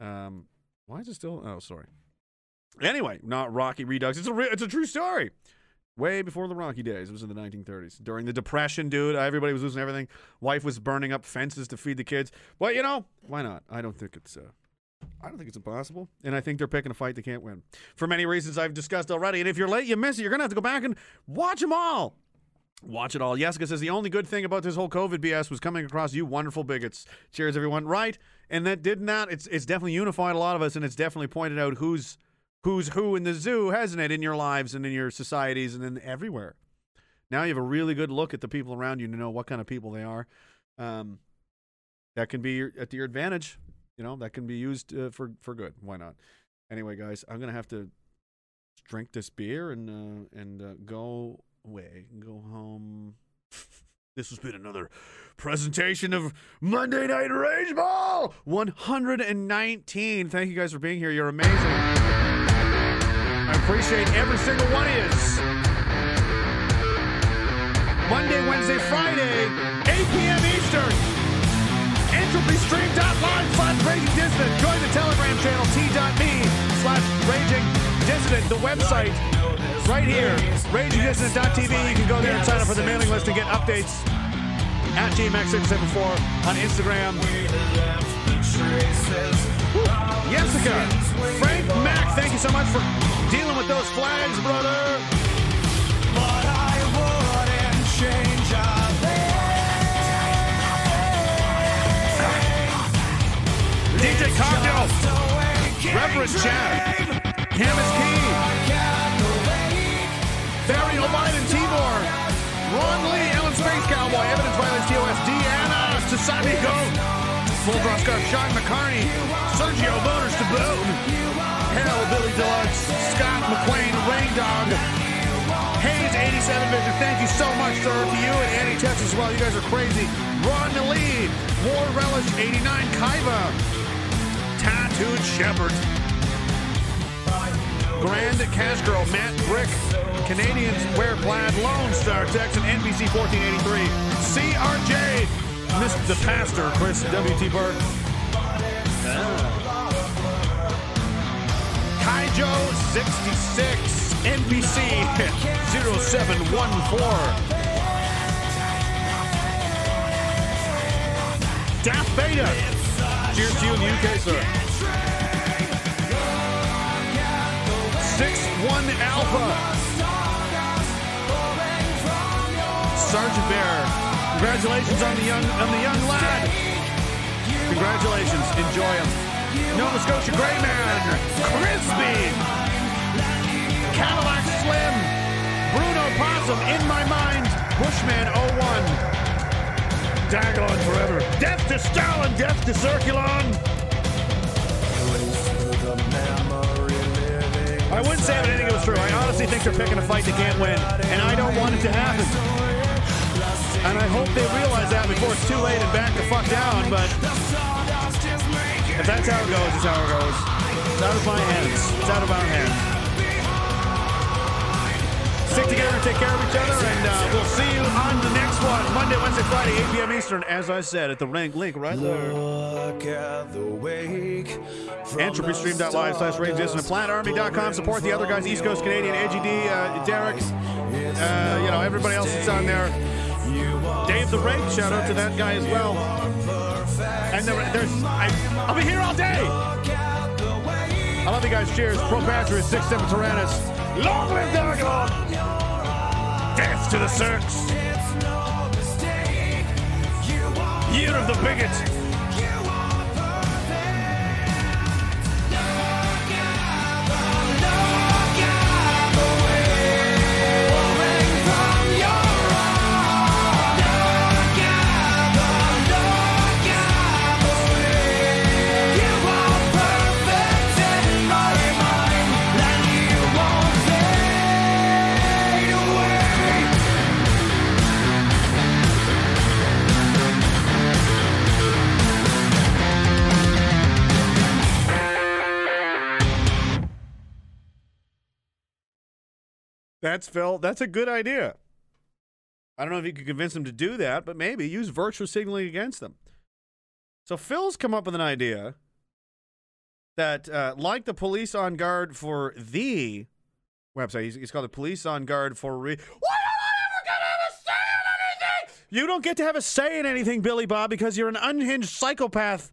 Um, why is it still? Oh, sorry. Anyway, not Rocky Redux. It's a re- it's a true story. Way before the Rocky days. It was in the 1930s. During the Depression, dude, everybody was losing everything. Wife was burning up fences to feed the kids. But you know, why not? I don't think it's uh, I don't think it's impossible. And I think they're picking a fight they can't win for many reasons I've discussed already. And if you're late, you miss it. You're gonna have to go back and watch them all. Watch it all. Jessica says the only good thing about this whole COVID BS was coming across you wonderful bigots. Cheers, everyone. Right, and that did not. It's it's definitely unified a lot of us, and it's definitely pointed out who's who's who in the zoo, hasn't it? In your lives and in your societies and in everywhere. Now you have a really good look at the people around you to know what kind of people they are. Um, that can be your, at your advantage. You know that can be used uh, for for good. Why not? Anyway, guys, I'm gonna have to drink this beer and uh, and uh, go away, go home. [LAUGHS] This has been another presentation of Monday Night Rage Ball 119. Thank you guys for being here. You're amazing. I appreciate every single one of you. Monday, Wednesday, Friday, 8 p.m. Eastern. EntropyStream.live Raging Dissident. Join the Telegram channel t.me slash Raging Dissident. The website right here, RagingDissident.tv. You can go there and sign up for the mailing list and get updates at GMX674 on Instagram. Woo. Jessica, Frank Mack, thank you so much for dealing with those flags, brother. DJ Cocktail, Reverend Chad, Cam is Key, Barry O'Brien and Tibor, Ron Lee, Ellen Space Cowboy, Evidence Violence TOS, Deanna, Sasabi Goat, Full Sean McCarney, Sergio Boners to boot, Hell, Billy Deluxe, Scott McQueen, Rain Dog, Hayes 87 Vision, thank you so much, sir, to you and Annie Tess as well. You guys are crazy. Ron Lee, War Relish 89, Kaiva, Tattooed Shepherd, Grande Cache Matt Brick, Canadians Wear Plaid, Lone Star, Texan, NBC 1483, CRJ, Mr. the Pastor, Chris W.T. Burke, Kaijo 66, NBC 0714. Daft Beta. Cheers to you in the UK, sir. 6-1 Alpha. Sergeant Bear. Congratulations on the young on the young lad. Congratulations. Enjoy him. Nova Scotia Grey Man. Crispy. Cadillac Slim. Bruno Possum. In my mind. Bushman 01. Diagolon forever. Death to Stalin, death to Circulon. I wouldn't say if anything was true. I honestly think they're picking a fight they can't win, and I don't want it to happen. And I hope they realize that before it's too late and back the fuck down, but if that's how it goes, it's how it goes. It's out of my hands. It's out of our hands. Stick together and take care of each other, and uh, we'll see on the next one, Monday, Wednesday, Friday, 8 p.m. Eastern, as I said, at the rank link right there. EntropyStream.live slash Rage Dissonant, PlanetArmy.com, support the other guys, East Coast Canadian, Edgy D, uh, Derek, uh, you know, everybody else that's on there. Dave the Rake, shout out to that guy as well. And there, there's, I, I'll be here all day. I love you guys. Cheers. Pro Patriots, Six Semper Tyrannus. Long live Diagolon! Death to the Cirques! Year of the Bigot! That's Phil. That's a good idea. I don't know if you could convince them to do that, but maybe use virtual signaling against them. So Phil's come up with an idea that, uh, like the police on guard for the website, he's, he's called the police on guard for thee. You don't get to have a say in anything, Billy Bob, because you're an unhinged psychopath.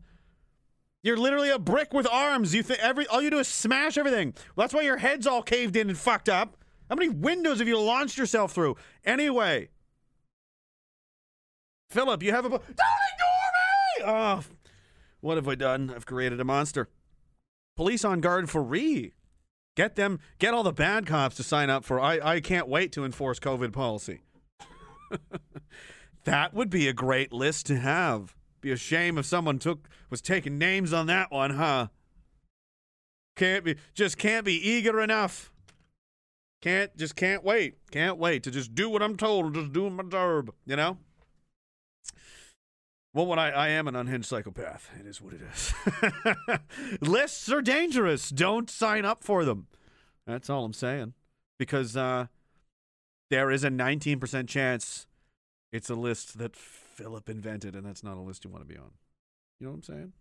You're literally a brick with arms. You think every all you do is smash everything. Well, that's why your head's all caved in and fucked up. How many windows have you launched yourself through? Anyway, Philip, you have a. Don't ignore me! Oh, what have I done? I've created a monster. Police on guard for thee. Get them. Get all the bad cops to sign up for. I. I can't wait to enforce COVID policy. [LAUGHS] that would be a great list to have. Be a shame if someone took was taking names on that one, huh? Can't be. Just can't be eager enough. Can't. Just can't wait. Can't wait to just do what I'm told. Just doing my job. You know. Well, what I, I am an unhinged psychopath. It is what it is. [LAUGHS] Lists are dangerous. Don't sign up for them. That's all I'm saying. Because uh, there is a 19% chance it's a list that Philip invented, and that's not a list you want to be on. You know what I'm saying?